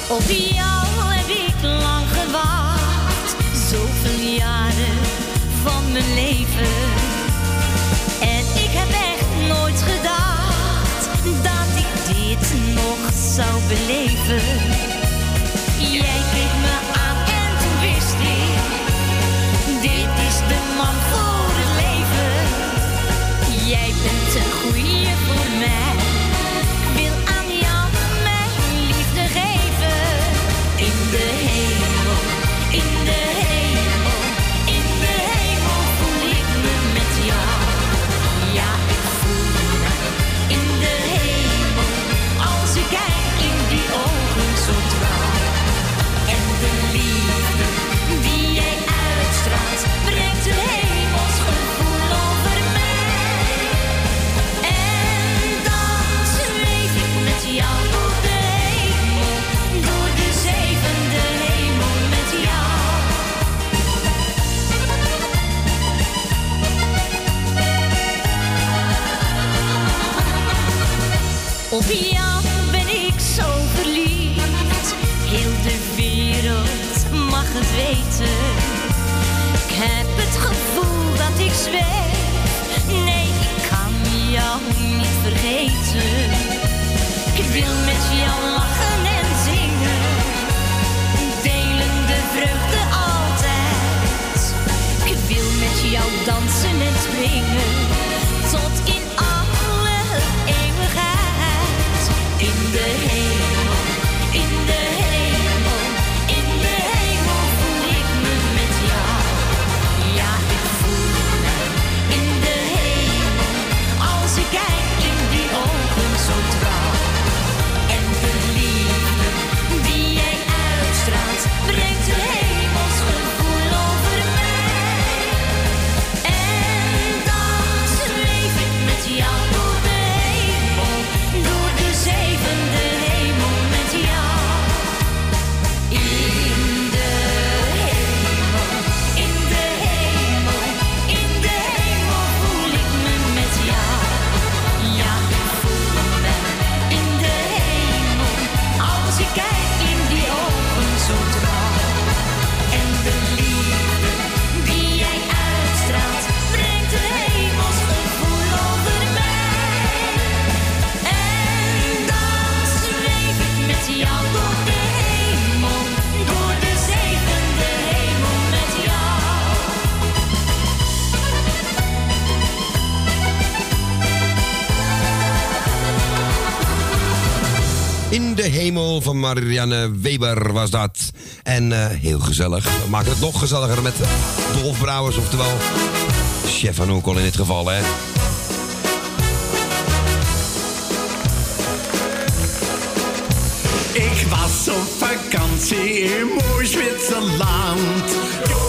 Op jou heb ik lang gewacht, zoveel jaren van mijn leven. En ik heb echt nooit gedacht dat ik dit nog zou beleven. Jij keek me aan en toen wist ik, dit is de man voor het leven. Jij bent een goeie voor mij. Op jou ben ik zo verliefd, heel de wereld mag het weten. Ik heb het gevoel dat ik zweef, nee, ik kan jou niet vergeten. Ik wil met jou lachen en zingen, delen de vreugde altijd. Ik wil met jou dansen en springen, de hemel van Marianne Weber was dat. En eh, heel gezellig. We maken het nog gezelliger met Dolf Brouwers, oftewel chef van Oekel in dit geval, hè. Ik was op vakantie in mooi Zwitserland.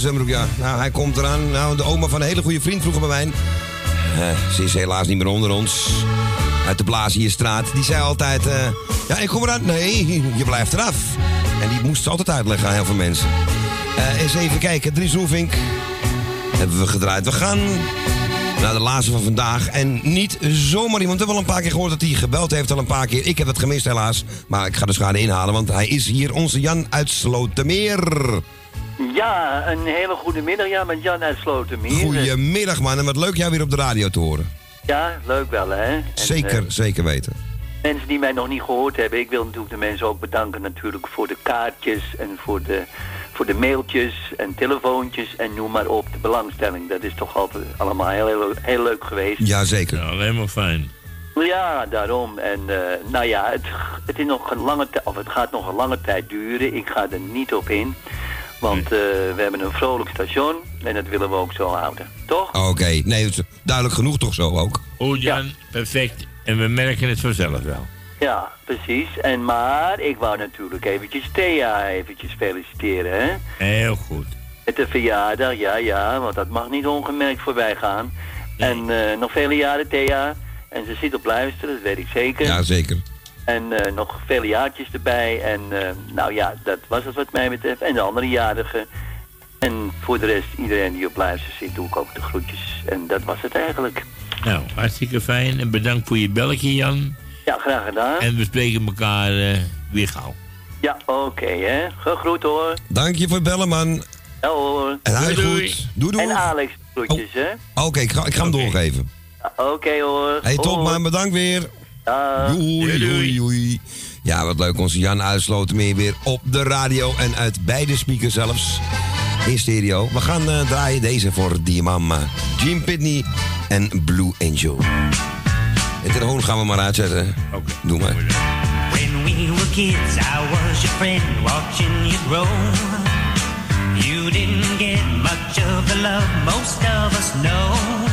Ja. Nou, hij komt eraan. Nou, de oma van een hele goede vriend vroeger bij mij. Eh, ze is helaas niet meer onder ons. Uit de Blazierstraat. Die zei altijd... Eh, ja, ik kom eraan. Nee, je blijft eraf. En die moest altijd uitleggen aan heel veel mensen. Uh, eens even kijken. Dries Roelvink. Hebben we gedraaid. We gaan naar de laatste van vandaag. En niet zomaar iemand. We hebben al een paar keer gehoord dat hij gebeld heeft. Al een paar keer. Ik heb het gemist helaas. Maar ik ga de schade inhalen. Want hij is hier. Onze Jan uit Slotermeer. Ja, een hele goede middag. Ja, met Jan uit Slotermeer. Goedemiddag man. En wat leuk jou weer op de radio te horen. Ja, leuk wel, hè? En, Zeker, eh, zeker weten. mensen die mij nog niet gehoord hebben, ik wil natuurlijk de mensen ook bedanken natuurlijk voor de kaartjes en voor de, voor de mailtjes en telefoontjes en noem maar op, de belangstelling. Dat is toch altijd allemaal heel, heel, heel leuk geweest. Jazeker. Ja, helemaal fijn. Ja, daarom. En eh, nou ja, het, het, is nog een lange of het gaat nog een lange tijd duren. Ik ga er niet op in. Want eh, we hebben een vrolijk station en dat willen we ook zo houden. Toch? Oké, nee, het is duidelijk genoeg toch zo ook. Goed Jan, perfect. En we merken het vanzelf wel. Ja, precies. En maar, ik wou natuurlijk eventjes Thea eventjes feliciteren, hè? Heel goed. Met de verjaardag, ja, ja, want dat mag niet ongemerkt voorbij gaan. En eh, nog vele jaren, Thea. En ze zit op luisteren, dat weet ik zeker. Ja, zeker. En eh, nog vele jaartjes erbij. En eh, nou ja, dat was het wat mij betreft. En de andere jarigen. En voor de rest, iedereen die op luister zit, doe ik ook de groetjes. En dat was het eigenlijk. Nou, hartstikke fijn. En bedankt voor je belletje Jan. Ja, graag gedaan. En we spreken elkaar eh, weer gauw. Ja, oké, hè. Gegroet hoor. Dank je voor het bellen man. Ja hoor. En hij goed. Doei doei. En Alex, groetjes, hè. Oké, ik ga, ik ga hem doorgeven. Oké hoor. Hey, top man, bedankt weer. Ja. Doei, doei, doei. Ja, wat leuk. Onze Jan uitsloten meer weer op de radio en uit beide speakers zelfs. In stereo. We gaan eh, draaien deze voor die mama. Jim Pitney en Blue Angel. De telefoon gaan we maar uitzetten. Oké. Doe maar. When we were kids, I was your friend, watching you grow. You didn't get much of the love most of us know.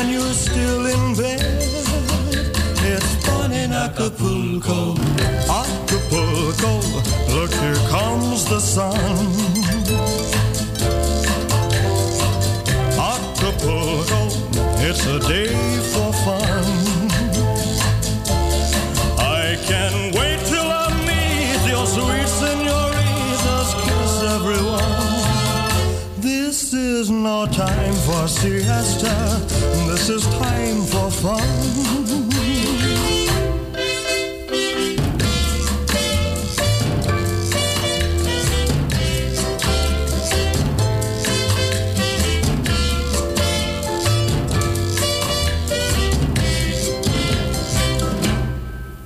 And you're still in bed. It's fun in Acapulco, Acapulco. Look, here comes the sun. Acapulco, it's a day for fun. I can't wait till I meet your sweet senoritas, kiss everyone. This is no time for siesta, this is time for fun.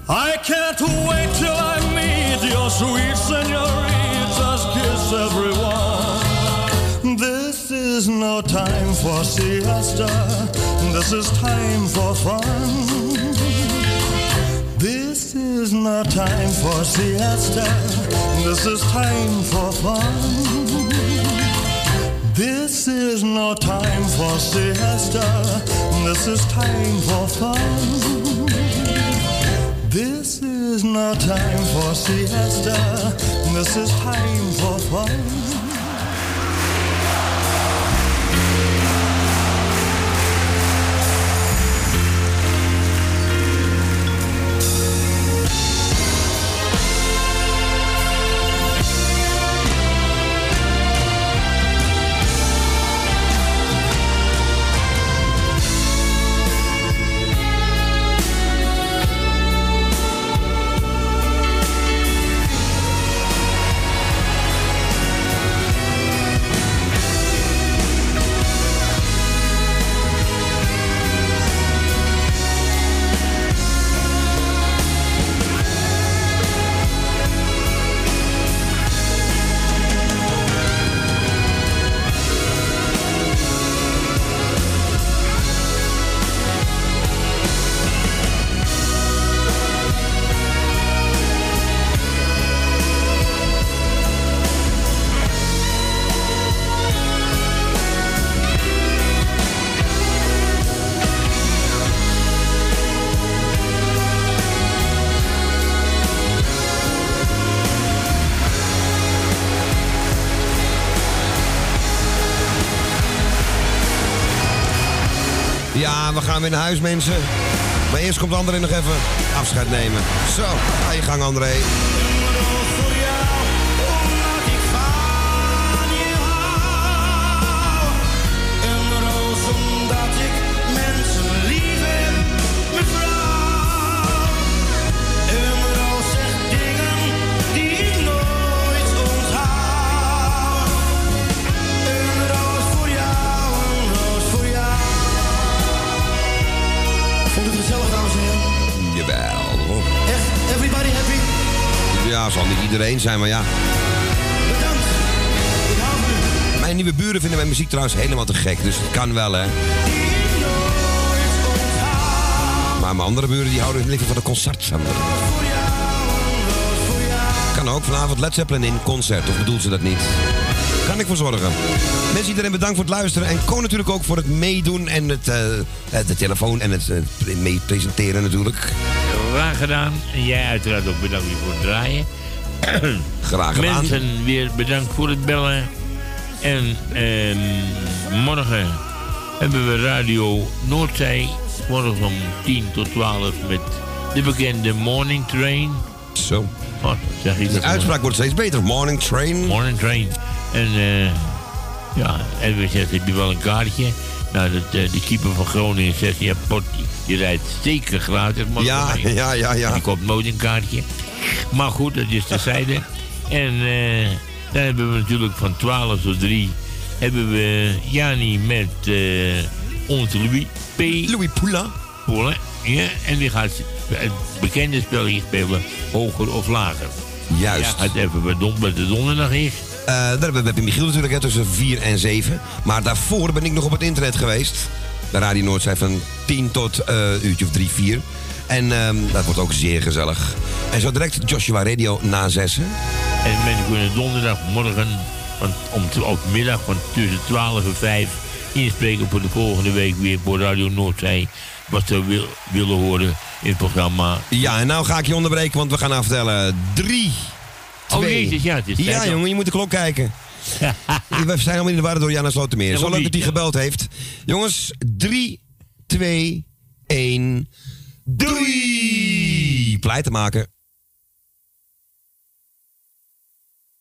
I can't wait till I meet your sweet senoritas, kiss everyone. This is no time for siesta, this is time for fun. This is no time for siesta, this is time for fun. This is no time for siesta, this is time for fun. This is no time for siesta. This is time for fun. Gaan weer naar huis, mensen. Maar eerst komt André nog even afscheid nemen. Zo, ga je gang, André. Ja, zal niet iedereen zijn, maar ja. Mijn nieuwe buren vinden mijn muziek trouwens helemaal te gek, dus het kan wel, hè. Maar mijn andere buren die houden liever van de concertzanger. Kan ook vanavond Led Zeppelin in concert, of bedoelt ze dat niet? Kan ik voor zorgen. Mensen, iedereen bedankt voor het luisteren. En Ko natuurlijk ook voor het meedoen en het, eh, de telefoon en het mee presenteren natuurlijk. Graag gedaan. En jij uiteraard ook bedankt weer voor het draaien. Graag gedaan. Mensen weer bedankt voor het bellen. En ehm, morgen hebben we Radio Noordzee. Morgen om 10 tot 12 met de bekende Morning Train. Zo. Wat zeg je De uitspraak wordt steeds beter. Morning Train. Morning Train. En eh, ja, Edwin zegt, heb je wel een kaartje? Nou, dat, eh, de keeper van Groningen zegt, ja, pot, je rijdt zeker gratis. Ja, ja, ja, ja. Die koopt nooit een kaartje. Maar goed, dat is terzijde. en eh, dan hebben we natuurlijk van 12 tot 3 hebben we Jani met eh onze Louis P. Louis Poula. afspoelen. Ja, en die gaat het bekende spelletje spelen, hoger of lager. Juist. Ja, het even wat don- wat de donderdag is. Eh, daar hebben we Michiel natuurlijk, hè, tussen 4 en 7. Maar daarvoor ben ik nog op het internet geweest. Bij Radio Noordzij van 10 tot eh uurtje of 3, 4. En ehm, dat wordt ook zeer gezellig. En zo direct Joshua Radio na zessen. En mensen kunnen donderdagmorgen van, om op middag van tussen 12 en 5 inspreken voor de volgende week weer voor Radio Noordzee. Wat ze wil, willen horen in het programma. Ja, en nou ga ik je onderbreken, want we gaan aftellen. 3, Oh, 2. jezus, ja, het is Ja, jongen, je moet de klok kijken. We zijn helemaal in de war door Jana Slotermeer. Zo leuk dat hij gebeld heeft. Jongens, 3, 2, 1. Doei! Pleit te maken.